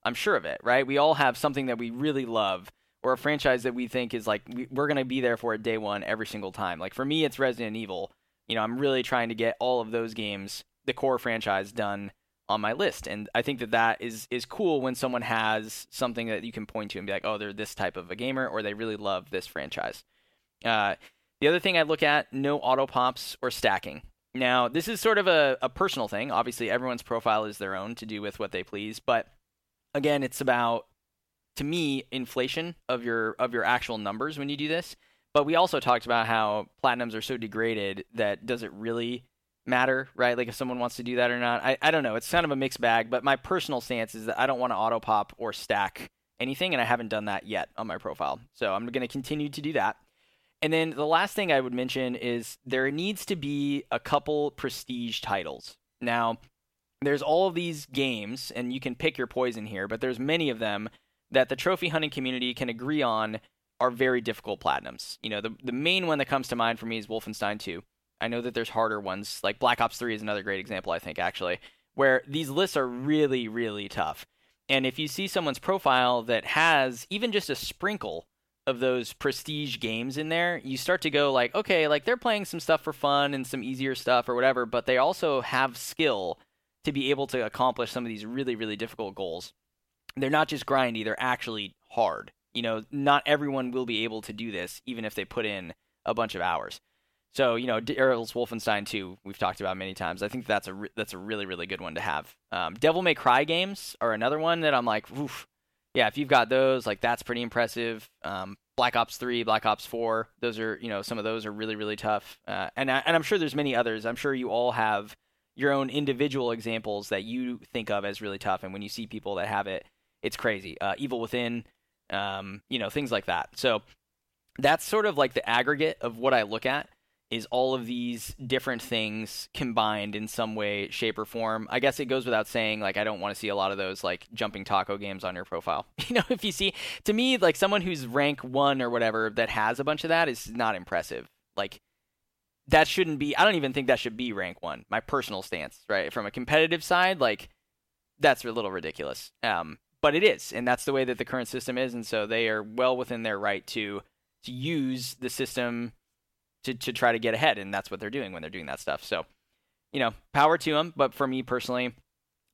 I'm sure of it, right? We all have something that we really love or a franchise that we think is like we're going to be there for it day one every single time. Like for me, it's Resident Evil. You know, I'm really trying to get all of those games, the core franchise, done on my list, and I think that that is is cool when someone has something that you can point to and be like, oh, they're this type of a gamer, or they really love this franchise. Uh, the other thing I look at, no auto pops or stacking. Now, this is sort of a, a personal thing. Obviously, everyone's profile is their own to do with what they please, but again, it's about to me inflation of your of your actual numbers when you do this. But we also talked about how platinums are so degraded that does it really matter, right? Like if someone wants to do that or not. I, I don't know. It's kind of a mixed bag, but my personal stance is that I don't want to auto pop or stack anything, and I haven't done that yet on my profile. So I'm going to continue to do that. And then the last thing I would mention is there needs to be a couple prestige titles. Now, there's all of these games, and you can pick your poison here, but there's many of them that the trophy hunting community can agree on are very difficult platinums. You know, the the main one that comes to mind for me is Wolfenstein 2. I know that there's harder ones, like Black Ops 3 is another great example, I think, actually, where these lists are really, really tough. And if you see someone's profile that has even just a sprinkle of those prestige games in there, you start to go like, okay, like they're playing some stuff for fun and some easier stuff or whatever, but they also have skill to be able to accomplish some of these really really difficult goals. They're not just grindy; they're actually hard. You know, not everyone will be able to do this, even if they put in a bunch of hours. So you know, Daryl's Wolfenstein 2, we've talked about many times. I think that's a re- that's a really really good one to have. Um, Devil May Cry games are another one that I'm like, oof, yeah, if you've got those, like that's pretty impressive. Um, Black Ops 3, Black Ops 4, those are you know some of those are really really tough. Uh, and I, and I'm sure there's many others. I'm sure you all have your own individual examples that you think of as really tough. And when you see people that have it, it's crazy. Uh, Evil Within, um, you know, things like that. So that's sort of like the aggregate of what I look at is all of these different things combined in some way, shape, or form. I guess it goes without saying, like, I don't want to see a lot of those, like, jumping taco games on your profile. *laughs* You know, if you see, to me, like, someone who's rank one or whatever that has a bunch of that is not impressive. Like, that shouldn't be, I don't even think that should be rank one, my personal stance, right? From a competitive side, like, that's a little ridiculous. Um, but it is, and that's the way that the current system is, and so they are well within their right to to use the system to, to try to get ahead, and that's what they're doing when they're doing that stuff. So, you know, power to them. But for me personally,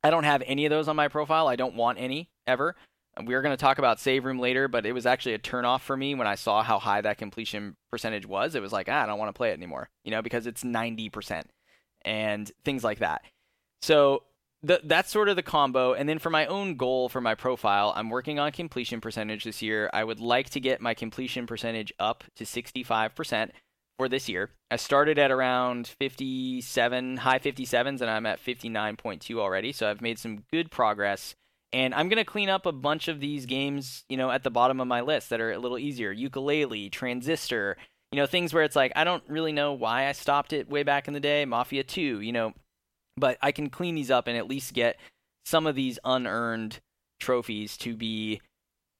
I don't have any of those on my profile. I don't want any ever. We are going to talk about save room later, but it was actually a turnoff for me when I saw how high that completion percentage was. It was like, ah, I don't want to play it anymore, you know, because it's 90% and things like that. So the, that's sort of the combo. And then for my own goal for my profile, I'm working on completion percentage this year. I would like to get my completion percentage up to 65% for this year. I started at around 57, high 57s, and I'm at 59.2 already. So I've made some good progress. And I'm going to clean up a bunch of these games, you know, at the bottom of my list that are a little easier. Yooka-Laylee, Transistor, you know, things where it's like, I don't really know why I stopped it way back in the day. Mafia 2, you know, but I can clean these up and at least get some of these unearned trophies to be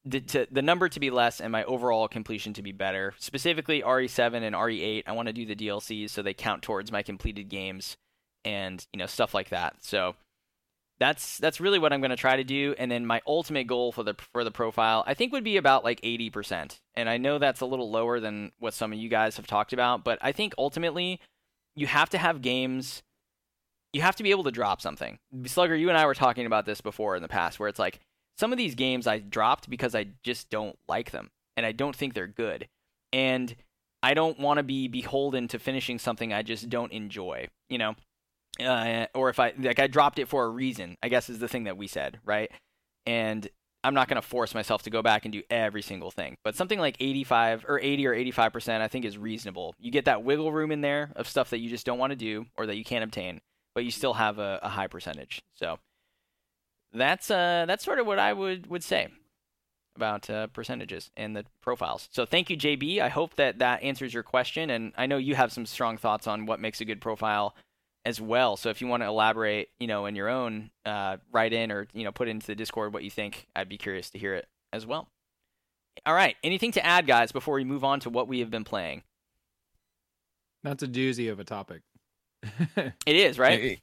the, to, the number to be less and my overall completion to be better. Specifically, RE7 and RE8, I want to do the DLCs so they count towards my completed games and you know stuff like that. So that's that's really what I'm going to try to do. And then my ultimate goal for the for the profile, I think, would be about like 80%. And I know that's a little lower than what some of you guys have talked about, but I think ultimately you have to have games. You have to be able to drop something. Slugger, you and I were talking about this before in the past, where it's like some of these games I dropped because I just don't like them and I don't think they're good. And I don't want to be beholden to finishing something I just don't enjoy, you know? Uh, or if I like I dropped it for a reason, I guess is the thing that we said, right? And I'm not going to force myself to go back and do every single thing, but something like 85 or 80 or 85% I think is reasonable. You get that wiggle room in there of stuff that you just don't want to do or that you can't obtain, but you still have a, a high percentage. So that's uh that's sort of what I would would say about uh, percentages and the profiles. So thank you, JB. I hope that that answers your question, and I know you have some strong thoughts on what makes a good profile as well. So if you want to elaborate, you know, in your own, uh, write in or you know put into the Discord what you think. I'd be curious to hear it as well. All right, anything to add, guys, before we move on to what we have been playing? That's a doozy of a topic. *laughs* it is, right?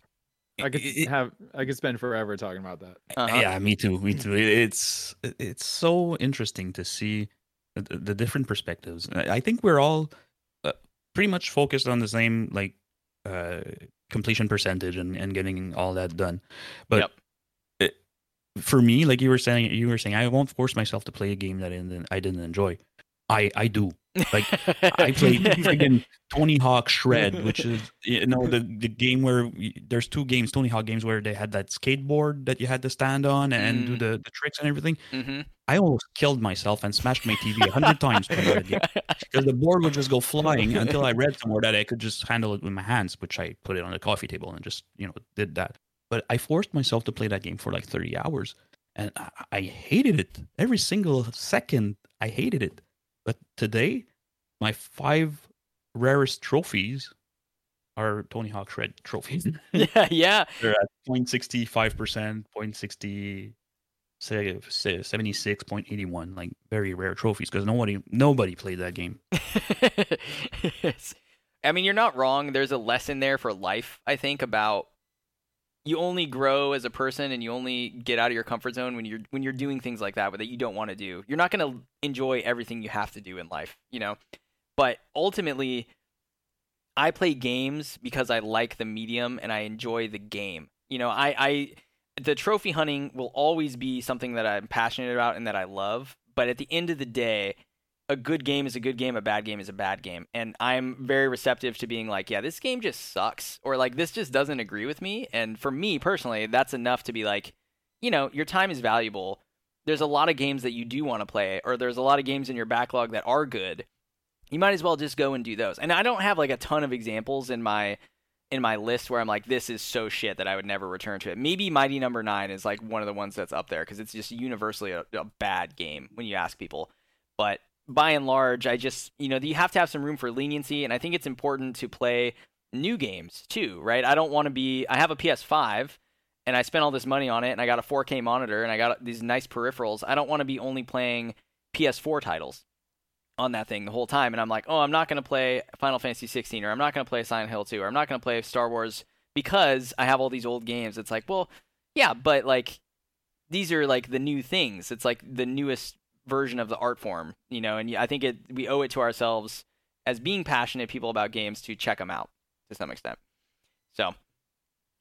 I could it, have I could spend forever talking about that. Uh-huh. Yeah, me too. Me too. It's it's so interesting to see the, the different perspectives. I think we're all uh, pretty much focused on the same like uh, completion percentage and, and getting all that done. But yep. it, for me, like you were saying, you were saying, I won't force myself to play a game that I didn't, I didn't enjoy. I I do. Like I played *laughs* freaking Tony Hawk Shred, which is you know the the game where there's two games, Tony Hawk games where they had that skateboard that you had to stand on and mm. do the, the tricks and everything. Mm-hmm. I almost killed myself and smashed my TV a hundred times because the board would just go flying until I read somewhere that I could just handle it with my hands, which I put it on the coffee table and just you know did that. But I forced myself to play that game for like 30 hours, and I, I hated it every single second. I hated it but today, my five rarest trophies are Tony Hawk Shred trophies. *laughs* *laughs* yeah, yeah. They're at 0.65%, 0.60, 76.81, like very rare trophies because nobody nobody played that game. *laughs* I mean, you're not wrong. There's a lesson there for life, I think, about you only grow as a person and you only get out of your comfort zone when you're when you're doing things like that that you don't want to do. You're not going to enjoy everything you have to do in life, you know. But ultimately I play games because I like the medium and I enjoy the game. You know, I, I the trophy hunting will always be something that I'm passionate about and that I love. But at the end of the day, a good game is a good game, a bad game is a bad game. And I'm very receptive to being like, yeah, this game just sucks or like this just doesn't agree with me. And for me personally, that's enough to be like, you know, your time is valuable. There's a lot of games that you do want to play or there's a lot of games in your backlog that are good. You might as well just go and do those. And I don't have like a ton of examples in my in my list where I'm like, this is so shit that I would never return to it. Maybe Mighty Number no. Nine is like one of the ones that's up there because it's just universally a, a, bad game when you ask people. But by and large, I just you know you have to have some room for leniency, and I think it's important to play new games too, right? I don't want to be. I have a PS5, and I spent all this money on it, and I got a 4K monitor, and I got these nice peripherals. I don't want to be only playing PS4 titles on that thing the whole time, and I'm like, oh, I'm not going to play Final Fantasy 16, or I'm not going to play Silent Hill 2, or I'm not going to play Star Wars because I have all these old games. It's like, well, yeah, but like these are like the new things. It's like the newest version of the art form, you know, and I think it we owe it to ourselves as being passionate people about games to check them out to some extent. So I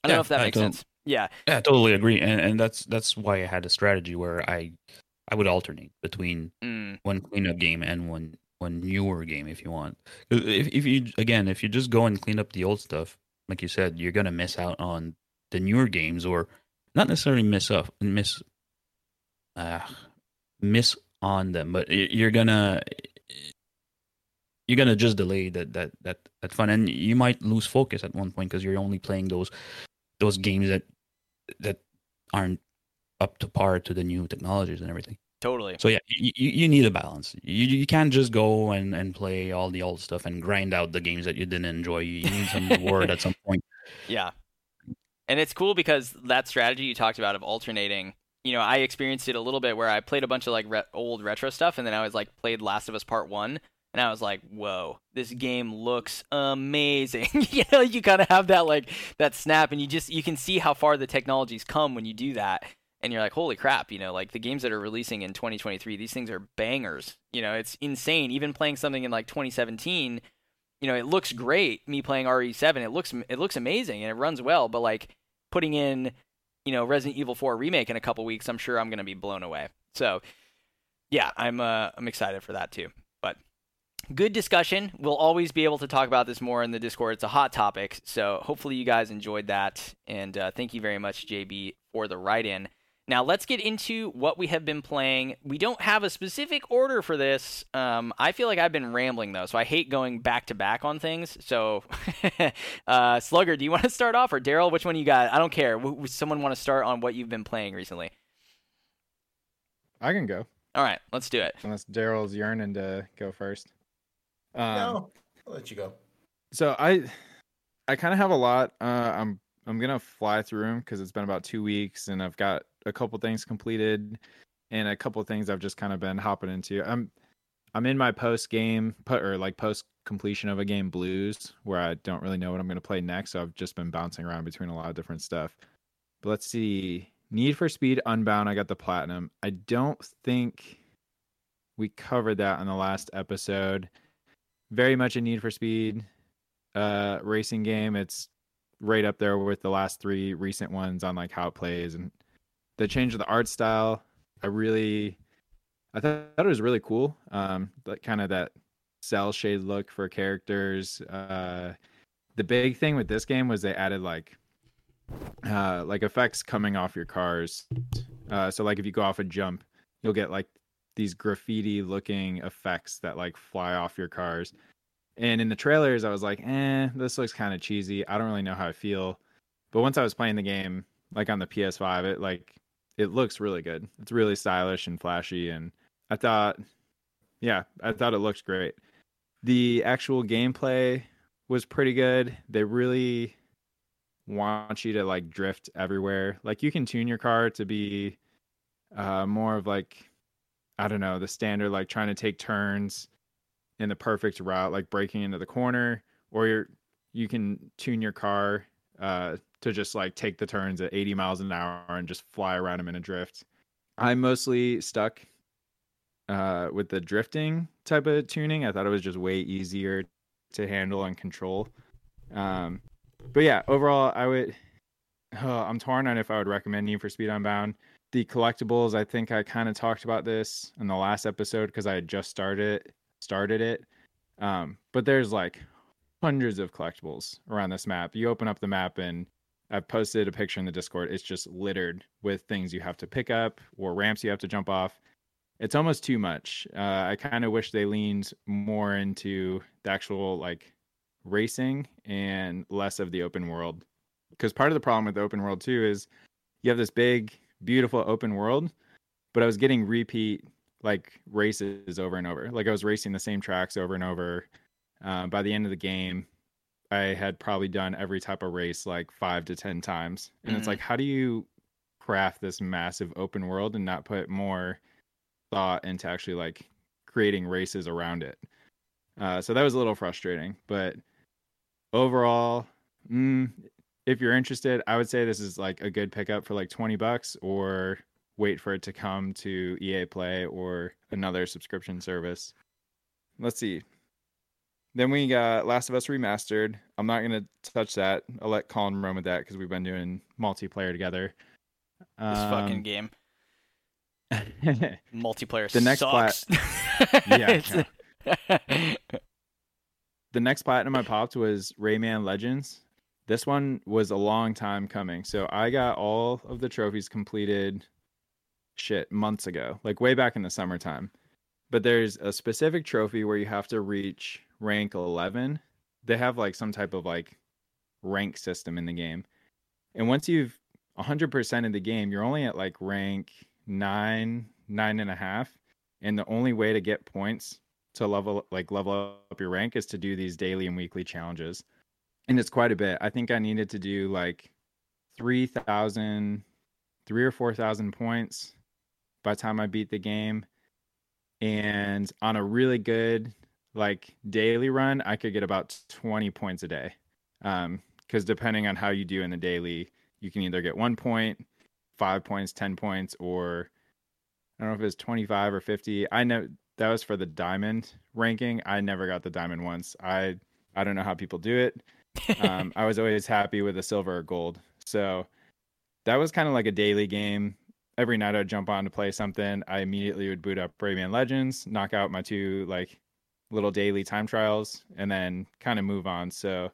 don't yeah, know if that makes sense. Yeah. Yeah, I totally agree. And and that's that's why I had a strategy where I I would alternate between mm. one cleanup game and one one newer game if you want. If if you again, if you just go and clean up the old stuff, like you said, you're gonna miss out on the newer games or not necessarily miss up and miss uh miss on them, but you're gonna you're gonna just delay that that that that fun, and you might lose focus at one point because you're only playing those those games that that aren't up to par to the new technologies and everything. Totally. So yeah, you, you need a balance. You you can't just go and, and play all the old stuff and grind out the games that you didn't enjoy. You need some reward at some point. *laughs* Yeah. And it's cool because that strategy you talked about of alternating you know, I experienced it a little bit where I played a bunch of like re- old retro stuff, and then I was like played Last of Us Part One, and I was like, whoa, this game looks amazing. *laughs* you know, you kind of have that like that snap, and you just you can see how far the technology's come when you do that, and you're like, holy crap, you know, like the games that are releasing in 2023, these things are bangers. You know, it's insane. Even playing something in like 2017, you know, it looks great. Me playing RE7, it looks it looks amazing and it runs well, but like putting in you know Resident Evil 4 remake in a couple weeks, I'm sure I'm going to be blown away. So, yeah, I'm uh, I'm excited for that too. But good discussion. We'll always be able to talk about this more in the Discord. It's a hot topic, so hopefully you guys enjoyed that. And uh, thank you very much, JB, for the write-in. Now let's get into what we have been playing. We don't have a specific order for this. Um, I feel like I've been rambling though, so I hate going back to back on things. So, *laughs* uh, Slugger, do you want to start off, or Daryl? Which one you got? I don't care. W- someone want to start on what you've been playing recently? I can go. All right, let's do it. Unless Daryl's yearning to go first. Um, no, I'll let you go. So I, I kind of have a lot. Uh, I'm I'm gonna fly through them because it's been about two weeks, and I've got a couple things completed and a couple things I've just kind of been hopping into. I'm I'm in my post game put or like post completion of a game blues where I don't really know what I'm to play next, so I've just been bouncing around between a lot of different stuff. But let's see. Need for Speed Unbound, I got the platinum. I don't think we covered that on the last episode. Very much a Need for Speed uh racing game. It's right up there with the last three recent ones on like how it plays and the change of the art style. I really, I thought, it was really cool. Um, like kind of that cell shade look for characters. Uh, the big thing with this game was they added like, uh, like effects coming off your cars. Uh, so like if you go off a jump, you'll get like these graffiti looking effects that like fly off your cars. And in the trailers, I was like, eh, this looks kind of cheesy. I don't really know how I feel. But once I was playing the game, like on the PS5, it like it looks really good. It's really stylish and flashy, and I thought, yeah, I thought it looked great. The actual gameplay was pretty good. They really want you to like drift everywhere. Like you can tune your car to be uh, more of like I don't know the standard like trying to take turns in the perfect route, like braking into the corner, or you're you can tune your car uh, to just like take the turns at 80 miles an hour and just fly around them in a drift. I'm mostly stuck uh, with the drifting type of tuning. I thought it was just way easier to handle and control. Um, but yeah, overall, I would *sighs* oh, I'm torn on if I would recommend Need for Speed Unbound. The collectibles, I think I kind of talked about this in the last episode because I had just started started it. Um, but there's like hundreds of collectibles around this map. You open up the map and I've posted a picture in the Discord. It's just littered with things you have to pick up or ramps you have to jump off. It's almost too much. Uh, I kind of wish they leaned more into the actual like racing and less of the open world. Because part of the problem with the open world too is you have this big, beautiful open world, but I was getting repeat like races over and over. Like I was racing the same tracks over and over. Uh, by the end of the game, I had probably done every type of race like five to ten times, and mm-hmm. it's like, how do you craft this massive open world and not put more thought into actually like creating races around it? Uh, so that was a little frustrating, but overall, mm, if you're interested, I would say this is like a good pickup for like 20 bucks or wait for it to come to EA Play or another subscription service. Let's see. Then we got Last of Us Remastered. I'm not going to touch that. I'll let Colin run with that because we've been doing multiplayer together. This um, fucking game. *laughs* multiplayer the next sucks. Plat- *laughs* yeah. *laughs* the next platinum I popped was Rayman Legends. This one was a long time coming. So I got all of the trophies completed shit months ago, like way back in the summertime. But there's a specific trophy where you have to reach rank 11. They have like some type of like rank system in the game. And once you've 100% of the game, you're only at like rank nine, nine and a half. And the only way to get points to level like level up your rank is to do these daily and weekly challenges. And it's quite a bit. I think I needed to do like 3,000, three or 4,000 points by the time I beat the game. And on a really good like daily run, I could get about 20 points a day. Um, because depending on how you do in the daily, you can either get one point, five points, 10 points, or I don't know if it's 25 or 50. I know that was for the diamond ranking. I never got the diamond once. I I don't know how people do it. *laughs* Um, I was always happy with a silver or gold. So that was kind of like a daily game every night I'd jump on to play something. I immediately would boot up Rayman Legends, knock out my two like little daily time trials, and then kind of move on. So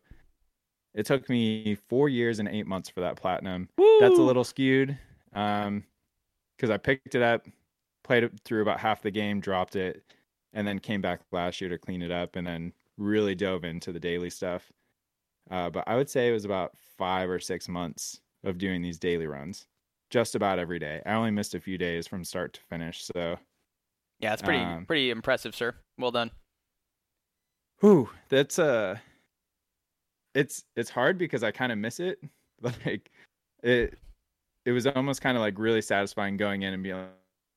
it took me four years and eight months for that platinum. Woo! That's a little skewed. Um, because I picked it up, played it through about half the game, dropped it, and then came back last year to clean it up, and then really dove into the daily stuff. Uh, but I would say it was about five or six months of doing these daily runs just about every day. I only missed a few days from start to finish, so yeah, it's pretty um, pretty impressive, sir. Well done. Whew, that's uh it's it's hard because I kind of miss it. *laughs* Like it it was almost kind of like really satisfying going in and being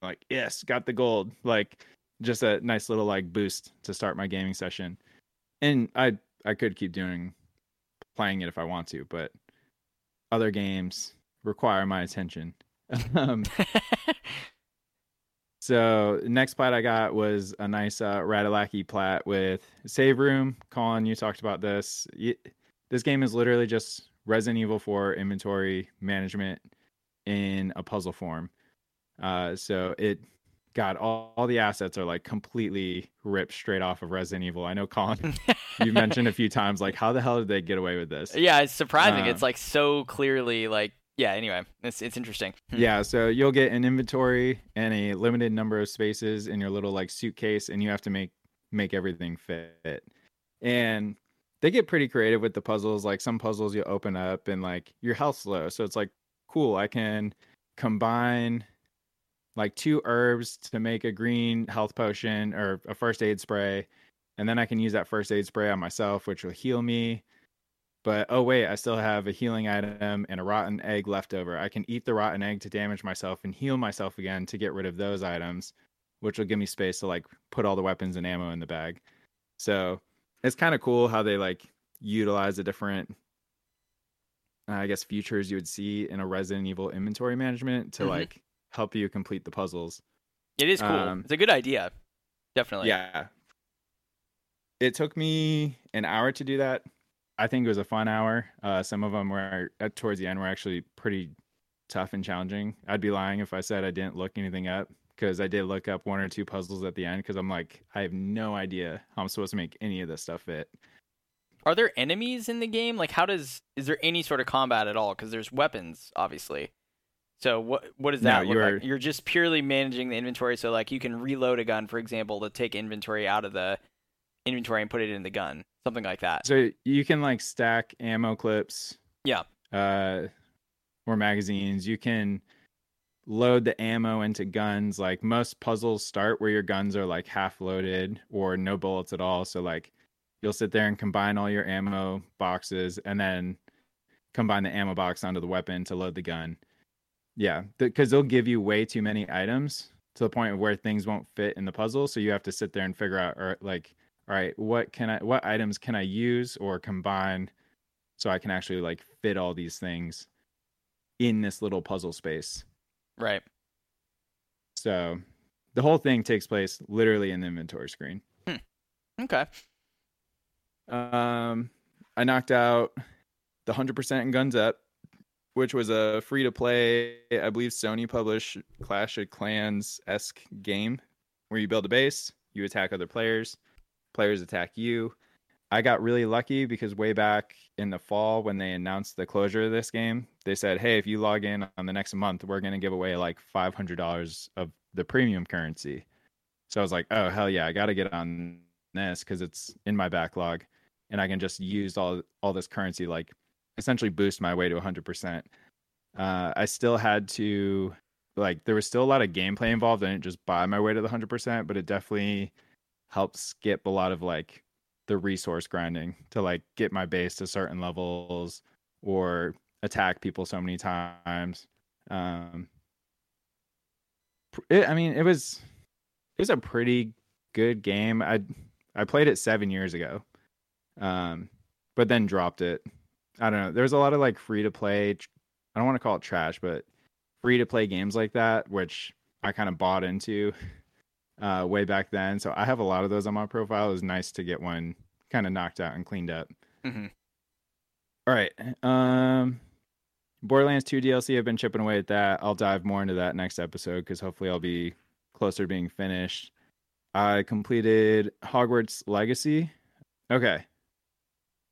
like, "Yes, got the gold." Like just a nice little like boost to start my gaming session. And I I could keep doing playing it if I want to, but other games require my attention. *laughs* um, *laughs* so next plat I got was a nice uh, Ratalaika plat with save room. Colin, you talked about this. This game is literally just Resident Evil 4 inventory management in a puzzle form. Uh, so it God, all, all, the assets are like completely ripped straight off of Resident Evil. I know, Colin, *laughs* you mentioned a few times, like, how the hell did they get away with this? Yeah, it's surprising. Um, it's like so clearly like yeah anyway it's it's interesting. Hmm. yeah so you'll get an inventory and a limited number of spaces in your little like suitcase and you have to make make everything fit. And they get pretty creative with the puzzles like some puzzles you open up and like your health's low so it's like cool i can combine like two herbs to make a green health potion or a first aid spray and then i can use that first aid spray on myself which will heal me but oh wait, I still have a healing item and a rotten egg left over. I can eat the rotten egg to damage myself and heal myself again to get rid of those items, which will give me space to like put all the weapons and ammo in the bag. So it's kind of cool how they like utilize the different uh, I guess features you would see in a Resident Evil inventory management to mm-hmm. like help you complete the puzzles. It is cool. Um, it's a good idea. Definitely. Yeah. It took me an hour to do that I think it was a fun hour. Uh, some of them were at, towards the end were actually pretty tough and challenging. I'd be lying if I said I didn't look anything up because I did look up one or two puzzles at the end because I'm like, I have no idea how I'm supposed to make any of this stuff fit. Are there enemies in the game? Like, how does is there any sort of combat at all? Because there's weapons, obviously. So what what does that No, look you're- like? You're just purely managing the inventory. So like you can reload a gun, for example, to take inventory out of the inventory and put it in the gun, something like that. So you can like stack ammo clips. Yeah. Uh, or magazines. You can load the ammo into guns. Like most puzzles start where your guns are like half loaded or no bullets at all. So like you'll sit there and combine all your ammo boxes and then combine the ammo box onto the weapon to load the gun. Yeah, because they'll give you way too many items to the point where things won't fit in the puzzle. So you have to sit there and figure out, or like, all right, what can I, what items can I use or combine so I can actually like fit all these things in this little puzzle space. Right. So the whole thing takes place literally in the inventory screen. Okay. Um, I knocked out the 100% in Guns Up, which was a free to play, I believe Sony published Clash of Clans esque game where you build a base, you attack other players, players attack you. I got really lucky because way back in the fall when they announced the closure of this game, they said, "Hey, if you log in on the next month, we're going to give away like $500 of the premium currency." So I was like, "Oh, hell yeah, I got to get on this cuz it's in my backlog and I can just use all all this currency like essentially boost my way to 100%." Uh, I still had to like there was still a lot of gameplay involved. I didn't just buy my way to the 100%, but it definitely helped skip a lot of like the resource grinding to like get my base to certain levels or attack people so many times. Um, it, I mean, it was it was a pretty good game. I I played it seven years ago, um, but then dropped it. I don't know. There's a lot of like free to play. I don't want to call it trash, but free to play games like that, which I kind of bought into *laughs* uh, way back then. So I have a lot of those on my profile. It was nice to get one kind of knocked out and cleaned up. hmm All right. Um, Borderlands 2 DLC, I've been chipping away at that. I'll dive more into that next episode because hopefully I'll be closer to being finished. I completed Hogwarts Legacy. Okay.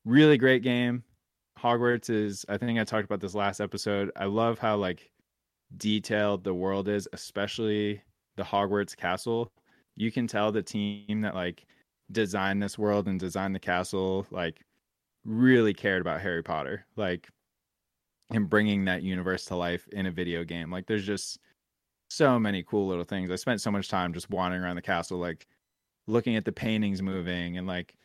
Really great game. Hogwarts is, I think I talked about this last episode. I love how like detailed the world is, especially the Hogwarts castle. You can tell the team that like designed this world and designed the castle like really cared about Harry Potter, like and bringing that universe to life in a video game. Like there's just so many cool little things. I spent so much time just wandering around the castle, like looking at the paintings moving and like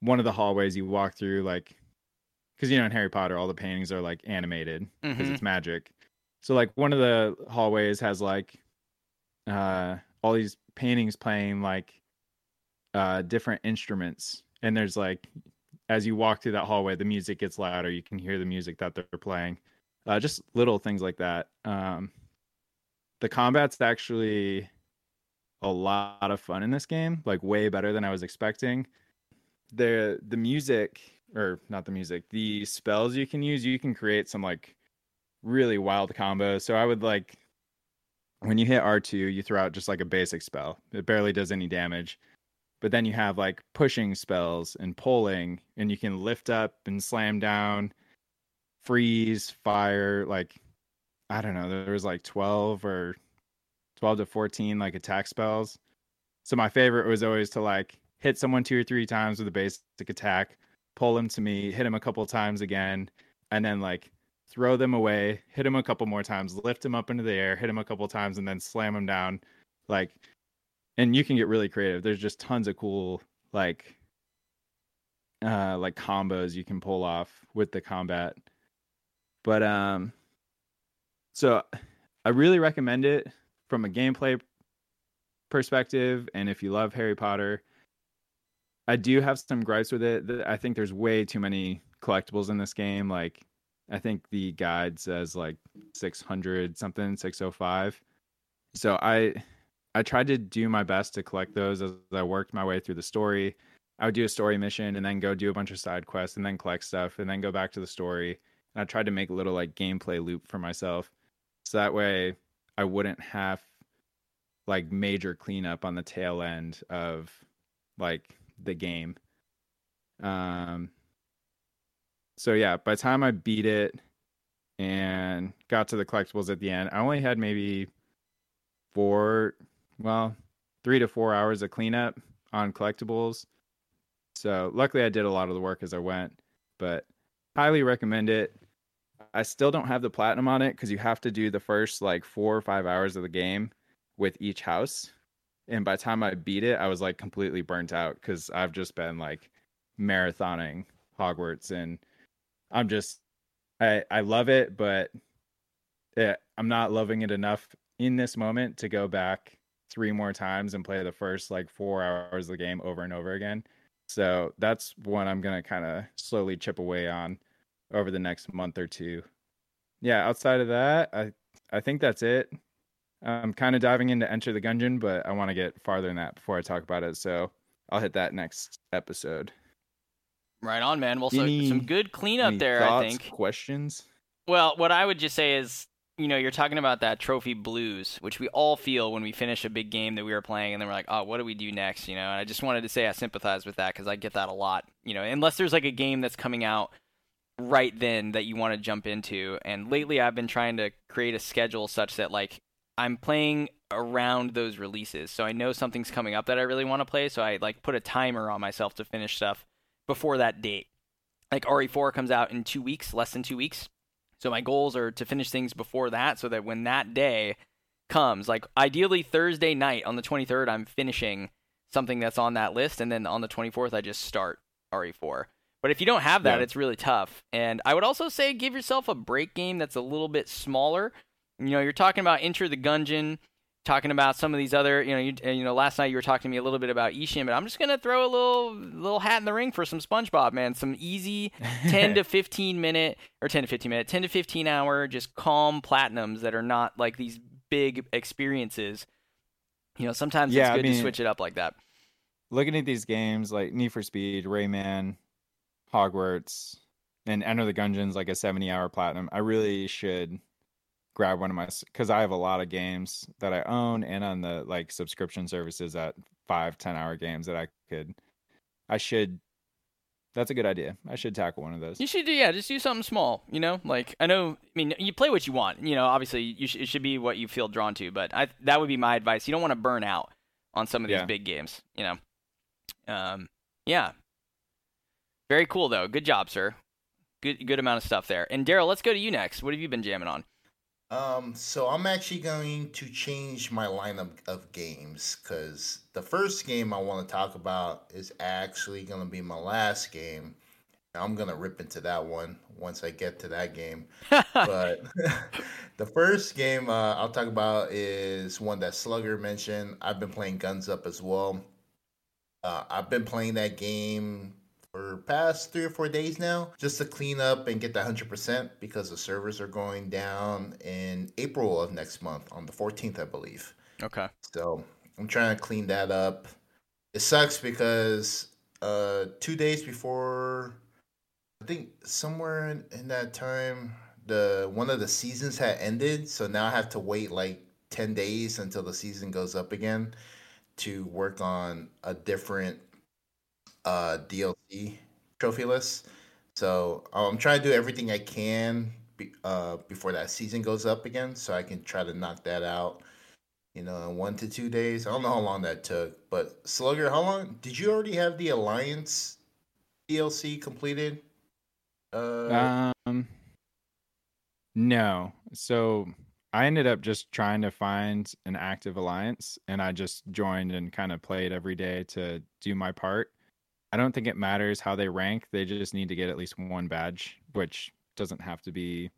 one of the hallways you walk through, like because you know in Harry Potter all the paintings are like animated because Mhm. it's magic. So like one of the hallways has like uh all these paintings playing like uh different instruments. And there's like as you walk through that hallway the music gets louder. You can hear the music that they're playing. Uh just little things like that. Um the combat's actually a lot of fun in this game like way better than i was expecting. The the music or not the music the spells you can use you can create some like really wild combos. So i would like when you hit r2 you throw out just like a basic spell. It barely does any damage. But then you have like pushing spells and pulling and you can lift up and slam down freeze fire like i don't know there was like 12 or 12 to 14 like attack spells. So my favorite was always to like hit someone two or three times with a basic attack pull them to me hit him a couple times again and then like throw them away hit him a couple more times lift him up into the air hit him a couple times and then slam him down. Like and you can get really creative. There's just tons of cool like uh like combos you can pull off with the combat. But um so i really recommend it from a gameplay perspective and if you love harry potter i do have some gripes with it. I think there's way too many collectibles in this game like i think the guide says like 600 something 605 so i I tried to do my best to collect those as I worked my way through the story. I would do a story mission and then go do a bunch of side quests and then collect stuff and then go back to the story. And I tried to make a little like gameplay loop for myself. So that way I wouldn't have like major cleanup on the tail end of like the game. Um so yeah, by the time I beat it and got to the collectibles at the end, I only had maybe four well, three to four hours of cleanup on collectibles so luckily, I did a lot of the work as I went, but highly recommend it. I still don't have the platinum on it because you have to do the first like four or five hours of the game with each house. And by the time I beat it, I was like completely burnt out because I've just been like marathoning Hogwarts and I'm just I I love it, but it, eh, I'm not loving it enough in this moment to go back three more times and play the first like four hours of the game over and over again. So that's one I'm gonna kind of slowly chip away on over the next month or two. Yeah, outside of that, I I think that's it. I'm kind of diving into Enter the Gungeon, but I want to get farther than that before I talk about it. So I'll hit that next episode. Right on, man. Well, so any, some good cleanup there, thoughts, I think. Questions? Well, what I would just say is you know, you're talking about that trophy blues, which we all feel when we finish a big game that we were playing, and then we're like, oh, what do we do next? You know, and I just wanted to say I sympathize with that because I get that a lot. You know, unless there's like a game that's coming out right then that you want to jump into. And lately, I've been trying to create a schedule such that like I'm playing around those releases, so I know something's coming up that I really want to play. So I like put a timer on myself to finish stuff before that date. Like RE4 comes out in two weeks, less than two weeks so my goals are to finish things before that so that when that day comes, like ideally Thursday night on the 23rd, I'm finishing something that's on that list. And then on the 24th, I just start RE4. But if you don't have that, yeah. it's really tough. And I would also say give yourself a break game that's a little bit smaller. You know, you're talking about Enter the Gungeon talking about some of these other, you know, you, you know, last night you were talking to me a little bit about Ishin, but I'm just gonna throw a little little hat in the ring for some SpongeBob, man. Some easy *laughs* 10 to 15 minute or 10 to 15 minute, 10 to 15 hour, just calm platinums that are not like these big experiences. You know, sometimes yeah, it's good I mean, to switch it up like that. Looking at these games like Need for Speed, Rayman, Hogwarts, and Enter the Gungeons like a 70 hour platinum, I really should grab one of my because I have a lot of games that I own and on the like subscription services at five ten hour games that I could I should that's a good idea. I should tackle one of those. You should do, yeah. Just do something small. You know, like I know. I mean, you play what you want. You know, obviously, you sh- it should be what you feel drawn to. But I, that would be my advice. You don't want to burn out on some of these yeah. big games. You know, um, yeah. Very cool though. Good job, sir. Good, good amount of stuff there. And Daryl, let's go to you next. What have you been jamming on? Um, so I'm actually going to change my lineup of games because the first game I want to talk about is actually going to be my last game. I'm gonna rip into that one once I get to that game. *laughs* but *laughs* the first game uh, I'll talk about is one that Slugger mentioned. I've been playing Guns Up as well. Uh, I've been playing that game for past three or four days now just to clean up and get the 100% because the servers are going down in April of next month on the 14th, I believe. Okay. So I'm trying to clean that up. It sucks because uh, two days before, I think somewhere in, in that time, the one of the seasons had ended. So now I have to wait like 10 days until the season goes up again to work on a different uh, DLC trophy list. So I'm trying to do everything I can be, uh, before that season goes up again, so I can try to knock that out. You know, in one to two days. I don't know how long that took, but Slugger, how long did you already have the Alliance DLC completed? Uh, um, no. So I ended up just trying to find an active alliance, and I just joined and kind of played every day to do my part. I don't think it matters how they rank. They just need to get at least one badge, which doesn't have to be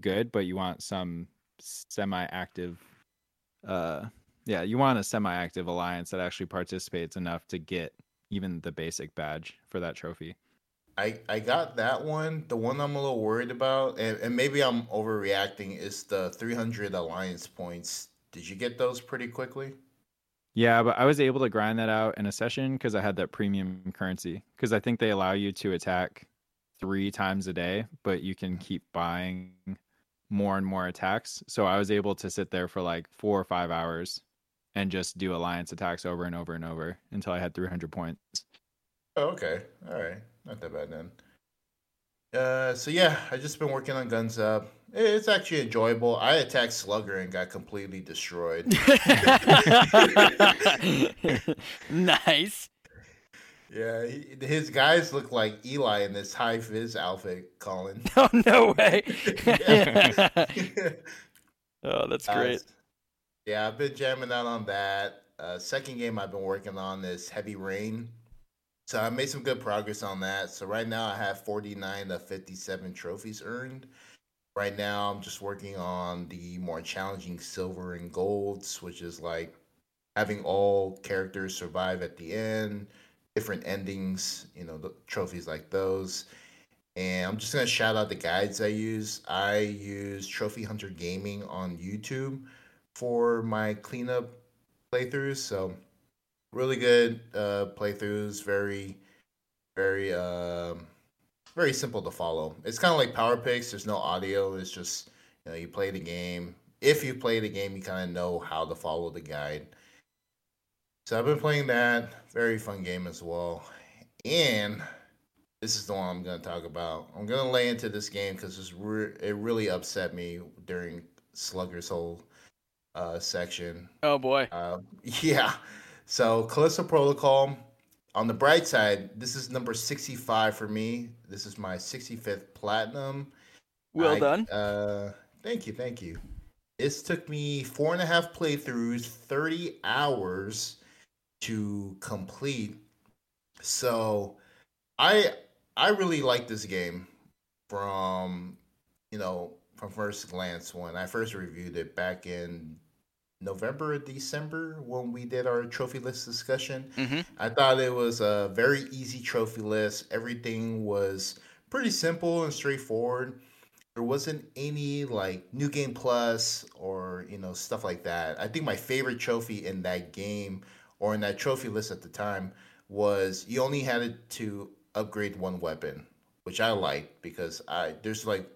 good, but you want some semi-active uh yeah, you want a semi-active alliance that actually participates enough to get even the basic badge for that trophy. I I got that one. The one I'm a little worried about, and, and maybe I'm overreacting, is the 300 alliance points. Did you get those pretty quickly? Yeah, but I was able to grind that out in a session because I had that premium currency. Because I think they allow you to attack three times a day, but you can keep buying more and more attacks. So I was able to sit there for like four or five hours and just do alliance attacks over and over and over until I had 300 points. Oh, okay. All right. Not that bad then. Uh, so yeah, I just been working on guns up. It's actually enjoyable. I attacked Slugger and got completely destroyed. *laughs* nice. Yeah, he, his guys look like Eli in this high vis outfit, Colin. *laughs* Oh no way. yeah. *laughs* oh, that's Uh, great. yeah, I've been jamming out on that. Uh, second game I've been working on is Heavy Rain. So I made some good progress on that. So right now I have 49 of 57 trophies earned. Right now I'm just working on the more challenging silver and golds, which is like having all characters survive at the end, different endings, you know, the trophies like those. And I'm just gonna shout out the guides I use. I use Trophy Hunter Gaming on YouTube for my cleanup playthroughs. So really good uh, playthroughs. Very, very, um, very simple to follow. It's kind of like PowerPyx. There's no audio. It's just you know you play the game. If you play the game, you kind of know how to follow the guide. So I've been playing that. Very fun game as well. And this is the one I'm going to talk about. I'm going to lay into this game because re- it really upset me during Slugger's whole uh, section. Oh boy. Uh, *laughs* yeah. So Callisto Protocol. On the bright side, this is number 65 for me. This is my 65th platinum. Well I- done. Uh, thank you, thank you. This took me four and a half playthroughs, 30 hours to complete. So I I really like this game from you know from first glance when I first reviewed it back in November or December when we did our trophy list discussion. hmm I thought it was a very easy trophy list. Everything was pretty simple and straightforward. There wasn't any like new game plus or you know stuff like that. I think my favorite trophy in that game or in that trophy list at the time was you only had to upgrade one weapon, which I liked because I there's like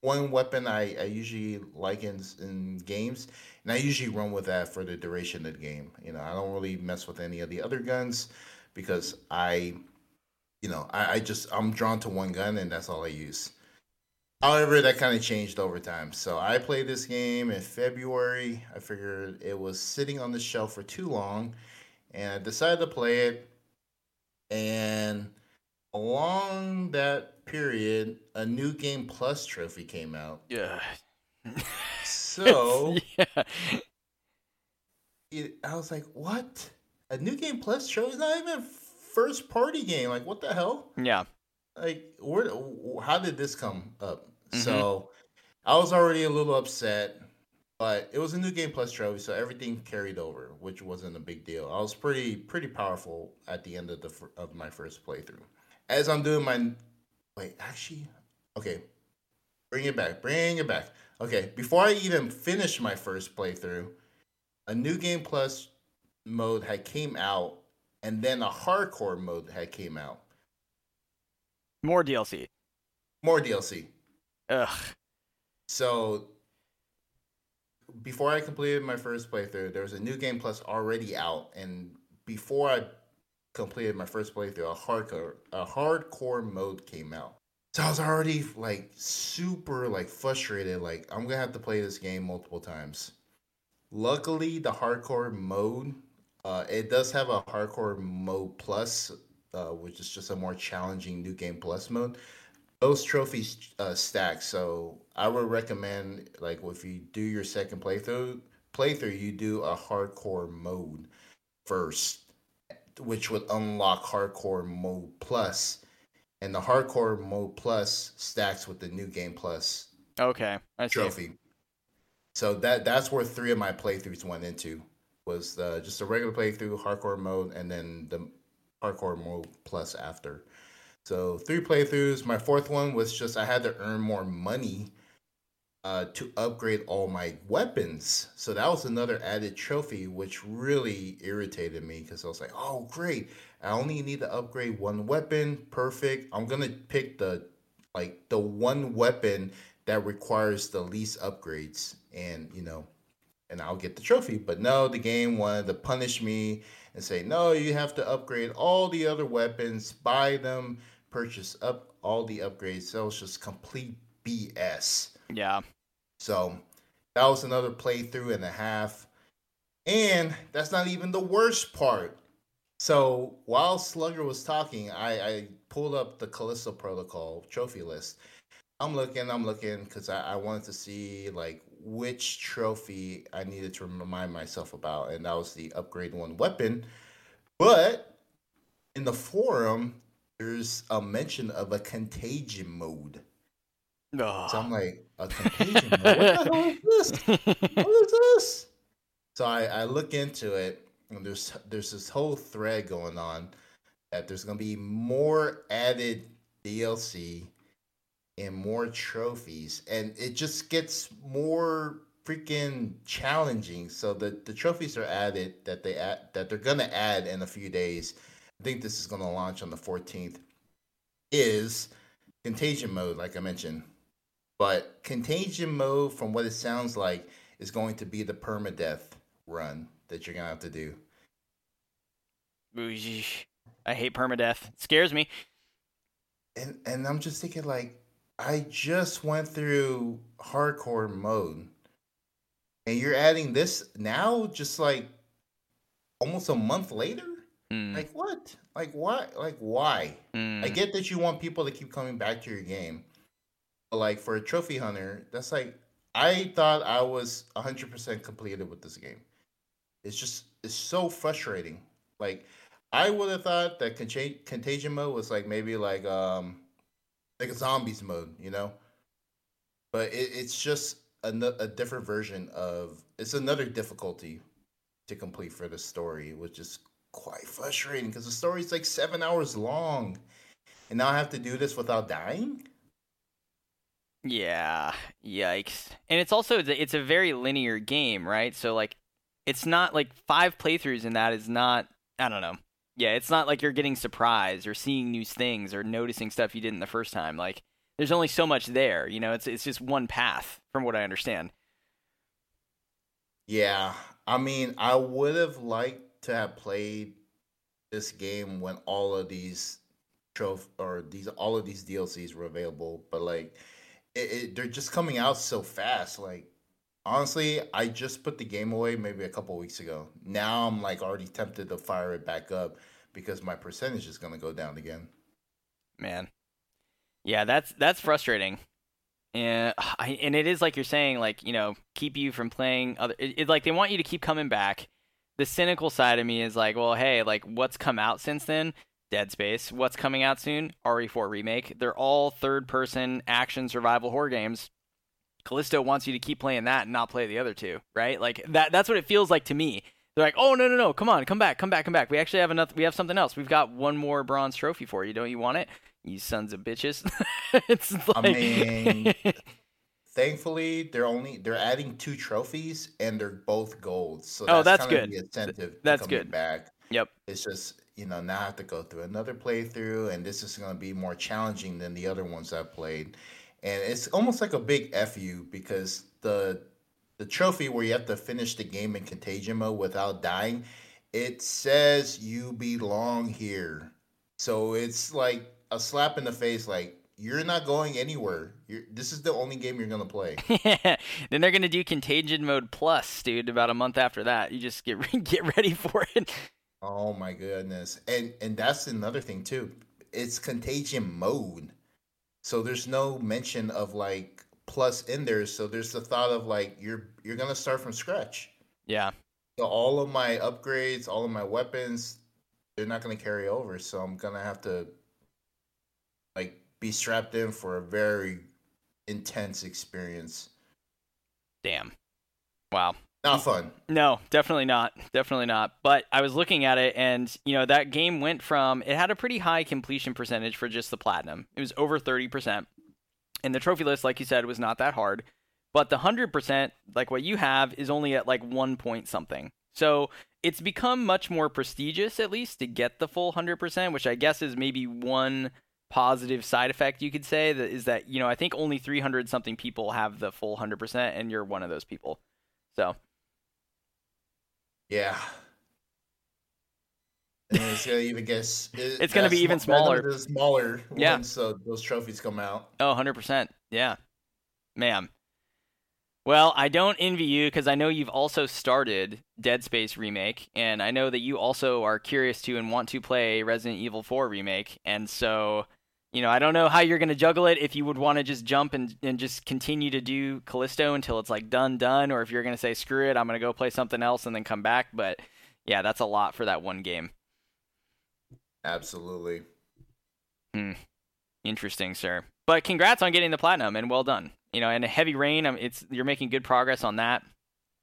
one weapon I, I usually like in, in games, and I usually run with that for the duration of the game. You know, I don't really mess with any of the other guns because I, you know, I, I just I'm drawn to one gun and that's all I use. However, that kind of changed over time. So I played this game in February. I figured it was sitting on the shelf for too long, and I decided to play it. And along that period, a new game plus trophy came out. Yeah. *laughs* So *laughs* yeah. it, I was like, "What? A new game plus show is not even first party game. Like, what the hell? Yeah. Like, where? How did this come up?" Mhm. So I was already a little upset, but it was a new game plus trophy, so everything carried over, which wasn't a big deal. I was pretty pretty powerful at the end of the of my first playthrough. As I'm doing my wait, actually, okay, bring it back, bring it back. Okay, before I even finished my first playthrough, a new game plus mode had came out, and then a hardcore mode had came out. More DLC. More DLC. Ugh. So before I completed my first playthrough, there was a new game plus already out, and before I completed my first playthrough, a hardcore a hardcore mode came out. So I was already like super like frustrated, like I'm gonna have to play this game multiple times. Luckily, the hardcore mode, uh, it does have a hardcore mode plus, uh, which is just a more challenging new game plus mode those trophies uh, stack. So I would recommend like if you do your second playthrough, playthrough you do a hardcore mode first, which would unlock hardcore mode plus, and the hardcore mode plus stacks with the new game plus Okay. I see. trophy. So that that's where three of my playthroughs went into was uh, just a regular playthrough, hardcore mode, and then the hardcore mode plus after. So three playthroughs. My fourth one was just I had to earn more money uh, to upgrade all my weapons. So that was another added trophy, which really irritated me because I was like, oh, great. I only need to upgrade one weapon. Perfect. I'm going to pick the like the one weapon that requires the least upgrades and you know and I'll get the trophy. But no, the game wanted to punish me and say, no, you have to upgrade all the other weapons, buy them, purchase up all the upgrades. So it was just complete BS. Yeah. So that was another playthrough and a half. And that's not even the worst part. So while Slugger was talking, I, I pulled up the Callisto Protocol trophy list. I'm looking, I'm looking because I, I wanted to see like which trophy I needed to remind myself about, and that was the upgrade one weapon. But in the forum, there's a mention of a contagion mode. Oh. So I'm like, a contagion mode? What the hell is this? What is this? So I, I look into it, and there's there's this whole thread going on that there's gonna be more added DLC and more trophies. And it just gets more freaking challenging. So the the trophies are added that they add that they're gonna add in a few days. I think this is gonna launch on the 14th is contagion mode like i mentioned. But contagion mode from what it sounds like is going to be the permadeath run that you're gonna have to do i hate permadeath it scares me and and i'm just thinking like I just went through hardcore mode. And you're adding this now, just like almost a month later? Mm. Like what? Like why? Like why? Mm. I get that you want people to keep coming back to your game. But like for a trophy hunter, that's like I thought I was 100% completed with this game. It's just it's so frustrating. Like I would have thought that contagion mode was like maybe like um like a zombies mode, you know. But it, it's just a, a different version of it's another difficulty to complete for the story, which is quite frustrating because the story is like seven hours long, and now I have to do this without dying. Yeah, yikes! And it's also it's a very linear game, right? So like, it's not like five playthroughs in that is not. I don't know. Yeah, it's not like you're getting surprised or seeing new things or noticing stuff you didn't the first time. Like there's only so much there, you know. It's it's just one path, from what I understand. Yeah, I mean, I would have liked to have played this game when all of these trophy or these all of these DLCs were available, but like it, it, they're just coming out so fast. Like honestly, I just put the game away maybe a couple weeks ago. Now I'm like already tempted to fire it back up because my percentage is going to go down again. Man, yeah, that's that's frustrating. And *sighs* I, and it is like you're saying, like you know, keep you from playing other. It, it, like they want you to keep coming back. The cynical side of me is like, well, hey, like what's come out since then? Dead Space. What's coming out soon? RE4 remake. They're all third-person action survival horror games Callisto wants you to keep playing that and not play the other two, right? Like that that's what it feels like to me. They're like, "Oh, no, no, no. Come on. Come back. Come back. Come back. We actually have enough we have something else. We've got one more bronze trophy for you. Don't you want it? You sons of bitches." *laughs* it's like I mean *laughs* Thankfully, they're only they're adding two trophies and they're both gold. So that's oh, that's good. The incentive that's good. Back. Yep. It's just you know now I have to go through another playthrough, and this is going to be more challenging than the other ones I've played and it's almost like a big fu because the the trophy where you have to finish the game in contagion mode without dying, it says you belong here. So it's like a slap in the face, like you're not going anywhere. You're, this is the only game you're gonna play. *laughs* then they're gonna do Contagion Mode Plus, dude. About a month after that, you just get *laughs* get ready for it. Oh my goodness, and and that's another thing too. It's Contagion Mode. So there's no mention of like plus in there. So there's the thought of like you're you're gonna start from scratch. Yeah. So all of my upgrades, all of my weapons, they're not gonna carry over. So I'm gonna have to like be strapped in for a very intense experience. Damn. Wow. Not fun. No, definitely not. Definitely not. But I was looking at it, and you know that game went from it had a pretty high completion percentage for just the platinum. It was over thirty percent, and the trophy list, like you said, was not that hard. but the 100%, like what you have, is only at like one point something. So it's become much more prestigious, at least, to get the full 100%, which I guess is maybe one positive side effect you could say that is that you know I think only 300 something people have the full 100% and you're one of those people. So yeah. And it's gonna even guess *laughs* it, It's gonna be even smaller. smaller Yeah. once uh, those trophies come out. Oh, 100%. Yeah. Ma'am. Well, I don't envy you because I know you've also started Dead Space Remake, and I know that you also are curious to and want to play Resident Evil 4 Remake. And so, you know, I don't know how you're going to juggle it if you would want to just jump and, and just continue to do Callisto until it's like done, done, or if you're going to say, screw it, I'm going to go play something else and then come back. But yeah, that's a lot for that one game. Absolutely. Hmm. Interesting, sir. But congrats on getting the platinum and well done. You know, and a heavy rain, um, it's you're making good progress on that.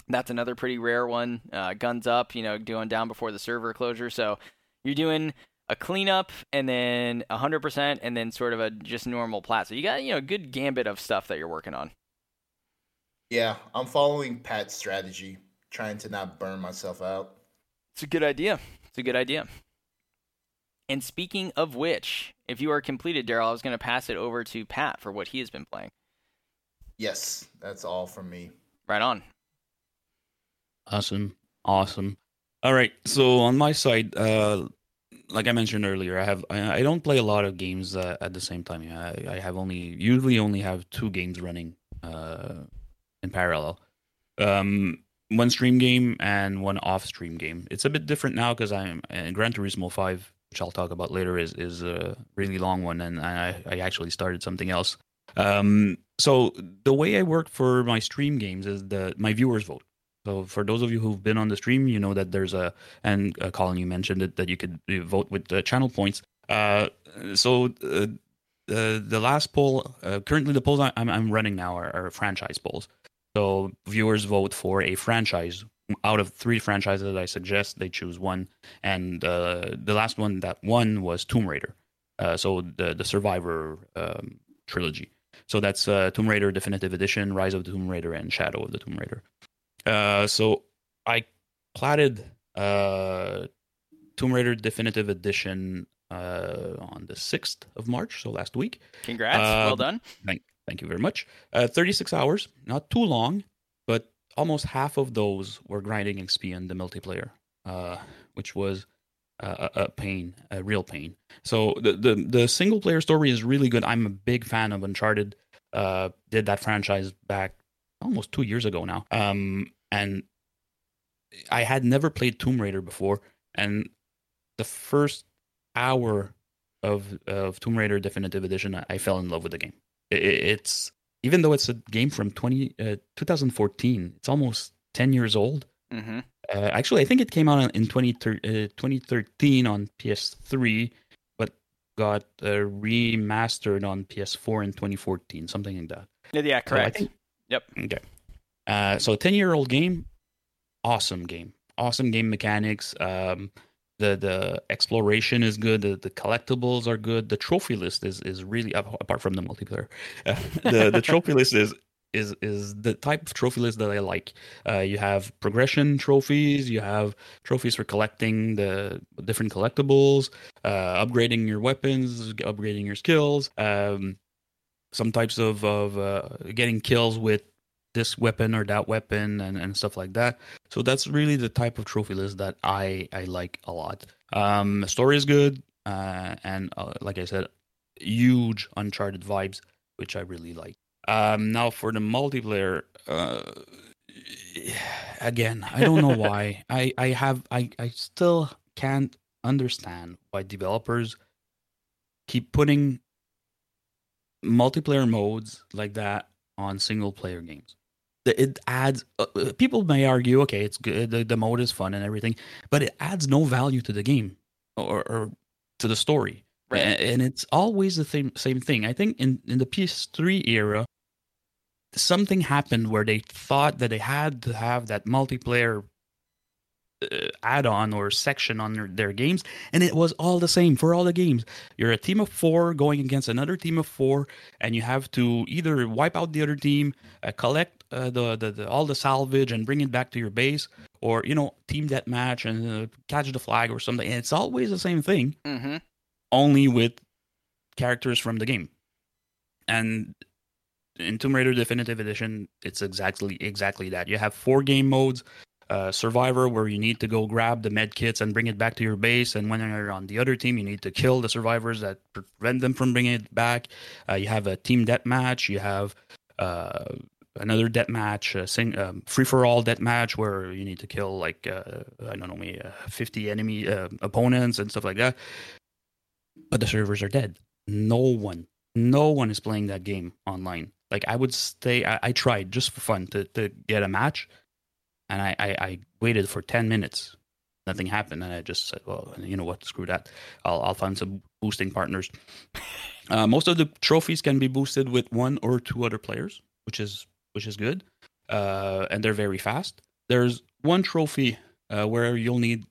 That's another pretty rare one. Uh, guns up, you know, doing down before the server closure. So you're doing a cleanup and then 100% and then sort of a just normal plat. So you got, you know, a good gambit of stuff that you're working on. Yeah, I'm following Pat's strategy, trying to not burn myself out. It's a good idea. It's a good idea. And speaking of which, if you are completed, Daryl, I was going to pass it over to Pat for what he has been playing. Yes, that's all from me. Right on. Awesome. Awesome. All right. So on my side, uh, like I mentioned earlier, I have I, don't play a lot of games uh, at the same time. I, I have only usually only have two games running uh, in parallel. Um, one stream game and one off stream game. It's a bit different now because I'm uh, Gran Turismo Five, which I'll talk about later, is is a really long one, and I I actually started something else. Um, so the way I work for my stream games is the my viewers vote. So for those of you who've been on the stream, you know that there's a and uh, Colin, you mentioned it that you could uh, vote with the channel points. Uh, so uh, the the last poll, uh, currently the polls I'm I'm running now are, are franchise polls. So viewers vote for a franchise. Out of three franchises that I suggest, they choose one, and uh, the last one that won was Tomb Raider. Uh, so the the Survivor um, trilogy. So that's uh, Tomb Raider Definitive Edition, Rise of the Tomb Raider, and Shadow of the Tomb Raider. Uh, so I platted uh, Tomb Raider Definitive Edition uh, on the sixth of March, so last week. Congrats. well Um, done. Thank thank you very much. Uh, 36 hours, not too long, but almost half of those were grinding XP in the multiplayer, uh, which was uh, a, a pain, a real pain. So the, the the single player story is really good. I'm a big fan of Uncharted. Uh, did that franchise back almost two years ago now. Um, and I had never played Tomb Raider before, and the first hour of of Tomb Raider Definitive Edition, I, I fell in love with the game. I- I- it's even though it's a game from 20, uh, 2014, it's almost 10 years old. Mm-hmm. Uh, actually, I think it came out in 20, uh, 2013 on PS3, but got uh, remastered on PS4 in 2014, something like that. Yeah, So I correct. think- Yep. Okay. Uh, so 10 year old game, awesome game. Awesome game mechanics. Um, the the exploration is good. The, the collectibles are good. The trophy list is is really apart from the multiplayer. Uh, *laughs* the the trophy list is is is the type of trophy list that I like. Uh, you have progression trophies. You have trophies for collecting the different collectibles, uh, upgrading your weapons, upgrading your skills. Um, some types of of uh, getting kills with this weapon or that weapon and, and stuff like that. So that's really the type of trophy list that I I like a lot. Um, the story is good, uh, and uh, like I said, huge Uncharted vibes, which I really like. Um, now for the multiplayer, uh, again, I don't know *laughs* why. I I have I I still can't understand why developers keep putting multiplayer modes like that on single player games. It adds. Uh, uh, people may argue, okay, it's good. The, the mode is fun and everything, but it adds no value to the game or, or to the story. Right. A- And it's always the same same thing. I think in in the PS3 era, something happened where they thought that they had to have that multiplayer uh, add-on or section on their, their games, and it was all the same for all the games. You're a team of four going against another team of four, and you have to either wipe out the other team, uh, collect uh, the, the, the all the salvage, and bring it back to your base, or you know, team deathmatch and uh, catch the flag or something. And it's always the same thing, Mm-hmm. only with characters from the game. And in Tomb Raider Definitive Edition, it's exactly exactly that. You have four game modes. Survivor, where you need to go grab the med kits and bring it back to your base, and when you're on the other team, you need to kill the survivors that prevent them from bringing it back. Uh, you have a team deathmatch. You have uh, another deathmatch, a sing, um, free for all deathmatch, where you need to kill like uh, I don't know, maybe uh, 50 enemy uh, opponents and stuff like that. But the servers are dead. No one, no one is playing that game online. Like I would stay. I, I tried just for fun to to get a match, and I, I I waited for ten minutes. Nothing happened, and I just said, "Well, you know what? Screw that. I'll I'll find some boosting partners." *laughs* Uh, most of the trophies can be boosted with one or two other players, which is which is good, uh, and they're very fast. There's one trophy uh, where you'll need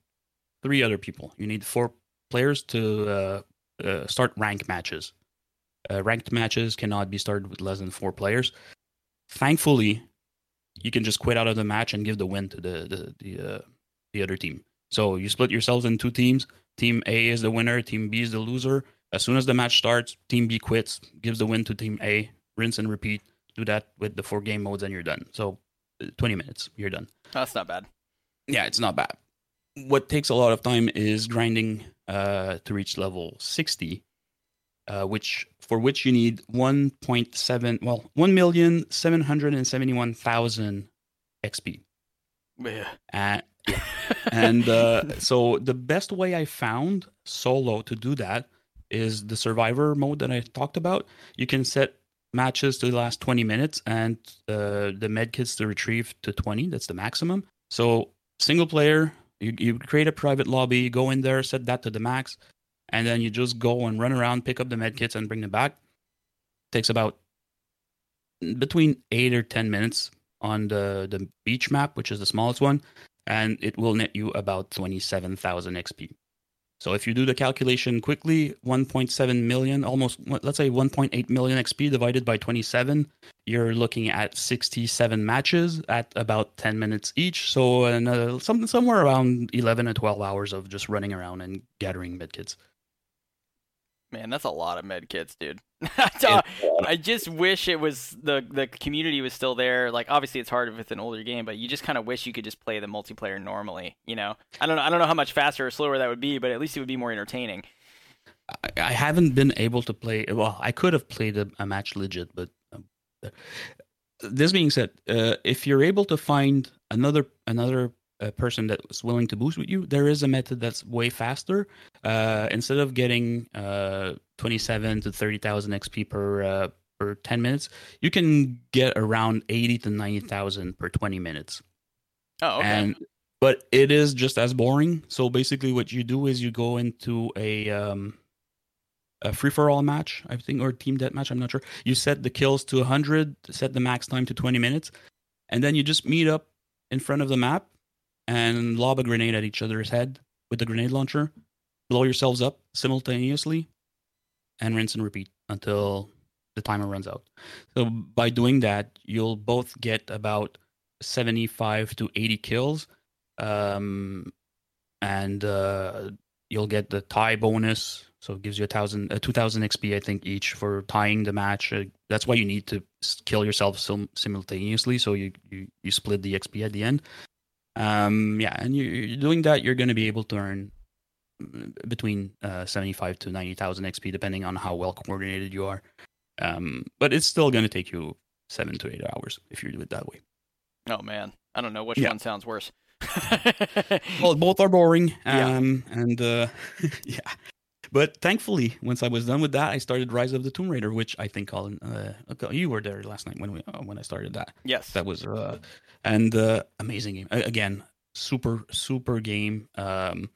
three other people. You need four players to uh, uh, start rank matches. Uh, ranked matches cannot be started with less than four players. Thankfully, you can just quit out of the match and give the win to the the the, uh, the other team. So you split yourselves in two teams. Team A is the winner. Team B is the loser. As soon as the match starts, Team B quits, gives the win to Team A. Rinse and repeat. Do that with the four game modes, and you're done. So, uh, 20 minutes, you're done. That's not bad. Yeah, it's not bad. What takes a lot of time is grinding uh, to reach level 60, uh, which for which you need 1.7 well 1,771,000 XP. Yeah. Uh, *laughs* yeah. and uh, so the best way I found solo to do that is the survivor mode that I talked about. You can set matches to last 20 minutes and uh, the medkits to retrieve to 20. That's the maximum. So single player, you, you create a private lobby, go in there, set that to the max, and then you just go and run around, pick up the medkits, and bring them back. Takes about between eight or 10 minutes on the, the beach map, which is the smallest one, and it will net you about 27,000 XP. So if you do the calculation quickly, 1.7 million, almost let's say 1.8 million XP divided by 27, you're looking at 67 matches at about 10 minutes each. So another, some, somewhere around 11 or 12 hours of just running around and gathering medkits. Man, that's a lot of med kits, dude. *laughs* I just wish it was the the community was still there. Like obviously it's hard with an older game, but you just kind of wish you could just play the multiplayer normally, you know. I don't know I don't know how much faster or slower that would be, but at least it would be more entertaining. I, I haven't been able to play well, I could have played a, a match legit, but um, this being said, uh, if you're able to find another another uh, person that's willing to boost with you, there is a method that's way faster. Uh, instead of getting uh, 27 to 30,000 XP per uh, per 10 minutes, you can get around 80 to 90,000 per 20 minutes. Oh, okay. And but it is just as boring. So basically, what you do is you go into a um, a free for all match, I think, or team death match. I'm not sure. You set the kills to 100, set the max time to 20 minutes, and then you just meet up in front of the map and lob a grenade at each other's head with the grenade launcher. Blow yourselves up simultaneously, and rinse and repeat until the timer runs out. So by doing that, you'll both get about 75 to 80 kills um, and uh, you'll get the tie bonus. So it gives you a thousand, uh, two thousand XP, I think, each for tying the match. Uh, that's why you need to kill yourself sim- simultaneously, so you, you you split the XP at the end. Um, yeah, and you, you're doing that, you're going to be able to earn mm, between uh, seventy-five to ninety thousand XP, depending on how well coordinated you are. Um, but it's still going to take you seven to eight hours if you do it that way. Oh man, I don't know which Yeah. one sounds worse. *laughs* well, both are boring. Yeah. Um, and uh, *laughs* yeah. But thankfully, once I was done with that, I started Rise of the Tomb Raider, which I think Colin, uh, okay, you were there last night when we uh, when I started that. yes. That was uh, and uh, amazing game. Again, super super game. Um,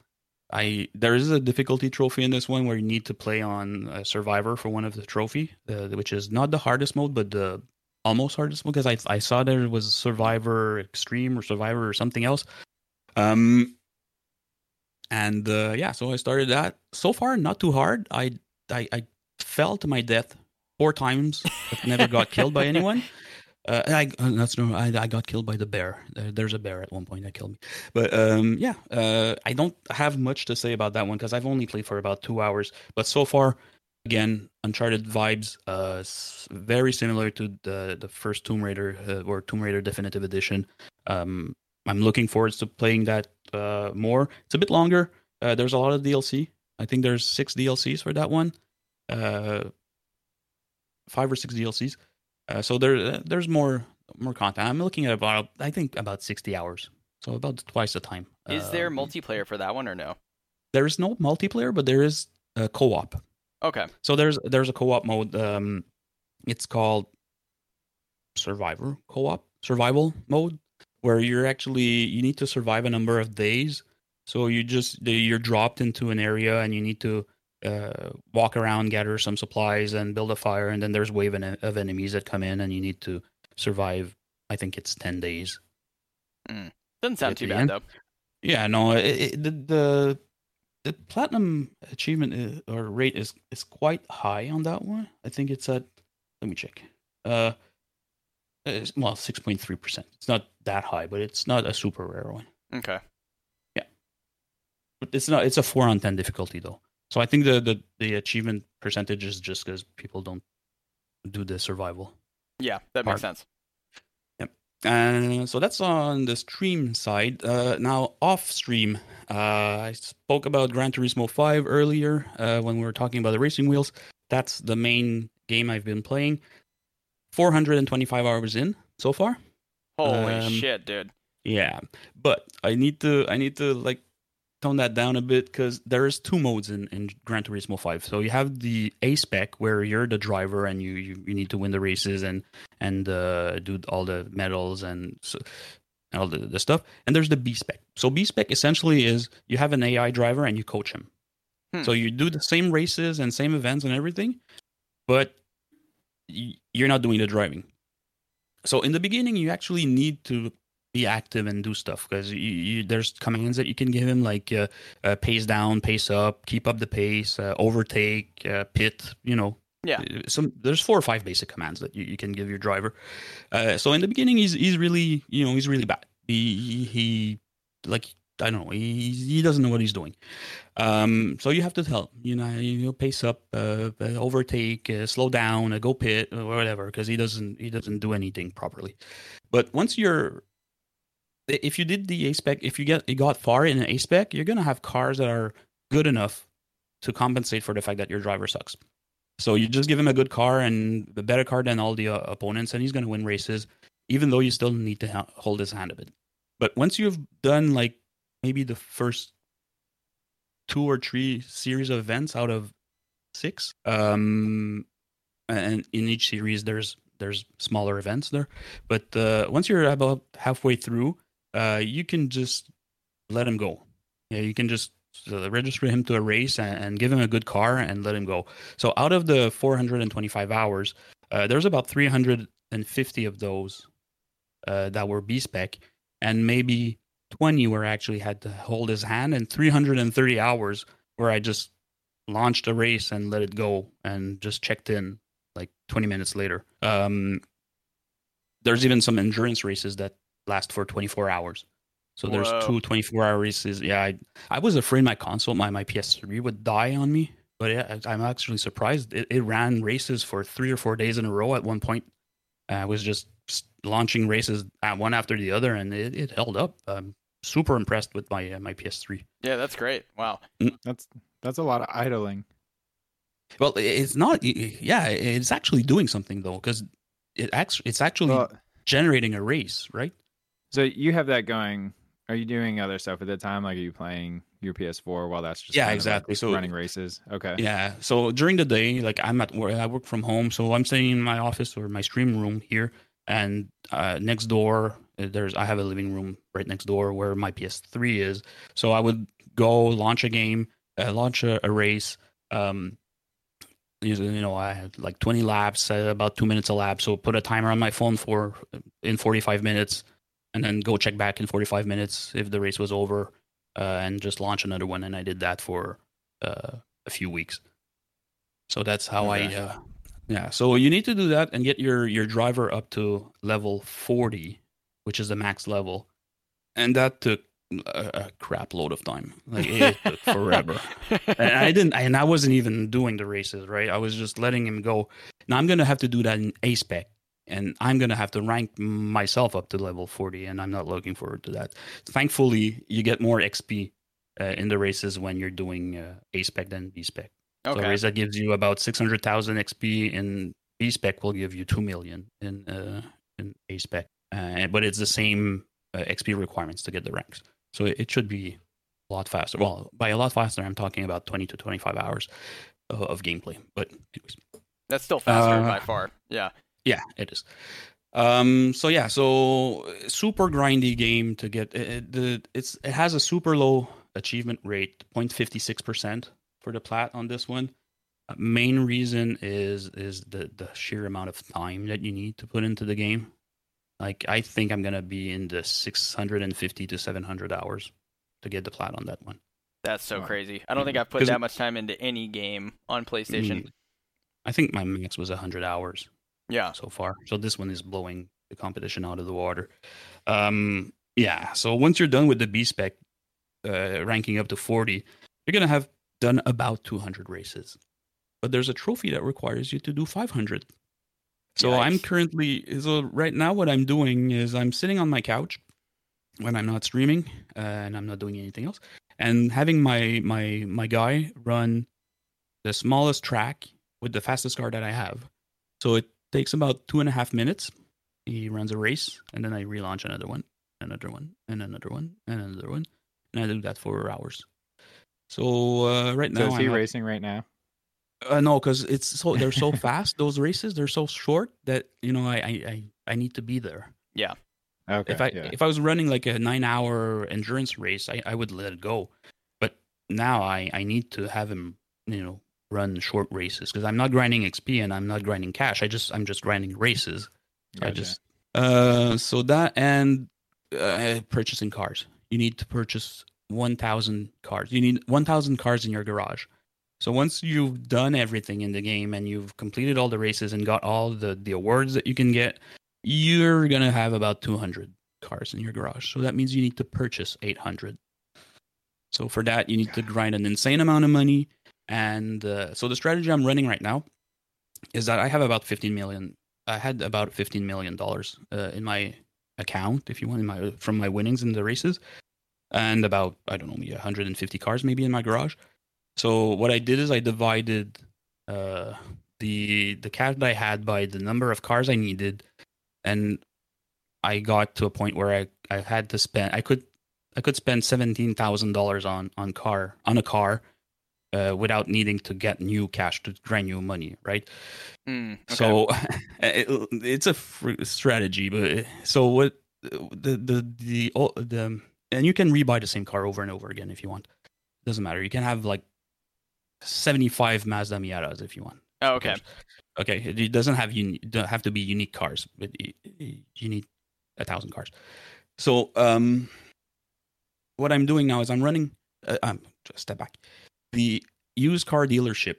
I there is a difficulty trophy in this one where you need to play on uh, Survivor for one of the trophy, uh, which is not the hardest mode, but the almost hardest mode because I I saw there was Survivor Extreme or Survivor or something else. Um, and uh, yeah, so I started that. So far, not too hard. I I, I fell to my death four times, but never got killed by anyone. *laughs* Uh, I uh, that's no, I, I got killed by the bear. there's a bear at one point that killed me. But um, yeah, uh, I don't have much to say about that one because I've only played for about two hours. But so far, again, Uncharted vibes, uh, very similar to the the first Tomb Raider uh, or Tomb Raider Definitive Edition. Um, I'm looking forward to playing that uh, more. It's a bit longer. Uh, there's a lot of DLC. I think there's six DLCs for that one. Uh, five or six DLCs. Uh, so there, uh, there's more more content. I'm looking at about, I think about 60 hours. So about twice the time. Is there um, multiplayer for that one or no? There is no multiplayer, but there is a co-op. Okay. So there's there's a co-op mode. Um, it's called Survivor co-op, survival mode, where you're actually you need to survive a number of days. So you just you're dropped into an area and you need to uh, walk around, gather some supplies, and build a fire. And then there's wave of enemies that come in, and you need to survive. I think it's ten days. Mm. Doesn't sound too bad end. though. Yeah, no, it, it, the, the the platinum achievement is, uh, or rate is is quite high on that one. I think it's at let me check. Uh, it's, well, six point three percent. It's not that high, but it's not a super rare one. Okay. Yeah, but it's not. It's a four on ten difficulty though. So I think the the, the achievement percentage is just because people don't do the survival. Yeah, that part. makes sense. Yep. And so that's on the stream side. Uh, now off stream, uh, I spoke about Gran Turismo 5 earlier uh, when we were talking about the racing wheels. That's the main game I've been playing. 425 hours in so far. Holy um, shit, dude. Yeah, but I need to I need to like tone that down a bit because there's two modes in, in Gran Turismo 5. So you have the A spec where you're the driver and you, you, you need to win the races and and uh, do all the medals and so, all the, the stuff. And there's the B spec. So B spec essentially is you have an AI driver and you coach him. Hmm. So you do the same races and same events and everything, but you're not doing the driving. So in the beginning, you actually need to be active and do stuff because you, you, there's commands that you can give him like uh, uh, pace down, pace up, keep up the pace, uh, overtake, uh, pit. You know, yeah. Uh, some there's four or five basic commands that you, you can give your driver. Uh, so in the beginning, he's he's really you know he's really bad. He he, he like I don't know. He he doesn't know what he's doing. Um, so you have to tell you know you know pace up, uh, overtake, uh, slow down, uh, go pit or whatever because he doesn't he doesn't do anything properly. But once you're if you did the A spec, if you get you got far in an A spec, you're gonna have cars that are good enough to compensate for the fact that your driver sucks. So you just give him a good car and a better car than all the uh, opponents, and he's gonna win races, even though you still need to ha- hold his hand a bit. But once you've done like maybe the first two or three series of events out of six, um, and in each series there's there's smaller events there, but uh, once you're about halfway through, uh, you can just let him go. Yeah, you can just uh, register him to a race and, and, give him a good car and let him go. So out of the 425 hours, uh, there's about 350 of those uh, that were B spec, and maybe 20 where I actually had to hold his hand, and 330 hours where I just launched a race and let it go and just checked in like 20 minutes later. Um, there's even some endurance races that last for 24 hours. So there's Whoa. two 24 hour races. Yeah, I, I was afraid my console, my, my PS3 would die on me, but yeah, I'm actually surprised. It, it ran races for three or four days in a row at one point. I was just launching races one after the other, and it, it held up. I'm super impressed with my uh, my PS3. Yeah, that's great. Wow, mm. that's that's a lot of idling. Well, it's not. Yeah, it's actually doing something though, because it actually it's actually well, generating a race, right? So you have that going. Are you doing other stuff at the time? Like, are you playing your PS4 while that's just yeah, exactly. Like so running races. Okay. Yeah. So during the day, like I'm at work, I work from home, so I'm staying in my office or my stream room here, and uh, next door there's I have a living room right next door where my PS3 is. So I would go launch a game, uh, launch a, a race. Um, you know, I had like 20 laps, uh, about two minutes a lap. So put a timer on my phone for in 45 minutes and then go check back in 45 minutes if the race was over. uh, and just launch another one. And I did that for uh, a few weeks. So that's how Okay. I. Uh, yeah. So you need to do that and get your your driver up to level forty, which is the max level, and that took a, a crap load of time. Like it *laughs* took forever and I didn't, and I wasn't even doing the races, right? I was just letting him go. Now I'm gonna have to do that in A spec, and I'm gonna have to rank myself up to level 40, and I'm not looking forward to that. Thankfully, you get more XP uh, in the races when you're doing uh, A spec than B spec. So a race that gives you about 600,000 XP in B spec will give you two million in uh, in A spec, uh, but it's the same uh, XP requirements to get the ranks. So it, it should be a lot faster. Well, by a lot faster, I'm talking about 20 to 25 hours of, of gameplay. But anyways, That's still faster Uh, by far. Yeah. yeah, it is. Um. So yeah. So uh, super grindy game to get it, it- the it's it has a super low achievement rate, 0.56 percent for the plat on this one. Uh, main reason is is the the sheer amount of time that you need to put into the game. Like I think I'm gonna be in the 650 to 700 hours to get the plat on that one. That's so Wow. crazy. I don't think I've put that much time into any game on PlayStation. Mm, I think my max was 100 hours. Yeah. so far. So this one is blowing the competition out of the water. Um, yeah. So once you're done with the B spec, uh, ranking up to 40, you're gonna have done about 200 races. But there's a trophy that requires you to do 500. So I'm currently so right now what I'm doing is I'm sitting on my couch when I'm not streaming uh, and I'm not doing anything else, and having my my my guy run the smallest track with the fastest car that I have. So it takes about two and a half minutes. He runs a race, and then I relaunch another one, another one, and another one, and another one, and I do that for hours. So uh, right So now, is he I'm at- racing right now? Uh, no, because it's so they're so fast. Those races they're so short that you know I I I, I need to be there. Yeah. Okay. if I yeah. if I was running like a nine hour endurance race, I, I would let it go. But now I, I need to have him, you know, run short races because I'm not grinding XP and I'm not grinding cash. I just I'm just grinding races. I just uh so that and uh, purchasing cars. You need to purchase one thousand cars. You need one thousand cars in your garage. So once you've done everything in the game and you've completed all the races and got all the the awards that you can get, you're gonna have about two hundred cars in your garage. So that means you need to purchase eight hundred. So for that, you need to grind an insane amount of money. And uh, so the strategy I'm running right now is that I have about 15 million. I had about 15 million dollars uh, in my account, if you want, in my from my winnings in the races, and about I don't know, maybe 150 cars maybe in my garage. So what I did is I divided uh, the the cash that I had by the number of cars I needed, and I got to a point where I, I had to spend I could I could spend seventeen thousand dollars on on car on a car uh, without needing to get new cash to grind new money, right? Mm, okay. So *laughs* it, it's a strategy, but so what the the the oh, the and you can rebuy the same car over and over again if you want. Doesn't matter. You can have like seventy five Mazda Miatas if you want. oh, okay. Okay, it doesn't have uni- don't have to be unique cars, but you need a thousand cars. So, um, what I'm doing now is I'm running. Uh, um, just step back. The used car dealership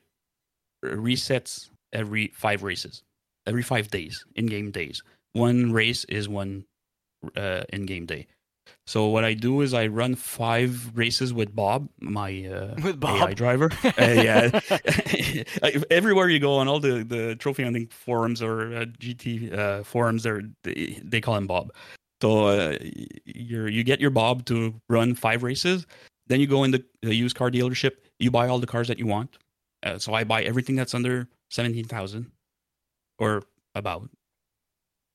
resets every five races, every five days, in-game days. One race is one uh, in-game day. So what I do is I run five races with Bob, my uh, *laughs* With AI driver. *laughs* Uh, yeah, *laughs* everywhere you go on all the, the trophy hunting forums or uh, GT uh, forums, they they they call him Bob. So uh, you you get your Bob to run five races. Then you go in the, the used car dealership. You buy all the cars that you want. Uh, so I buy everything that's under seventeen thousand or about,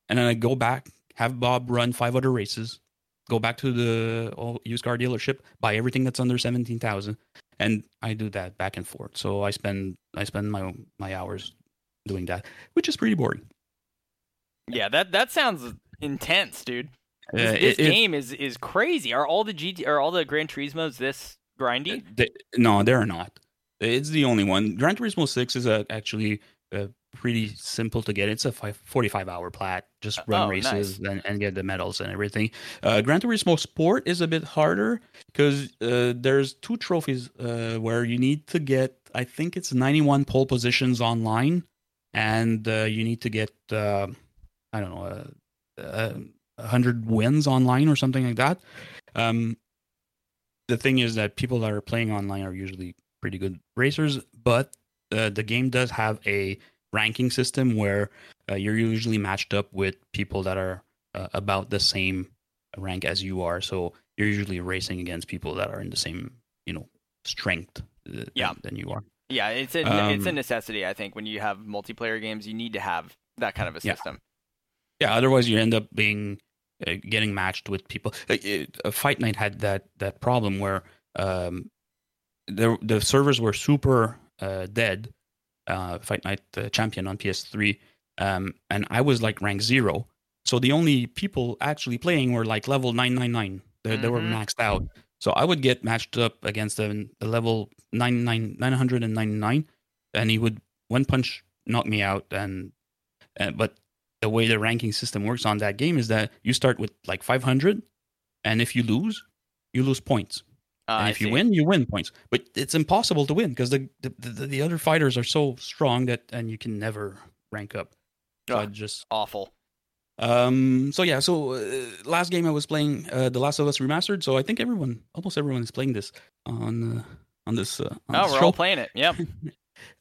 and then I go back, have Bob run five other races. Go back to the used car dealership, buy everything that's under seventeen thousand, and I do that back and forth. So I spend I spend my my hours doing that, which is pretty boring. yeah, that that sounds intense, dude. Uh, This, it- this it- game is is crazy. Are all the GT are all the Gran Turismos this grindy? They, no, they're not. It's the only one. Gran Turismo Six is uh, actually uh, pretty simple to get. It's a five, 45 hour plat. Just run Oh, races and, and get the medals and everything. Uh, Gran Turismo Sport is a bit harder because uh, there's two trophies uh, where you need to get, I think it's 91 pole positions online, and uh, you need to get, uh, I don't know, uh, uh, 100 wins online or something like that. Um, the thing is that people that are playing online are usually pretty good racers, but uh, the game does have a ranking system where uh, you're usually matched up with people that are uh, about the same rank as you are. So you're usually racing against people that are in the same, you know, strength uh, Yeah. than, than you are. Yeah, it's a it's a Um, necessity. I think when you have multiplayer games, you need to have that kind of a system. Yeah, yeah otherwise you end up being uh, getting matched with people. Uh, it- uh, Fight Night had that that problem where um, the the servers were super uh, dead. Uh, Fight Night uh, champion on PS3, um, and I was like rank zero. So the only people actually playing were like level nine nine nine. They, they were Mhm. maxed out. So I would get matched up against a, a level 99 999, and he would one punch knock me out. And uh, but the way the ranking system works on that game is that you start with like 500, and if you lose, you lose points. Uh, if you win, you win points. But it's impossible to win because the, the the the other fighters are so strong that and you can never rank up. So just awful. um so yeah so uh, last game I was playing uh, The Last of Us remastered. So I think everyone almost everyone is playing this on uh, on this. Uh, on Oh, this we're show. all playing it. Yep. *laughs*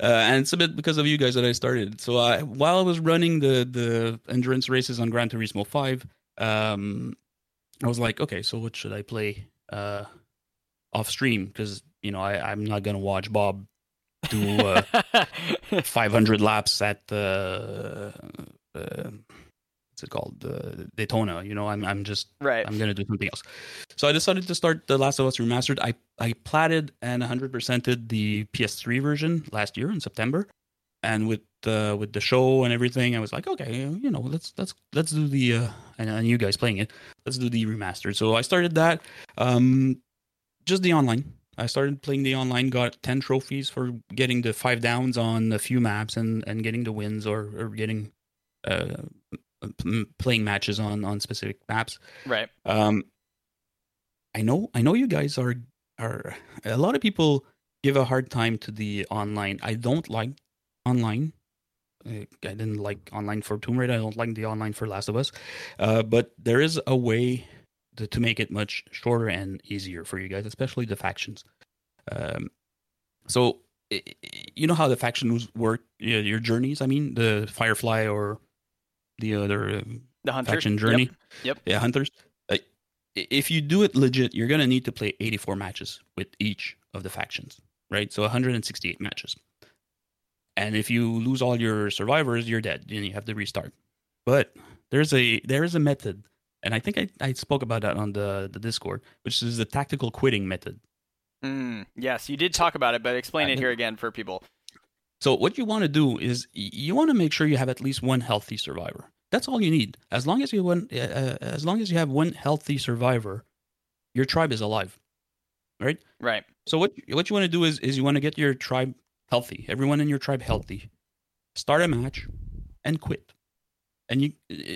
Uh, and it's a bit because of you guys that I started. So I, while I was running the the endurance races on Gran Turismo Five, um, I was like, okay, so what should I play uh, off stream? Because you know I, I'm not gonna watch Bob do uh, *laughs* 500 laps at the uh, uh, what's it called uh, Daytona. You know, I'm I'm just right. I'm gonna do something else. So I decided to start The Last of Us Remastered. I I platted and 100%ed the PS3 version last year in September, and with uh, with the show and everything, I was like, okay, you know, let's let's let's do the uh, and, and you guys playing it, let's do the remastered. So I started that, um, just the online. I started playing the online, got 10 trophies for getting the five downs on a few maps and, and getting the wins or, or getting uh, playing matches on, on specific maps. Right. Um, I know, I know you guys are are a lot of people give a hard time to the online. I don't like online. I didn't like online for Tomb Raider. I don't like the online for Last of Us. Uh, but there is a way to, to make it much shorter and easier for you guys, especially the factions. Um, so you know how the factions work, your journeys. I mean, the Firefly or the other um, The hunter. faction journey. Yep. Yeah, hunters. Uh, if you do it legit, you're gonna need to play 84 matches with each of the factions, right? So 168 matches. And if you lose all your survivors, you're dead, and you have to restart. But there's a there is a method, and I think I, I spoke about that on the the Discord, which is the tactical quitting method. Mm, yes, you did talk about it, but explain I it did. here again for people. So what you want to do is you want to make sure you have at least one healthy survivor. That's all you need. As long as you one, uh, uh, as long as you have one healthy survivor, your tribe is alive, right? Right. So what what you want to do is is you want to get your tribe healthy, everyone in your tribe healthy. Start a match, and quit. And you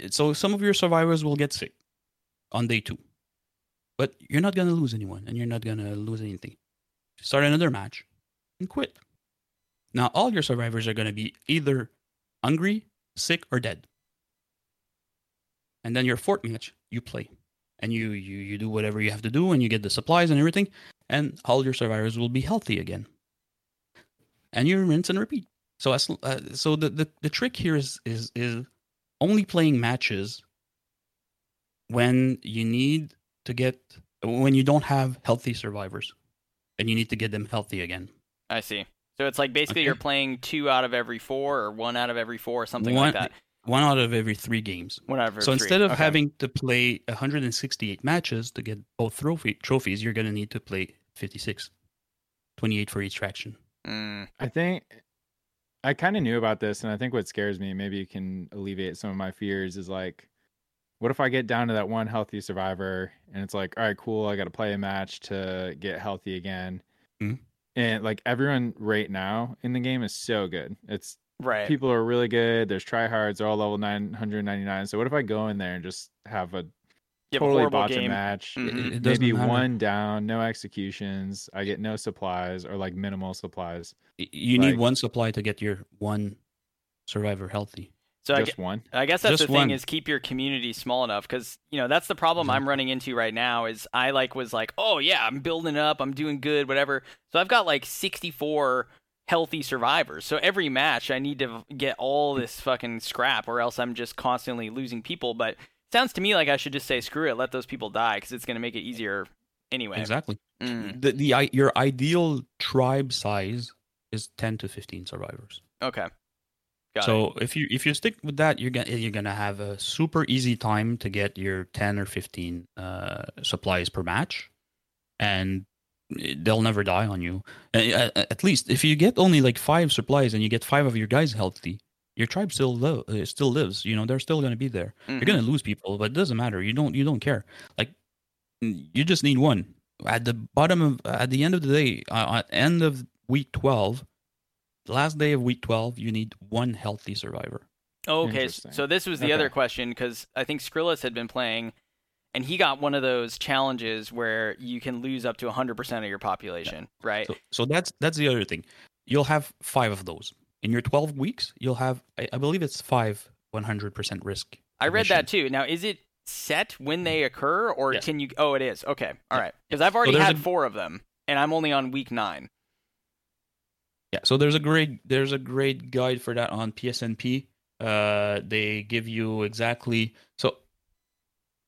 so some of your survivors will get sick on day two, but you're not gonna lose anyone, and you're not gonna lose anything. Start another match, and quit. Now all your survivors are gonna be either hungry, sick, or dead. And then your fourth match, you play, and you you you do whatever you have to do, and you get the supplies and everything and all your survivors will be healthy again. And you rinse and repeat. So as uh, so the, the the trick here is is is only playing matches when you need to get when you don't have healthy survivors and you need to get them healthy again. I see. So it's like basically Okay. you're playing two out of every four, or one out of every four, or something One- like that. One out of every 3 games. One out of every so three. instead of Okay. having to play 168 matches to get both trophy trophies, you're going to need to play 56. 28 for each faction. Mm, I think I kind of knew about this, and I think what scares me, maybe you can alleviate some of my fears, is like, what if I get down to that one healthy survivor, and it's like, all right, cool, I got to play a match to get healthy again, Mhm. and like everyone right now in the game is so good. It's Right. people are really good. There's tryhards, they're all level 999. So what if I go in there and just have a You have a totally horrible botched game. match? Mhm. It- it doesn't Maybe matter. one down, no executions. I get no supplies or like minimal supplies. Y- You need one supply to get your one survivor healthy. So I, just one. I guess that's Just the thing one. is keep your community small enough because you know that's the problem I'm running into right now is I like was like oh yeah I'm building up I'm doing good whatever so I've got like 64 healthy survivors so every match I need to get all this fucking scrap or else I'm just constantly losing people but it sounds to me like I should just say screw it let those people die because it's gonna make it easier anyway. Exactly. Mm, The, the your ideal tribe size is 10 to 15 survivors. okay. Got so if you if you stick with that, you're gonna you're gonna have a super easy time to get your 10 or 15 uh, supplies per match, and they'll never die on you. At least if you get only like five supplies and you get five of your guys healthy, your tribe still lo- uh, still lives. You know they're still gonna be there. it. Mhm. You're gonna lose people, but it doesn't matter. You don't you don't care. Like you just need one. At the bottom of at the end of the day, uh, at end of week twelve, last day of week twelve, you need one healthy survivor. Oh, okay, so this was the Okay. other question because I think Skrillex had been playing, and he got one of those challenges where you can lose up to 100% of your population, right? So, so that's that's the other thing. You'll have five of those in your twelve weeks. You'll have I, I believe it's five one hundred percent risk. I read that too. Now, is it set when they occur, or Yes. can you? Oh, it is. Okay, all Yeah. right. Because I've already there's had a- four of them, and I'm only on week nine. Yeah, so there's a great there's a great guide for that on PSNP. Uh, they give you exactly so.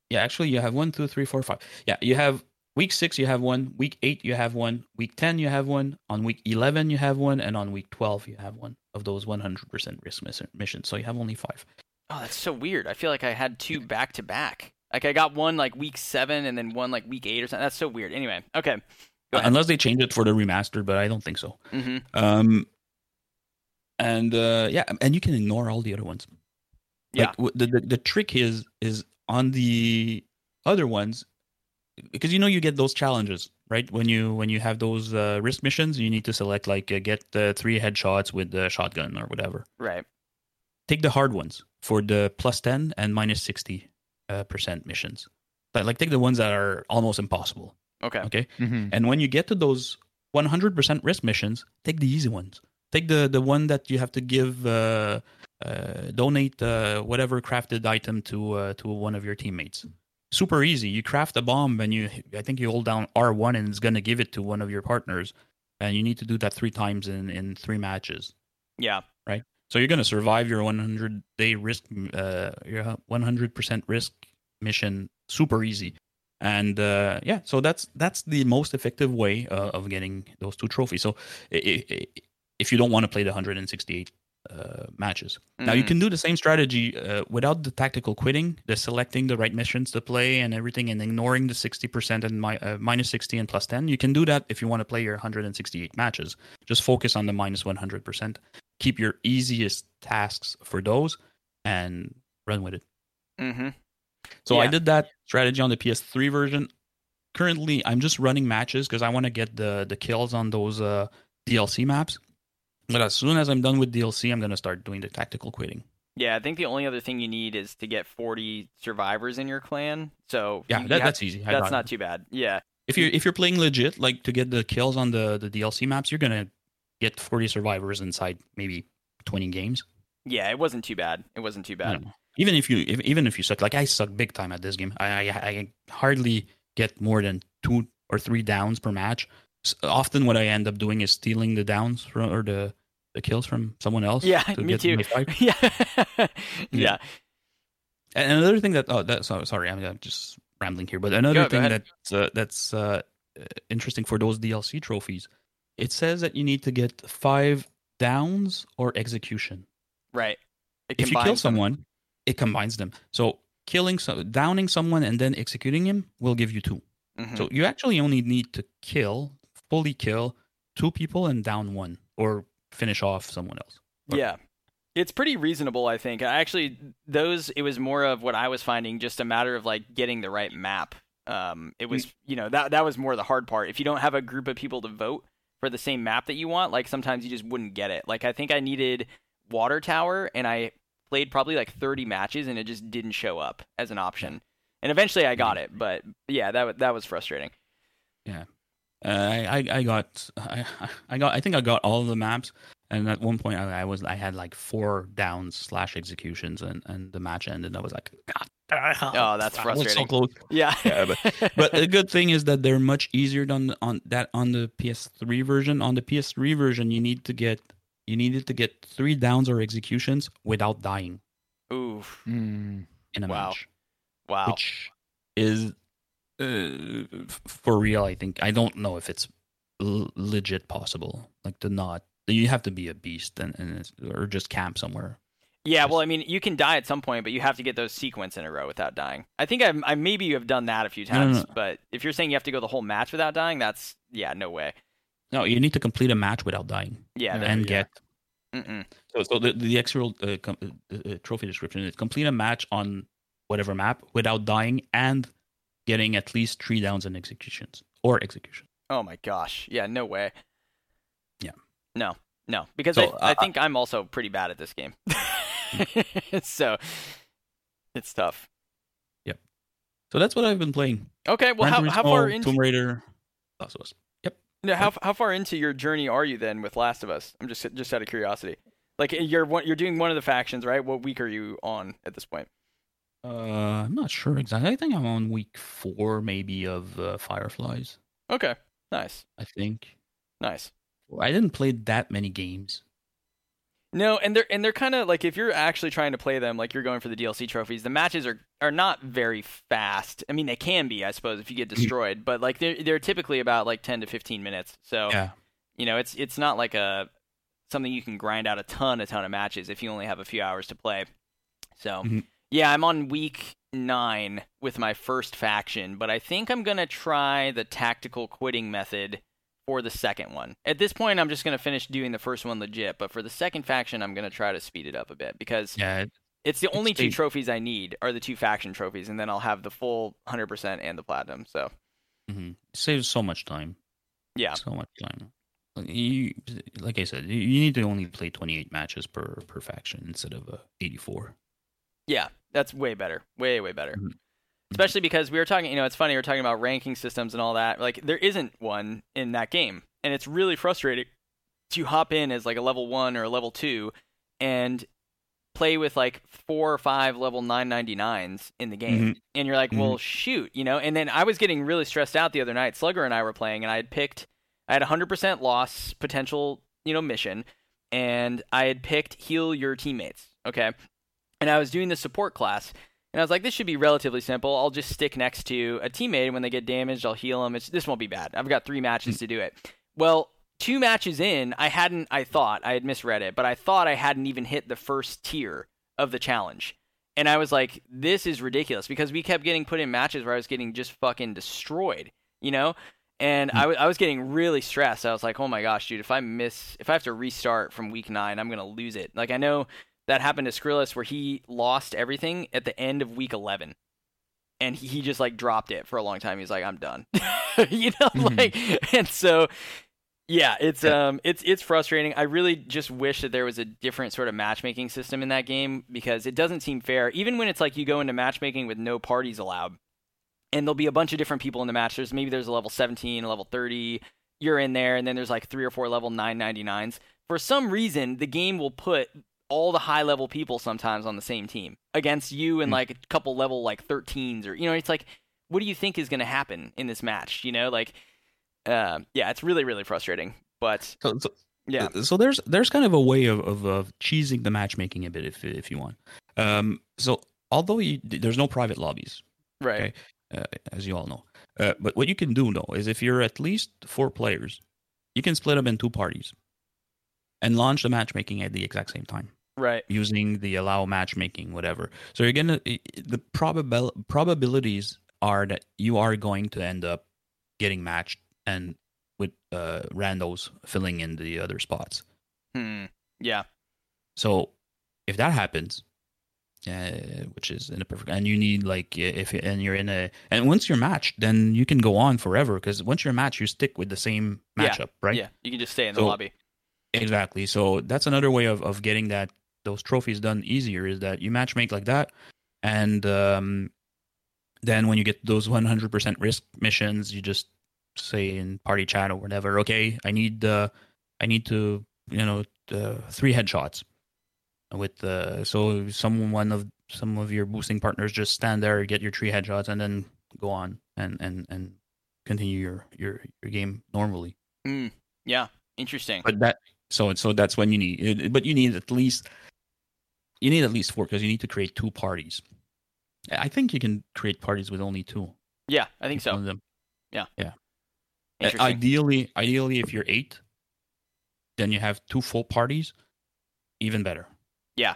Yeah, actually, you have one, two, three, four, five. Yeah, you have week six, you have one. Week eight, you have one. Week ten, you have one. On week eleven, you have one, and on week twelve, you have one of those 100% risk miss- missions. So you have only five. Oh, that's so weird. I feel like I had two back to back. Like I got one like week seven, and then one like week eight or something. That's so weird. Anyway, okay. Unless they change it for the remastered, but I don't think so. hmm Um, and uh, yeah, and you can ignore all the other ones. Yeah. Like, the, the the trick is is on the other ones because you know you get those challenges right when you when you have those uh, risk missions you need to select like uh, get uh, three headshots with the shotgun or whatever Right. take the hard ones for the plus 10 and minus 60 uh, percent missions but like take the ones that are almost impossible Okay. okay Mhm. and when you get to those 100% risk missions, take the easy ones. Take the the one that you have to give uh, uh, donate uh, whatever crafted item to uh, to one of your teammates. Super easy. You craft a bomb and you I think you hold down R1 and it's gonna give it to one of your partners, and you need to do that three times in in three matches. Yeah. Right? So you're gonna survive your 100 day risk, uh, your 100% risk mission super easy. And uh, yeah, so that's that's the most effective way uh, of getting those two trophies. So if you don't want to play the 168 uh, matches, now you can do the same strategy uh, without the tactical quitting, the selecting the right missions to play and everything, and ignoring the 60% and mi- uh, minus 60 and plus 10. You can do that if you want to play your 168 matches. Just focus on the minus 100%. Keep your easiest tasks for those and run with it. hmm So I did that strategy on the PS3 version. Currently, I'm just running matches because I want to get the the kills on those uh, DLC maps. But as soon as I'm done with DLC, I'm gonna start doing the tactical quitting. Yeah, I think the only other thing you need is to get 40 survivors in your clan. So Yeah, that, have- that's easy. I that's got it. not too bad. Yeah. if you're if you're playing legit, like to get the kills on the the DLC maps, you're gonna get 40 survivors inside maybe 20 games. Yeah, it wasn't too bad. It wasn't too bad. know. Even if you if, even if you suck, like I suck big time at this game. I, I I hardly get more than two or three downs per match. S- Often, what I end up doing is stealing the downs from or the the kills from someone else. Yeah, to me get too. fight. *laughs* yeah. yeah. And another thing that oh that so, sorry I'm, I'm just rambling here, but another Go- go thing ahead. that's uh, that's uh, interesting for those DLC trophies, it says that you need to get five downs or execution. Right. If you kill someone, it combines them. So killing so downing someone and then executing him will give you 2 Mhm. So you actually only need to kill, fully kill two people and down one, or finish off someone else. Yeah. It's pretty reasonable, I think. Actually, those it was more of what I was finding, just a matter of like getting the right map. Um, it was, you know, that that was more the hard part. If you don't have a group of people to vote for the same map that you want, like sometimes you just wouldn't get it. Like I think I needed Water Tower, and I played probably like 30 matches, and it just didn't show up as an option. And eventually, I got it, but yeah, that that was frustrating. Uh, I, I I got I, I got I think I got all of the maps, and at one point I, I was I had like four downs slash executions, and and the match ended. and I was like, God, Oh, that's I was so frustrating. close. Yeah, *laughs* Yeah, But the good thing is that they're much easier than on that on the PS3 version. On the PS3 version, you need to get you needed to get three downs or executions without dying Oof. Mm. in a Wow. match, Wow. which is uh, for real. I think I don't know if it's l- legit possible. Like to not you have to be a beast and, and it's, or just camp somewhere. Yeah, well, I mean, you can die at some point, but you have to get those sequence in a row without dying. I think I, I maybe you have done that a few No, no, times, no. but if you're saying you have to go the whole match without dying, that's yeah, no way. No, you need to complete a match without dying Yeah, and get Mm-mm. So, so the, the actual uh, com- uh, uh, trophy description is complete a match on whatever map without dying and getting at least three downs and executions or execution. Oh my gosh. Yeah, no way. Yeah. No, no, because So, I, I uh, think I'm also pretty bad at this game. *laughs* so it's tough. Yep. So that's what I've been playing. Okay, well, Gran how, how far into Tomb Raider, Last of Us. How how far into your journey are you then with Last of Us? I'm just just out of curiosity. Like you're one, you're doing one of the factions, right? What week are you on at this point? Uh, I'm not sure exactly. I think I'm on week four, maybe of uh, Fireflies. Okay, nice, I think nice. I didn't play that many games. No, and they're and they're kind of like if you're actually trying to play them, like you're going for the DLC trophies. The matches are are not very fast. I mean, they can be, I suppose, if you get destroyed, but like they're they're typically about like ten to fifteen minutes. So Yeah, you know, it's it's not like a something you can grind out a ton a ton of matches if you only have a few hours to play. So Mhm. yeah, I'm on week nine with my first faction, but I think I'm gonna try the tactical quitting method for the second one. At this point, I'm just gonna finish doing the first one legit, but for the second faction, I'm gonna try to speed it up a bit because yeah. it's the only two trophies I need are the two faction trophies, and then I'll have the full 100% and the platinum. So hmm saves so much time. yeah, so much time. Like, You, like I said, you need to only play 28 matches per per faction instead of uh, 84. Yeah, that's way better. Way, way better. Mhm. Especially because we were talking, you know, it's funny, we are talking about ranking systems and all that. Like, there isn't one in that game. And it's really frustrating to hop in as like a level one or a level two and play with like four or five level 999s in the game. Mm-hmm. And you're like, well, mm-hmm. shoot, you know? And then I was getting really stressed out the other night. Slugger and I were playing, and I had picked, I had a 100% loss potential, you know, mission. And I had picked heal your teammates. Okay and I was doing the support class, and I was like, this should be relatively simple. I'll just stick next to a teammate, and when they get damaged, I'll heal them. It's, this won't be bad. I've got three matches hmm. to do it. Well, two matches in, I hadn't, I thought, I had misread it, but I thought I hadn't even hit the first tier of the challenge. And I was like, this is ridiculous because we kept getting put in matches where I was getting just fucking destroyed, you know? And I, hmm. w- I was getting really stressed. I was like, oh my gosh, dude, if I miss, if I have to restart from week nine, I'm going to lose it. Like, I know that happened to Skrillus where he lost everything at the end of week 11 and he, he just like dropped it for a long time. He's like i'm done. *laughs* You know Mhm. like and so yeah it's um it's it's frustrating. I really just wish that there was a different sort of matchmaking system in that game because it doesn't seem fair. Even when it's like you go into matchmaking with no parties allowed and there'll be a bunch of different people in the match. There's maybe there's a level 17 a level 30 you're in there and then there's like three or four level 999s for some reason the game will put all the high level people sometimes on the same team against you and Hmm. like a couple level like 13s or you know it's like what do you think is going to happen in this match you know like uh, yeah it's really really frustrating but So, so, yeah so there's there's kind of a way of, of, of cheesing the matchmaking a bit if if you want. Um, so although you, there's no private lobbies, right okay. uh, as you all know, uh, but what you can do though is if you're at least four players, you can split up in two parties and launch the matchmaking at the exact same time. Right. using the allow matchmaking whatever. So you're gonna the probabil probabilities are that you are going to end up getting matched and with uh randos filling in the other spots. Hmm. yeah. So if that happens uh, which is in a perfect and you need like if and you're in a and once you're matched then you can go on forever because once you're matched you stick with the same Yeah, matchup right? Yeah. You can just stay in the So- lobby. Exactly. So that's another way of, of getting that those trophies done easier is that you matchmake like that, and um, then when you get those 100% risk missions, you just say in party chat or whatever, okay, I need uh, I need to you know uh, three headshots with uh, so someone of some of your boosting partners just stand there, get your three headshots, and then go on and and and continue your your your game normally. Mm, yeah, interesting. But that so so that's when you need, but you need at least you need at least four because you need to create two parties. I think you can create parties with only two. Yeah, I think so. Them. Yeah, yeah. Interesting. Ideally, ideally, if you're eight, then you have two full parties. Even better. Yeah,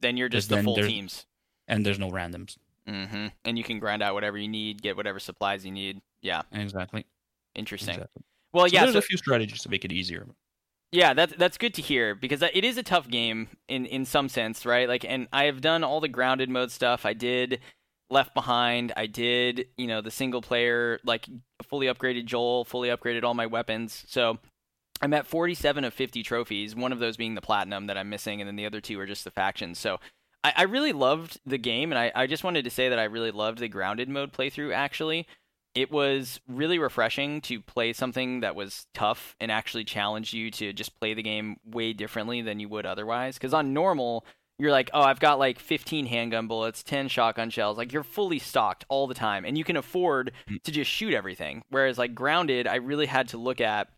then you're just the full teams, and there's no randoms. Mm-hmm. And you can grind out whatever you need, get whatever supplies you need. Yeah, exactly. Interesting. Exactly. Well, so yeah, there's so, a few strategies to make it easier. Yeah, that's that's good to hear because it is a tough game in in some sense, right? Like, and I have done all the grounded mode stuff. I did Left Behind. I did, you know, the single player, like fully upgraded Joel, fully upgraded all my weapons. So I'm at 47 of 50 trophies. One of those being the platinum that I'm missing, and then the other two are just the factions. So I, I really loved the game, and I, I just wanted to say that I really loved the grounded mode playthrough. Actually, it was really refreshing to play something that was tough and actually challenged you to just play the game way differently than you would otherwise. Because on normal, you're like, oh, I've got like 15 handgun bullets, 10 shotgun shells. Like you're fully stocked all the time, and you can afford Mm. to just shoot everything. Whereas like grounded, I really had to look at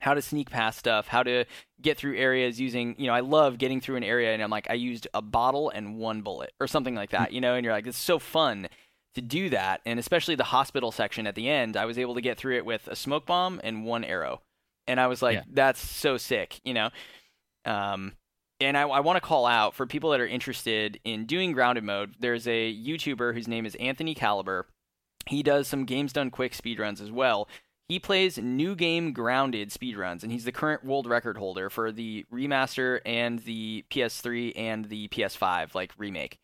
how to sneak past stuff, how to get through areas using, you know, I love getting through an area and I'm like, I used a bottle and one bullet or something like that, you know, and you're like, it's so fun to do that. And especially the hospital section at the end, I was able to get through it with a smoke bomb and one arrow. And I was like, Yeah. that's so sick, you know? Um, and I, I want to call out for people that are interested in doing grounded mode, there's a YouTuber whose name is Anthony Caliber. He does some games done quick speedruns as well. He plays new game grounded speedruns, and he's the current world record holder for the remaster and the PS3 and the PS5 like remake.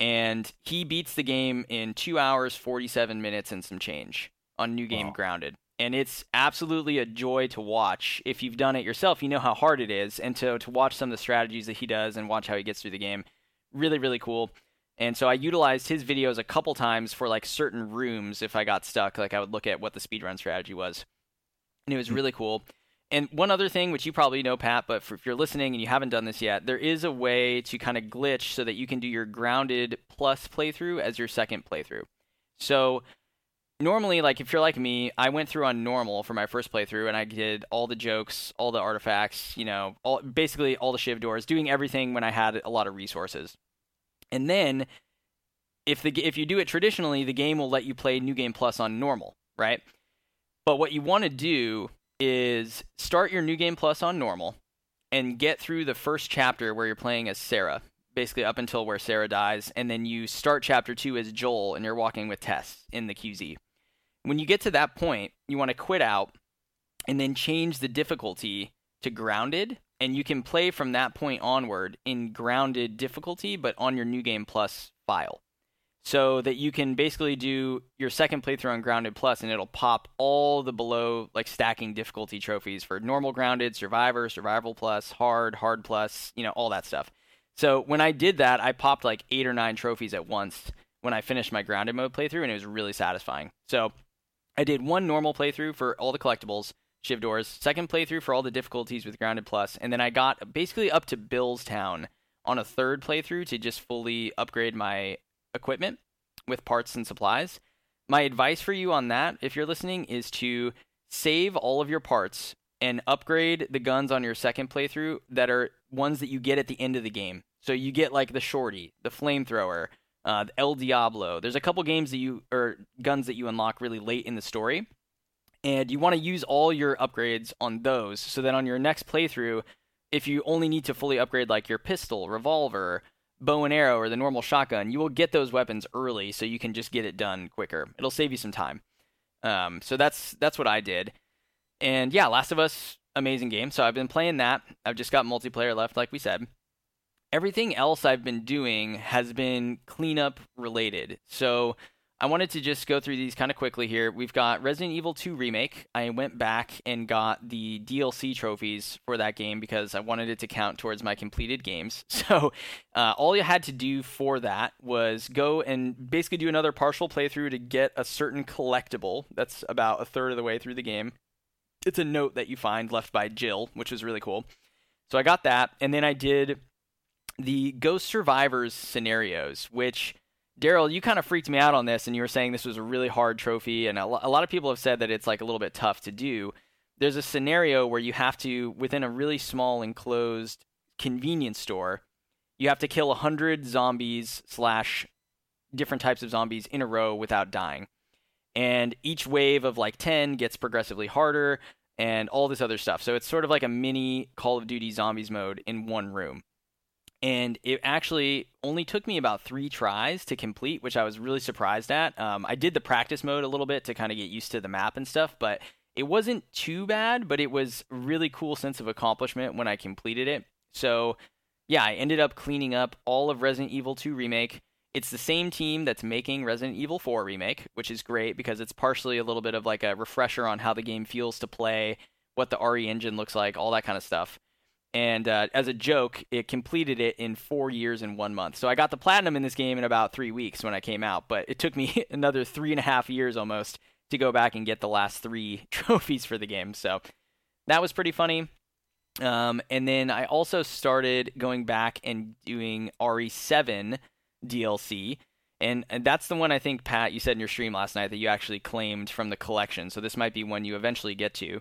And he beats the game in two hours, 47 minutes, and some change on New Game Wow. Grounded. And it's absolutely a joy to watch. If you've done it yourself, you know how hard it is. And to, to watch some of the strategies that he does and watch how he gets through the game, really, really cool. And so I utilized his videos a couple times for like certain rooms if I got stuck. Like I would look at what the speedrun strategy was. And it was hmm. really cool. And one other thing, which you probably know, Pat, but for, if you're listening and you haven't done this yet, there is a way to kind of glitch so that you can do your grounded plus playthrough as your second playthrough. So normally, like if you're like me, I went through on normal for my first playthrough and I did all the jokes, all the artifacts, you know, all basically all the shiv doors, doing everything when I had a lot of resources. And then if the if you do it traditionally, the game will let you play New Game Plus on normal, right? But what you want to do is start your New Game Plus on normal and get through the first chapter where you're playing as Sarah, basically up until where Sarah dies, and then you start chapter 2 as Joel and you're walking with Tess in the QZ. When you get to that point, you want to quit out and then change the difficulty to grounded and you can play from that point onward in grounded difficulty but on your new game plus file so that you can basically do your second playthrough on grounded plus and it'll pop all the below like stacking difficulty trophies for normal grounded survivor survival plus hard hard plus you know all that stuff. So when i did that i popped like eight or nine trophies at once when i finished my grounded mode playthrough and it was really satisfying. So i did one normal playthrough for all the collectibles Shiv Doors, second playthrough for all the difficulties with Grounded Plus, and then I got basically up to Billstown on a third playthrough to just fully upgrade my equipment with parts and supplies. My advice for you on that, if you're listening, is to save all of your parts and upgrade the guns on your second playthrough that are ones that you get at the end of the game. So you get like the shorty, the flamethrower, uh, the El Diablo. There's a couple games that you or guns that you unlock really late in the story and you want to use all your upgrades on those so that on your next playthrough if you only need to fully upgrade like your pistol revolver bow and arrow or the normal shotgun you will get those weapons early so you can just get it done quicker. It'll save you some time. Um, so that's that's what i did. And yeah last of us amazing game. So i've been playing that. I've just got multiplayer left like we said. Everything else i've been doing has been cleanup related. So I wanted to just go through these kind of quickly here. We've got Resident Evil 2 Remake. I went back and got the DLC trophies for that game because I wanted it to count towards my completed games. *laughs* So uh, all you had to do for that was go and basically do another partial playthrough to get a certain collectible. That's about a third of the way through the game. It's a note that you find left by Jill, which was really cool. So I got that, and then I did the Ghost Survivors scenarios, which Daryl, you kind of freaked me out on this, and you were saying this was a really hard trophy, and a lot of people have said that it's like a little bit tough to do. There's a scenario where you have to, within a really small enclosed convenience store, you have to kill 100 zombies slash different types of zombies in a row without dying. And each wave of like 10 gets progressively harder and all this other stuff. So it's sort of like a mini Call of Duty Zombies mode in one room and it actually only took me about three tries to complete, which I was really surprised at. Um, I did the practice mode a little bit to kind of get used to the map and stuff, but it wasn't too bad. But it was really cool sense of accomplishment when I completed it. So yeah, I ended up cleaning up all of Resident Evil 2 remake. It's the same team that's making Resident Evil 4 remake, which is great because it's partially a little bit of like a refresher on how the game feels to play, what the RE engine looks like, all that kind of stuff and uh, as a joke, it completed it in four years and one month. So I got the platinum in this game in about three weeks when I came out, but it took me *laughs* another three and a half years almost to go back and get the last three *laughs* trophies for the game. So that was pretty funny. Um, and then I also started going back and doing RE7 DLC. And, and that's the one I think, Pat, you said in your stream last night that you actually claimed from the collection. So this might be one you eventually get to.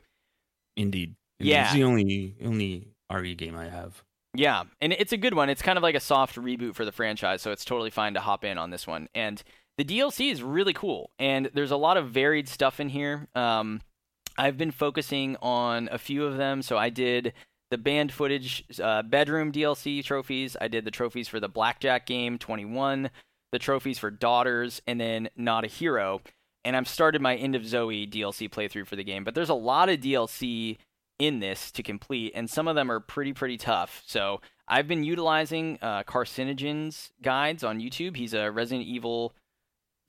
Indeed. Yeah. It's the only only RE game I have. Yeah, and it's a good one. It's kind of like a soft reboot for the franchise, so it's totally fine to hop in on this one. And the DLC is really cool, and there's a lot of varied stuff in here. Um, I've been focusing on a few of them. So I did the Banned Footage uh, bedroom DLC trophies. I did the trophies for the Blackjack game 21, the trophies for Daughters, and then Not a Hero. And I've started my End of Zoe DLC playthrough for the game. But there's a lot of DLC in this to complete, and some of them are pretty pretty tough. So I've been utilizing uh, Carcinogen's guides on YouTube. He's a Resident Evil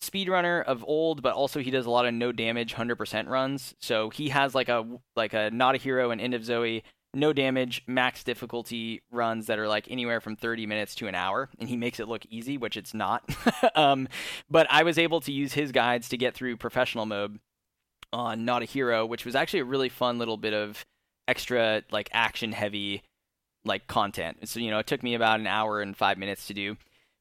speedrunner of old, but also he does a lot of no damage, hundred percent runs. So he has like a like a not a hero and end of Zoe no damage max difficulty runs that are like anywhere from 30 minutes to an hour and he makes it look easy which it's not *laughs* um, but i was able to use his guides to get through professional mode on not a hero which was actually a really fun little bit of extra like action heavy like content. So you know, it took me about an hour and 5 minutes to do.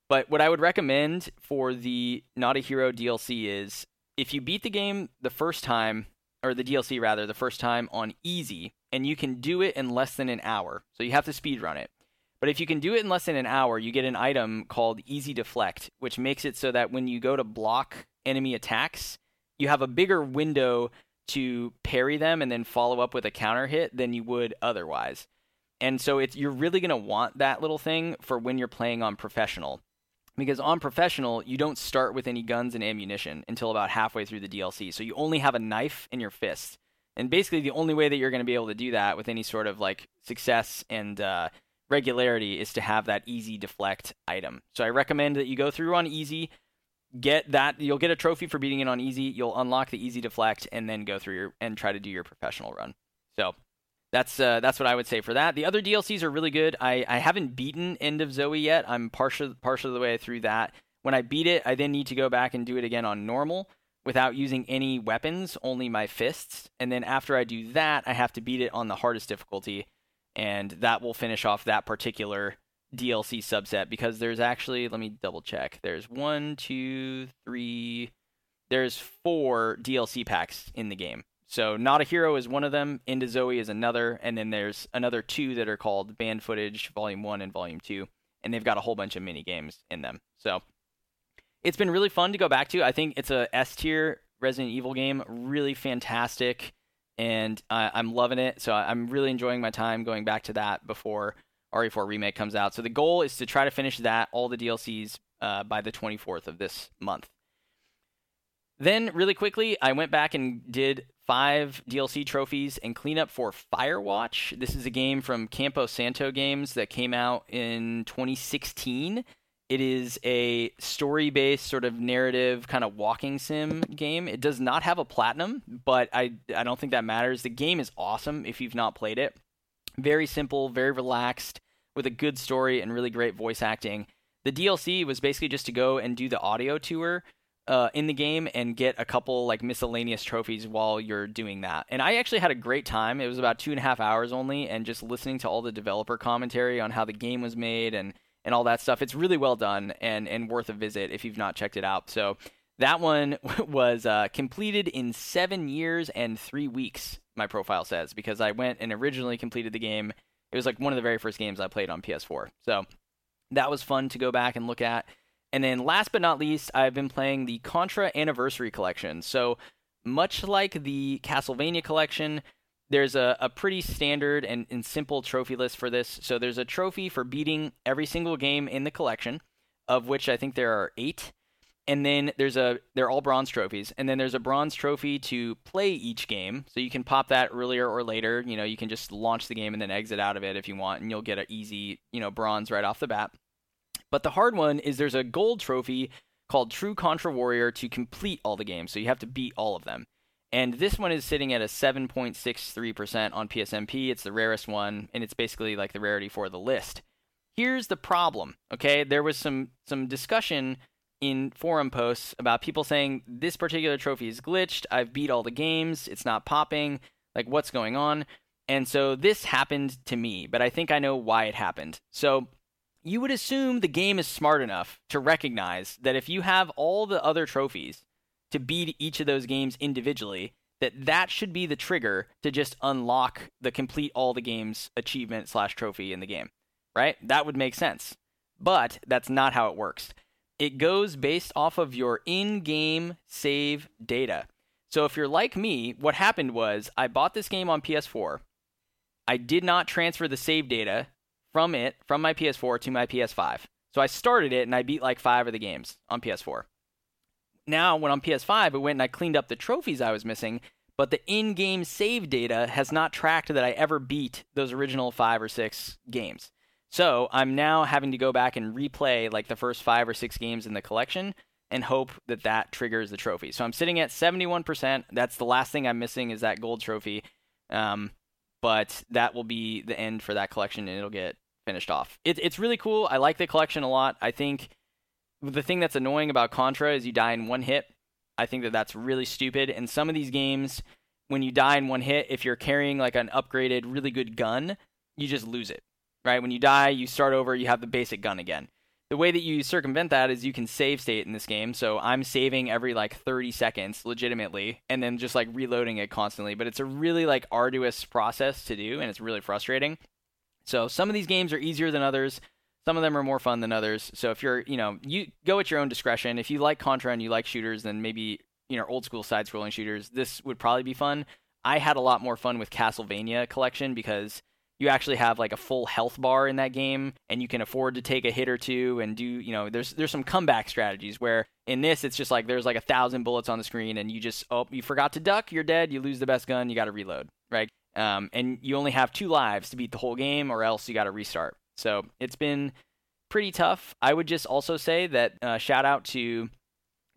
But what I would recommend for the Not a Hero DLC is if you beat the game the first time or the DLC rather, the first time on easy and you can do it in less than an hour. So you have to speed run it. But if you can do it in less than an hour, you get an item called Easy Deflect, which makes it so that when you go to block enemy attacks, you have a bigger window to parry them and then follow up with a counter hit than you would otherwise. And so it's you're really going to want that little thing for when you're playing on professional. Because on professional, you don't start with any guns and ammunition until about halfway through the DLC. So you only have a knife in your fist. And basically the only way that you're going to be able to do that with any sort of like success and uh, regularity is to have that easy deflect item. So I recommend that you go through on easy, get that you'll get a trophy for beating it on easy you'll unlock the easy deflect and then go through your and try to do your professional run so that's uh, that's what I would say for that. The other DLCs are really good. I, I haven't beaten End of Zoe yet. I'm partial partial the way through that. When I beat it, I then need to go back and do it again on normal without using any weapons, only my fists. And then after I do that, I have to beat it on the hardest difficulty, and that will finish off that particular DLC subset because there's actually let me double check. There's one, two, three. There's four DLC packs in the game. So Not a Hero is one of them. End of Zoe is another, and then there's another two that are called Banned Footage Volume One and Volume Two, and they've got a whole bunch of mini games in them. So it's been really fun to go back to. I think it's a S tier Resident Evil game, really fantastic, and uh, I'm loving it. So I'm really enjoying my time going back to that before RE4 Remake comes out. So the goal is to try to finish that, all the DLCs, uh, by the 24th of this month. Then, really quickly, I went back and did five DLC trophies and cleanup for Firewatch. This is a game from Campo Santo Games that came out in 2016. It is a story based, sort of narrative, kind of walking sim game. It does not have a platinum, but I, I don't think that matters. The game is awesome if you've not played it. Very simple, very relaxed, with a good story and really great voice acting. The DLC was basically just to go and do the audio tour uh, in the game and get a couple like miscellaneous trophies while you're doing that. And I actually had a great time. It was about two and a half hours only, and just listening to all the developer commentary on how the game was made and and all that stuff. It's really well done and and worth a visit if you've not checked it out. So that one *laughs* was uh, completed in seven years and three weeks. My profile says because I went and originally completed the game. It was like one of the very first games I played on PS4. So that was fun to go back and look at. And then last but not least, I've been playing the Contra Anniversary Collection. So much like the Castlevania collection, there's a, a pretty standard and, and simple trophy list for this. So there's a trophy for beating every single game in the collection, of which I think there are eight. And then there's a they're all bronze trophies. And then there's a bronze trophy to play each game. So you can pop that earlier or later. You know, you can just launch the game and then exit out of it if you want, and you'll get an easy, you know, bronze right off the bat. But the hard one is there's a gold trophy called True Contra Warrior to complete all the games. So you have to beat all of them. And this one is sitting at a 7.63% on PSNP. It's the rarest one, and it's basically like the rarity for the list. Here's the problem, okay? There was some some discussion in forum posts about people saying this particular trophy is glitched. I've beat all the games. It's not popping. Like what's going on? And so this happened to me, but I think I know why it happened. So you would assume the game is smart enough to recognize that if you have all the other trophies to beat each of those games individually, that that should be the trigger to just unlock the complete all the games achievement slash trophy in the game, right? That would make sense. But that's not how it works. It goes based off of your in-game save data. So if you're like me, what happened was I bought this game on PS4. I did not transfer the save data from it, from my PS4 to my PS5. So I started it and I beat like five of the games on PS4. Now, when on PS5, I went and I cleaned up the trophies I was missing, but the in game save data has not tracked that I ever beat those original five or six games. So I'm now having to go back and replay like the first five or six games in the collection and hope that that triggers the trophy. So I'm sitting at 71%. That's the last thing I'm missing is that gold trophy. Um, but that will be the end for that collection and it'll get finished off. It, it's really cool. I like the collection a lot. I think the thing that's annoying about Contra is you die in one hit. I think that that's really stupid. And some of these games, when you die in one hit, if you're carrying like an upgraded, really good gun, you just lose it, right? When you die, you start over, you have the basic gun again. The way that you circumvent that is you can save state in this game. So I'm saving every like 30 seconds legitimately and then just like reloading it constantly. But it's a really like arduous process to do and it's really frustrating. So some of these games are easier than others. Some of them are more fun than others. So if you're, you know, you go at your own discretion. If you like Contra and you like shooters, then maybe, you know, old school side scrolling shooters, this would probably be fun. I had a lot more fun with Castlevania collection because you actually have like a full health bar in that game and you can afford to take a hit or two and do you know there's there's some comeback strategies where in this it's just like there's like a thousand bullets on the screen and you just oh you forgot to duck you're dead you lose the best gun you got to reload right? Um, and you only have two lives to beat the whole game or else you got to restart. So it's been pretty tough. I would just also say that uh, shout out to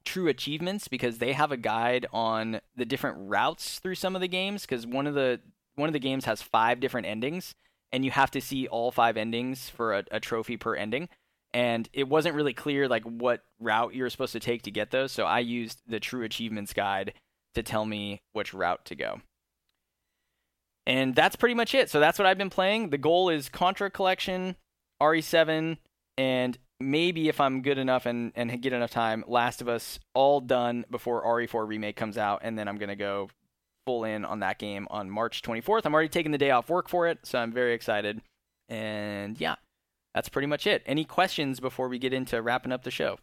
true achievements because they have a guide on the different routes through some of the games because one of the one of the games has five different endings, and you have to see all five endings for a, a trophy per ending. And it wasn't really clear like what route you were supposed to take to get those, so I used the True Achievements guide to tell me which route to go. And that's pretty much it. So that's what I've been playing. The goal is Contra Collection, RE7, and maybe if I'm good enough and, and get enough time, Last of Us all done before RE4 Remake comes out, and then I'm going to go full in on that game on March 24th. I'm already taking the day off work for it, so I'm very excited. And yeah, that's pretty much it. Any questions before we get into wrapping up the show?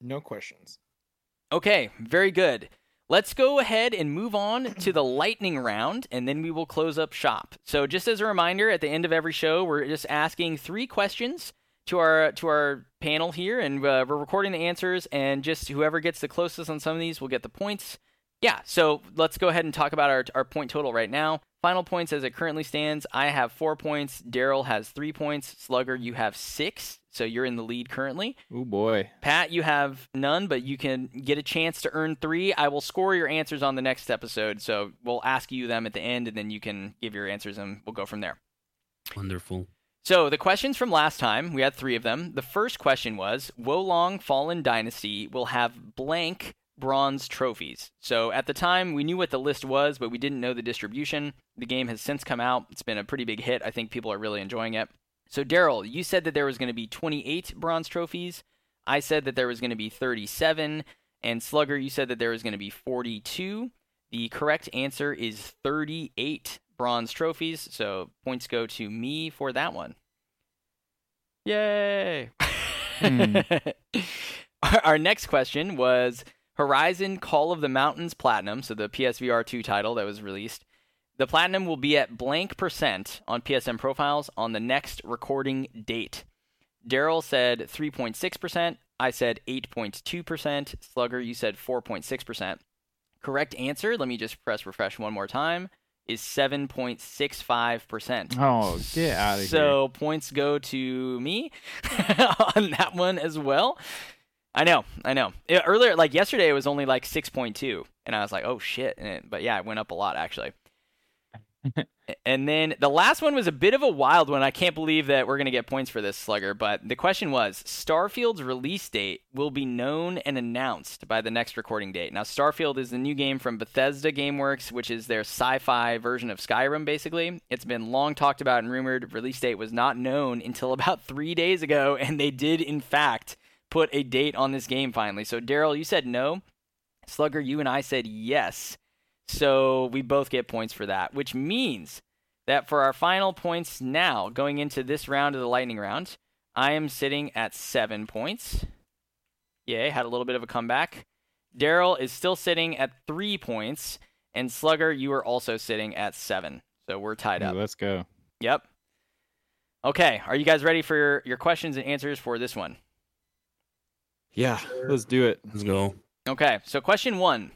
No questions. Okay, very good. Let's go ahead and move on to the lightning round, and then we will close up shop. So, just as a reminder, at the end of every show, we're just asking three questions to our to our panel here, and uh, we're recording the answers. And just whoever gets the closest on some of these will get the points Yeah, so let's go ahead and talk about our, our point total right now. Final points as it currently stands I have four points, Daryl has three points, Slugger, you have six, so you're in the lead currently. Oh boy. Pat, you have none, but you can get a chance to earn three. I will score your answers on the next episode, so we'll ask you them at the end, and then you can give your answers, and we'll go from there. Wonderful. So the questions from last time, we had three of them. The first question was, Wo Long Fallen Dynasty will have blank bronze trophies. So at the time, we knew what the list was, but we didn't know the distribution. The game has since come out. It's been a pretty big hit. I think people are really enjoying it. So Daryl, you said that there was going to be 28 bronze trophies. I said that there was going to be 37, and Slugger, you said that there was going to be 42. The correct answer is 38 bronze trophies, so points go to me for that one. Yay! Hmm. *laughs* Our, our next question was Horizon Call of the Mountains Platinum, so the PSVR 2 title that was released. The Platinum will be at blank percent on PSN profiles on the next recording date. Daryl said 3.6%. I said 8.2%. Slugger, you said 4.6%. Correct answer, let me just press refresh one more time, is 7.65%. Oh, get out of here. So points go to me *laughs* on that one as well. I know, I know. Yeah, earlier, like yesterday, it was only like 6.2, and I was like, oh shit. And it, but yeah, it went up a lot actually. *laughs* and then the last one was a bit of a wild one. I can't believe that we're going to get points for this slugger, but the question was Starfield's release date will be known and announced by the next recording date. Now, Starfield is the new game from Bethesda Gameworks, which is their sci fi version of Skyrim, basically. It's been long talked about and rumored. Release date was not known until *laughs* about three days ago, and they did, in fact, put a date on this game finally. So, Daryl, you said no. Slugger, you and I said yes. So we both get points for that, which means that for our final points now, going into this round of the lightning round, I am sitting at seven points. Yay, had a little bit of a comeback. Daryl is still sitting at three points, and Slugger, you are also sitting at seven. So we're tied Ooh, up. let's go. Yep. Okay, are you guys ready for your, your questions and answers for this one? Yeah, let's do it. Let's go. Okay, so question one.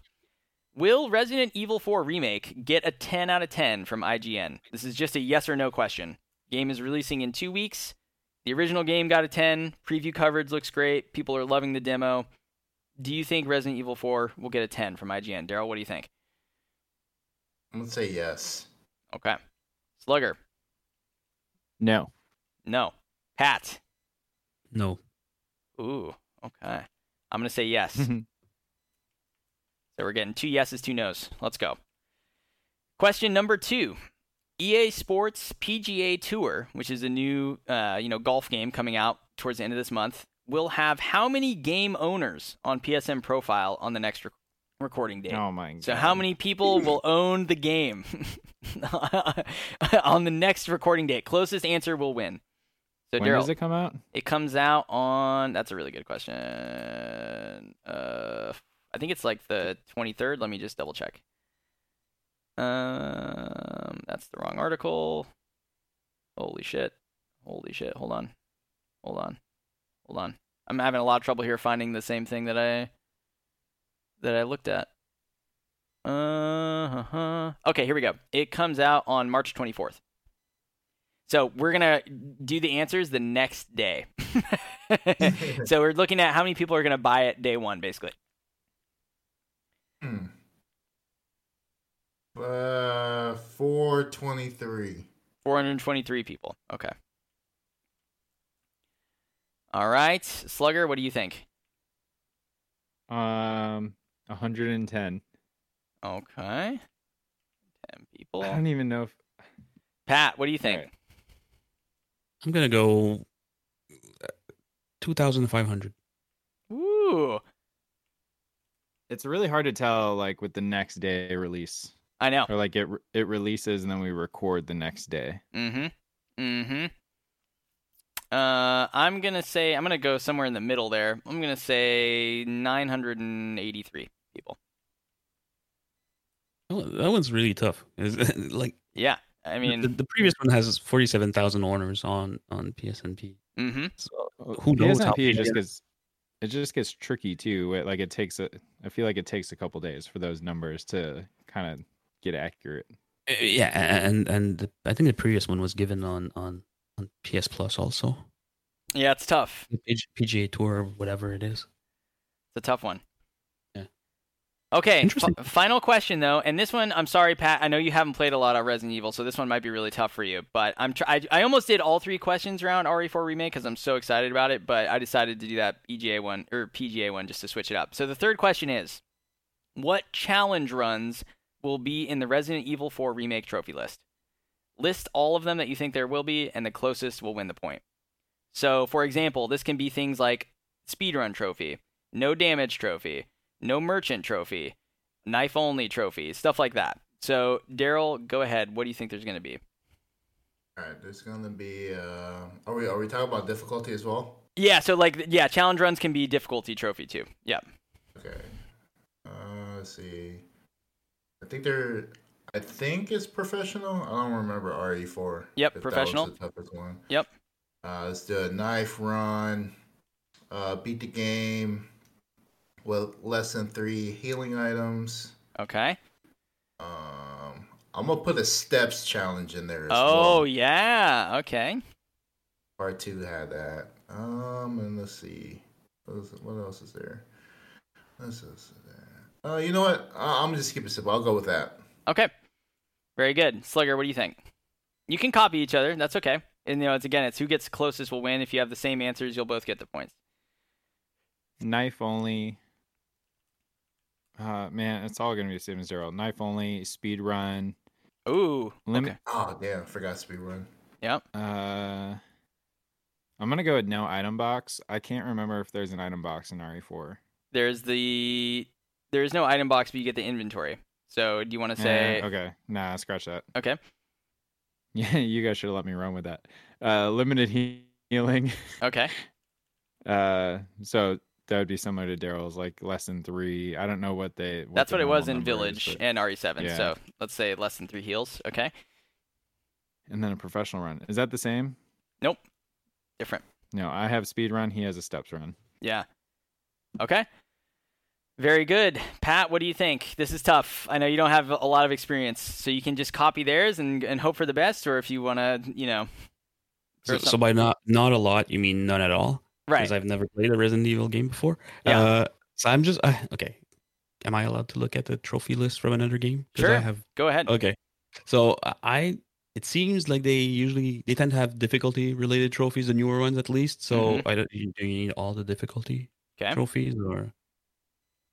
Will Resident Evil 4 Remake get a 10 out of 10 from IGN? This is just a yes or no question. Game is releasing in two weeks. The original game got a 10. Preview coverage looks great. People are loving the demo. Do you think Resident Evil 4 will get a 10 from IGN? Daryl, what do you think? I'm gonna say yes. Okay. Slugger, No. no. Pat, No. ooh, okay. I'm going to say yes. *laughs* So we're getting two yeses, two nos. Let's go. Question number two. EA Sports PGA Tour, which is a new uh, you know golf game coming out towards the end of this month, will have how many game owners on PSN profile on the next rec- recording date? oh my god. So how many people *clears throat* will own the game *laughs* on the next recording date? Closest answer will win. So When Daryl, does it come out? it comes out on. That's a really good question. Uh, I think it's like the 23rd. Let me just double check. Um, that's the wrong article. Holy shit! Holy shit! Hold on, hold on, hold on. I'm having a lot of trouble here finding the same thing that I that I looked at. Uh huh. Okay, here we go. It comes out on March 24th. So we're gonna do the answers the next day. *laughs* so we're looking at how many people are gonna buy it day one, basically. Hmm. Uh, four twenty-three. 423 people. Okay. All right, Slugger, what do you think? Um, 110. Okay. 10 people. I don't even know if Pat, what do you think? Alright. I'm gonna go uh, two thousand five hundred. Ooh, it's really hard to tell like with the next day release I know. or like it it releases and then we record the next day. Mm-hmm. Mm-hmm. Uh, I'm gonna say I'm gonna go somewhere in the middle there. I'm gonna say 983 people. Oh, that one's really tough. It's, *laughs* like Yeah, I mean, the, the previous one has forty-seven thousand owners on on PSNP. mm-hmm. So who knows how PSNP big just it- because it just gets tricky too. It, like it takes a, I feel like it takes a couple days for those numbers to kind of get accurate. Uh, Yeah, and and the, I think the previous one was given on on on PS Plus also. Yeah, it's tough. PGA Tour, or whatever it is. It's a tough one. Okay. F- final question though, and this one, I'm sorry, Pat. I know you haven't played a lot of Resident Evil, so this one might be really tough for you. But I'm tr- I, I almost did all three questions around RE4 remake because I'm so excited about it. But I decided to do that EGA one or PGA one just to switch it up. So the third question is, what challenge runs will be in the Resident Evil 4 remake trophy list? List all of them that you think there will be, and the closest will win the point. So, for example, this can be things like speedrun trophy, no damage trophy, no merchant trophy, knife only trophy, stuff like that. So, Daryl, go ahead. What do you think there's going to be? All right, there's gonna be. Uh, are we are we talking about difficulty as well? Yeah, so like yeah, challenge runs can be difficulty trophy too. Yeah. Okay. Uh, let's see. I think they're. I think it's professional. I don't remember RE4. Yep, professional. That was the toughest one. Yep. Uh, let's do a knife run. Uh, beat the game with less than three healing items. Okay. Um, I'm gonna put a steps challenge in there as Oh, well. yeah. Okay. Part two had that. Um, and let's see, what, is, what else is there? What else is there? Uh, you know what? I- I'm gonna just keep it simple. I'll go with that. Okay. Very good. Slugger, what do you think? You can copy each other. That's okay. And you know, it's again, it's who gets closest will win. If you have the same answers, you'll both get the points. Knife only. Uh, man, it's all gonna be a same as zero. Knife only, speed run, Ooh. limit. Okay. Oh damn, forgot speed run. Yep. Uh, I'm gonna go with no item box. I can't remember if there's an item box in RE4. There's the there's no item box, but you get the inventory. So do you want to say Eh, okay, nah, scratch that. okay? *laughs* Yeah, you guys should have let me run with that. Uh, limited healing. Okay. *laughs* Uh, so that would be similar to Daryl's, like less than three. I don't know what they. What That's what it was in number is, Village but- and RE7. Yeah. So let's say less than three heals. Okay. and then a professional run. Is that the same? Nope. Different. No, I have speed run. He has a steps run. Yeah. Okay. Very good. Pat, what do you think? This is tough. I know you don't have a lot of experience, so you can just copy theirs and, and hope for the best, or if you want to, you know. So, so by not not a lot, you mean none at all? Right. Because I've never played a Resident Evil game before. Yeah. Uh, so I'm just uh, okay. Am I allowed to look at the trophy list from another game? Sure. I have Go ahead. Okay. So uh, I it seems like they usually they tend to have difficulty related trophies, the newer ones at least. So Mhm. I don't do you need all the difficulty Okay. trophies or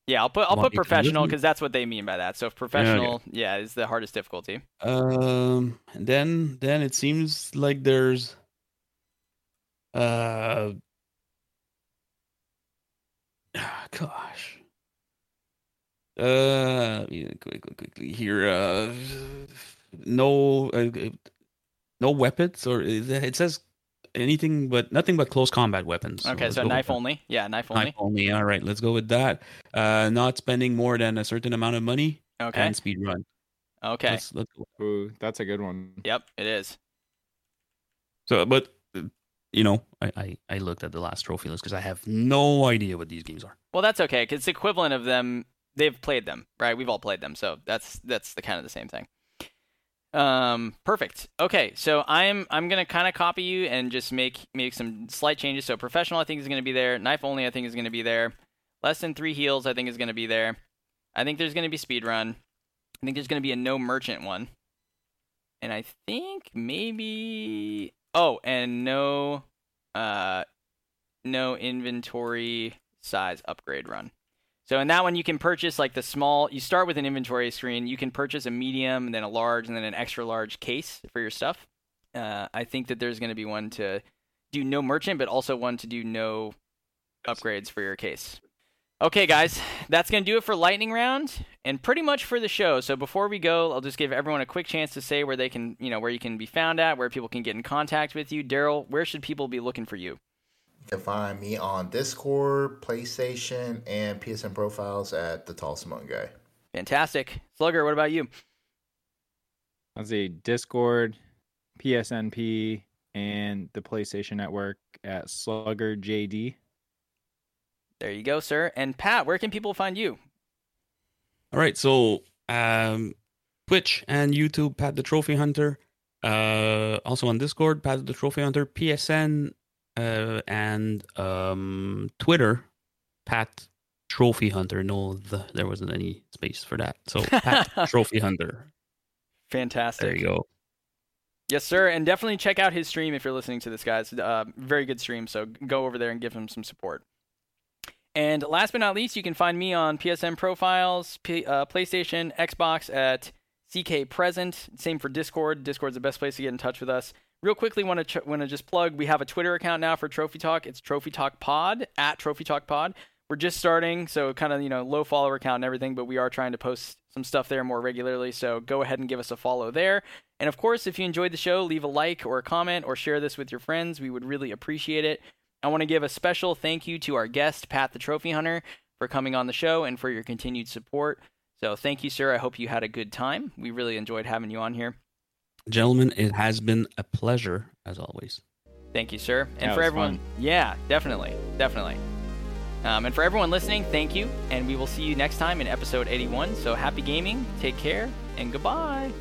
Yeah, I'll put I'll put me to list professional because that's what they mean by that. So if professional, yeah, is the hardest difficulty. um and then then it seems like there's uh *sighs* gosh uh yeah, quick, quick, quickly here uh no uh, no weapons or is it it says anything but nothing but close combat weapons Okay, let's so knife only. Yeah, knife only. knife only all right let's go with that uh not spending more than a certain amount of money Okay. and speed run Okay. let's, let's go. Ooh, that's a good one. Yep, it is. So, but you know, I I, I looked at the last trophy list because I have no idea what these games are. Well, that's okay because it's equivalent of them. They've played them, right? We've all played them, so that's that's the kind of the same thing. Um, perfect. Okay, so I'm I'm gonna kind of copy you and just make make some slight changes. So professional, I think is gonna be there. Knife only, I think is gonna be there. Less than three heals, I think is gonna be there. I think there's gonna be speed run. I think there's gonna be a no merchant one, and I think maybe oh, and no, uh, no inventory size upgrade run. So in that one, you can purchase like the small. You start with an inventory screen. You can purchase a medium, and then a large, and then an extra large case for your stuff. Uh, I think that there's going to be one to do no merchant, but also one to do no upgrades for your case. Okay, guys, that's going to do it for lightning round and pretty much for the show. So before we go, I'll just give everyone a quick chance to say where they can, you know, where you can be found at, where people can get in contact with you. Daryl, where should people be looking for you? You can find me on Discord, PlayStation, and PSN profiles at the Tall Smoke Guy. Fantastic. Slugger, what about you? Let's see, Discord, PSNP, and the PlayStation Network at Slugger JD. There you go, sir. And Pat, where can people find you? All right, so um, Twitch and YouTube, Pat the Trophy Hunter. Uh, also on Discord, Pat the Trophy Hunter, PSN, uh, and um, Twitter, Pat Trophy Hunter. No, the, there wasn't any space for that. So Pat *laughs* Trophy Hunter. Fantastic. There you go. Yes, sir. And definitely check out his stream if you're listening to this, guys. Uh, very good stream. So go over there and give him some support. And last but not least, you can find me on PSN profiles, P- uh, PlayStation, Xbox at CK Present. Same for Discord. Discord's the best place to get in touch with us. Real quickly, want to ch- want to just plug. We have a Twitter account now for Trophy Talk. It's Trophy Talk Pod at Trophy Talk Pod. We're just starting, so kind of you know low follower count and everything, but we are trying to post some stuff there more regularly. So go ahead and give us a follow there. And of course, if you enjoyed the show, leave a like or a comment or share this with your friends. We would really appreciate it. I want to give a special thank you to our guest, Pat the Trophy Hunter, for coming on the show and for your continued support. So thank you, sir. I hope you had a good time. We really enjoyed having you on here. Gentlemen, it has been a pleasure as always. Thank you, sir. And Yeah, it for everyone, fun. yeah, definitely, definitely. Um, and for everyone listening, thank you. And we will see you next time in episode 81. So happy gaming, take care, and goodbye.